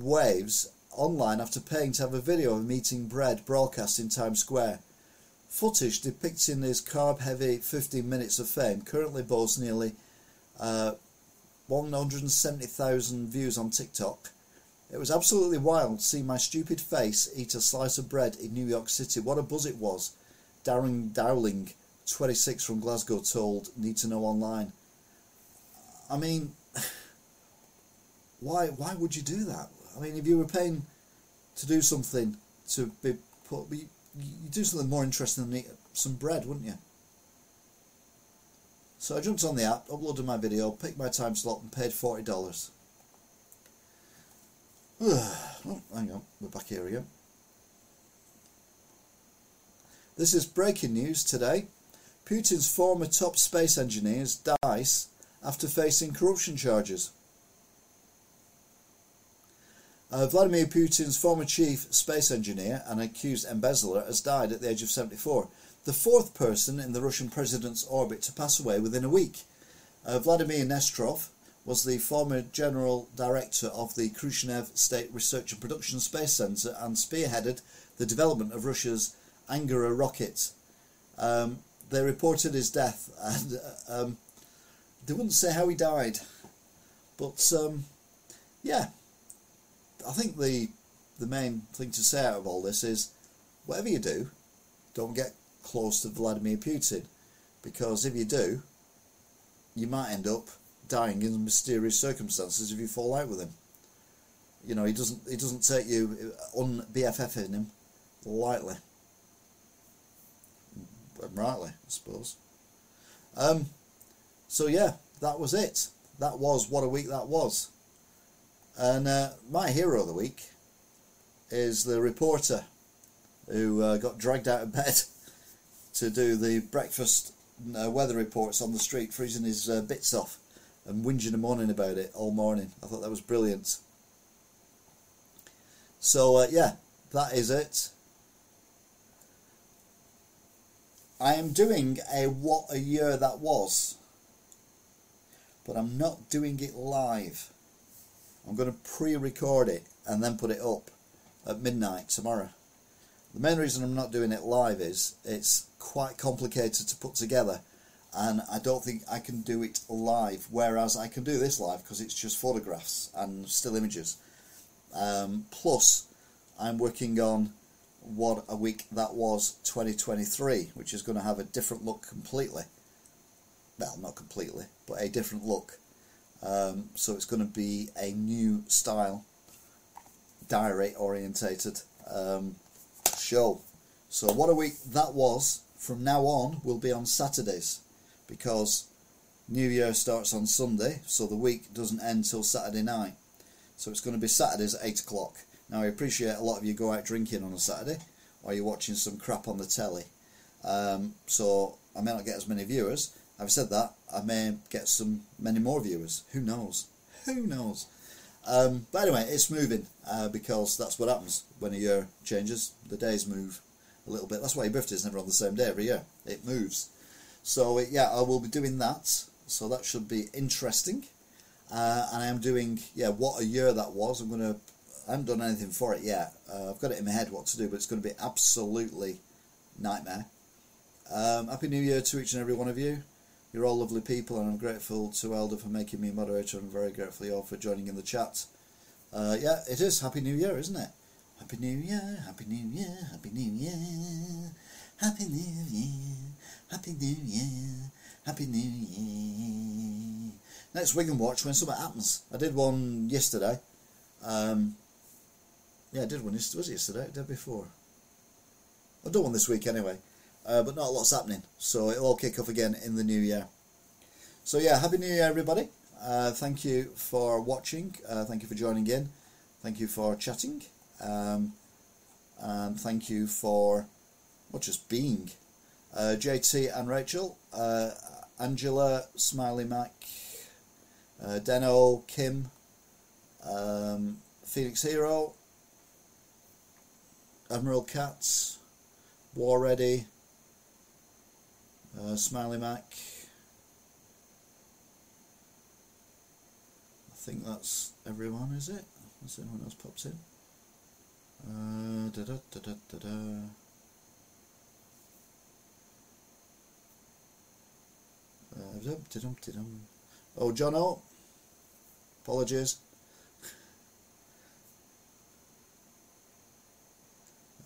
waves online after paying to have a video of him eating bread broadcast in Times Square. Footage depicting his carb heavy 15 minutes of fame currently boasts nearly uh, 170,000 views on TikTok. It was absolutely wild to see my stupid face eat a slice of bread in New York City. What a buzz it was. Darren Dowling 26 from Glasgow told Need to Know Online. I mean, why why would you do that? I mean, if you were paying to do something to be put, you, you do something more interesting than eat some bread, wouldn't you? So I jumped on the app, uploaded my video, picked my time slot, and paid forty dollars. oh, hang on, we're back here again. This is breaking news today. Putin's former top space engineers dies after facing corruption charges. Uh, Vladimir Putin's former chief space engineer and accused embezzler has died at the age of 74, the fourth person in the Russian president's orbit to pass away within a week. Uh, Vladimir Nesterov was the former general director of the Khrunichev State Research and Production Space Center and spearheaded the development of Russia's Angara rocket. Um, they reported his death, and uh, um, they wouldn't say how he died. But um, yeah, I think the the main thing to say out of all this is, whatever you do, don't get close to Vladimir Putin, because if you do, you might end up dying in mysterious circumstances if you fall out with him. You know, he doesn't he doesn't take you on uh, BFF in him lightly rightly, I suppose. Um, so yeah, that was it. That was what a week that was. And uh, my hero of the week is the reporter who uh, got dragged out of bed to do the breakfast uh, weather reports on the street, freezing his uh, bits off and whinging and moaning about it all morning. I thought that was brilliant. So uh, yeah, that is it. I am doing a what a year that was, but I'm not doing it live. I'm going to pre-record it and then put it up at midnight tomorrow. The main reason I'm not doing it live is it's quite complicated to put together and I don't think I can do it live. Whereas I can do this live because it's just photographs and still images. Um, plus, I'm working on what a week that was 2023, which is going to have a different look completely. Well, not completely, but a different look. Um, so it's going to be a new style, diary orientated um, show. So what a week that was. From now on, will be on Saturdays because New Year starts on Sunday, so the week doesn't end till Saturday night. So it's going to be Saturdays at 8 o'clock. Now, I appreciate a lot of you go out drinking on a Saturday or you're watching some crap on the telly. Um, so I may not get as many viewers. Having said that, I may get some many more viewers. Who knows? Who knows? Um, but anyway, it's moving uh, because that's what happens when a year changes. The days move a little bit. That's why your birthday is never on the same day every year. It moves. So yeah, I will be doing that. So that should be interesting. Uh, and I am doing yeah, what a year that was. I'm gonna. I haven't done anything for it yet. Uh, I've got it in my head what to do, but it's going to be absolutely nightmare. Um, Happy New Year to each and every one of you. You're all lovely people, and I'm grateful to Elder for making me a moderator, and very grateful you all for joining in the chat. Uh, yeah, it is Happy New Year, isn't it? Happy New Year, Happy New Year, Happy New Year, Happy New Year, Happy New Year, Happy New Year. Next and Watch when something happens. I did one yesterday. Um, yeah, I did one. Was it yesterday? The day before? I've done one this week anyway. Uh, but not a lot's happening. So it'll all kick off again in the new year. So yeah, Happy New Year, everybody. Uh, thank you for watching. Uh, thank you for joining in. Thank you for chatting. Um, and thank you for, well, just being. Uh, JT and Rachel, uh, Angela, Smiley Mac, uh, Deno, Kim, um, Phoenix Hero, Emerald Cats, War Ready, uh, Smiley Mac. I think that's everyone, is it? Has anyone else pops in? Uh, da -da -da -da -da -da. Uh, oh, John O. Apologies.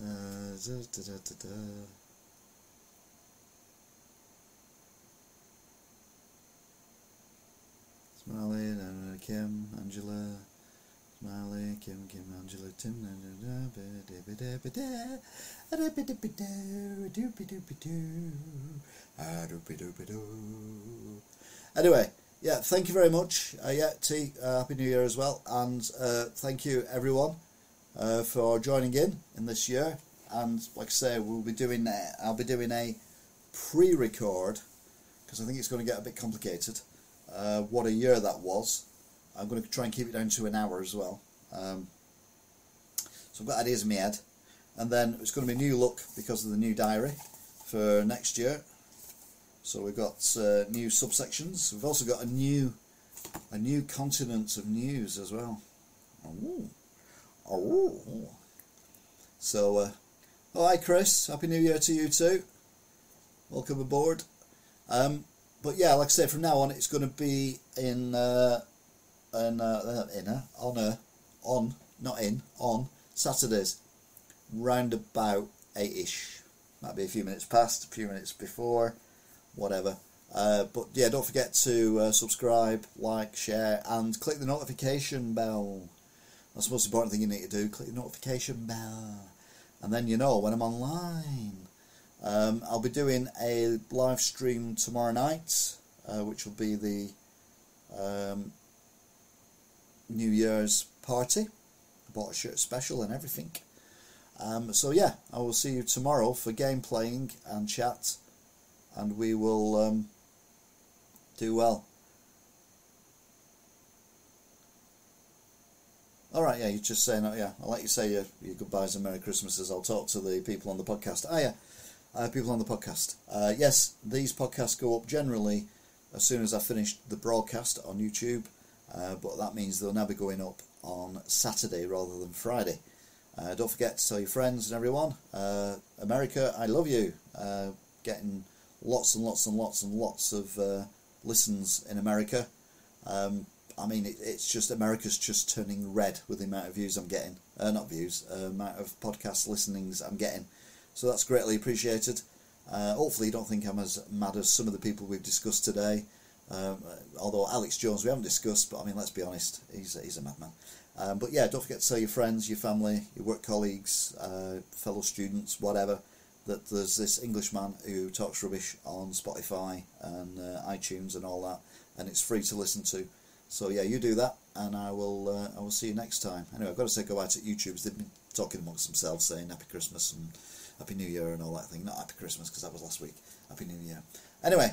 Uh, da, da, da, da, da. Smiley, Kim, Angela, Smiley, Kim, Kim, Angela, Tim, Anyway, yeah, thank you very much. Uh, yeah, T, uh, Happy New Year as well, and uh, thank you everyone uh, for joining in in this year. And like I say, we'll be doing. Uh, I'll be doing a pre-record because I think it's going to get a bit complicated. Uh, what a year that was. I'm going to try and keep it down to an hour as well. Um, so I've got ideas in my head, and then it's going to be a new look because of the new diary for next year. So we've got uh, new subsections. We've also got a new a new continent of news as well. Ooh. Oh. So, uh, oh, hi Chris. Happy New Year to you too. Welcome aboard. Um, but yeah, like I say, from now on, it's going to be in, uh, in, uh, in, uh, on, uh, on, not in, on Saturdays, round about eight-ish. Might be a few minutes past, a few minutes before, whatever. Uh, but yeah, don't forget to uh, subscribe, like, share, and click the notification bell. That's the most important thing you need to do. Click the notification bell. And then you know when I'm online. Um, I'll be doing a live stream tomorrow night, uh, which will be the um, New Year's party. I bought a shirt special and everything. Um, so yeah, I will see you tomorrow for game playing and chat, and we will um, do well. All right, yeah, you're just saying, oh, yeah, I'll let you say your, your goodbyes and Merry Christmases. I'll talk to the people on the podcast. Ah, yeah, uh, people on the podcast. Uh, yes, these podcasts go up generally as soon as I finish the broadcast on YouTube, uh, but that means they'll now be going up on Saturday rather than Friday. Uh, don't forget to tell your friends and everyone. Uh, America, I love you. Uh, getting lots and lots and lots and lots of listens in America. Um, I mean, it, it's just America's just turning red with the amount of views I'm getting. Uh, not views, uh, amount of podcast listenings I'm getting. So that's greatly appreciated. Uh, hopefully, you don't think I'm as mad as some of the people we've discussed today. Um, although Alex Jones we haven't discussed, but I mean, let's be honest, he's he's a madman. Um, but yeah, don't forget to tell your friends, your family, your work colleagues, uh, fellow students, whatever, that there's this Englishman who talks rubbish on Spotify and uh, iTunes and all that, and it's free to listen to. So yeah, you do that, and I will uh, I will see you next time. Anyway, I've got to say goodbye to YouTubers. They've been talking amongst themselves, saying Happy Christmas and Happy New Year and all that thing. Not Happy Christmas because that was last week. Happy New Year. Anyway,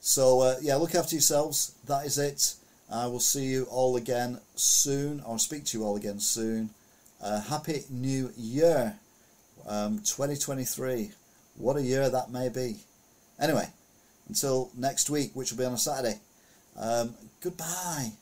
so uh, yeah, look after yourselves. That is it. I will see you all again soon. I'll speak to you all again soon. Uh, happy New Year, um, 2023. What a year that may be. Anyway, until next week, which will be on a Saturday. Um, goodbye.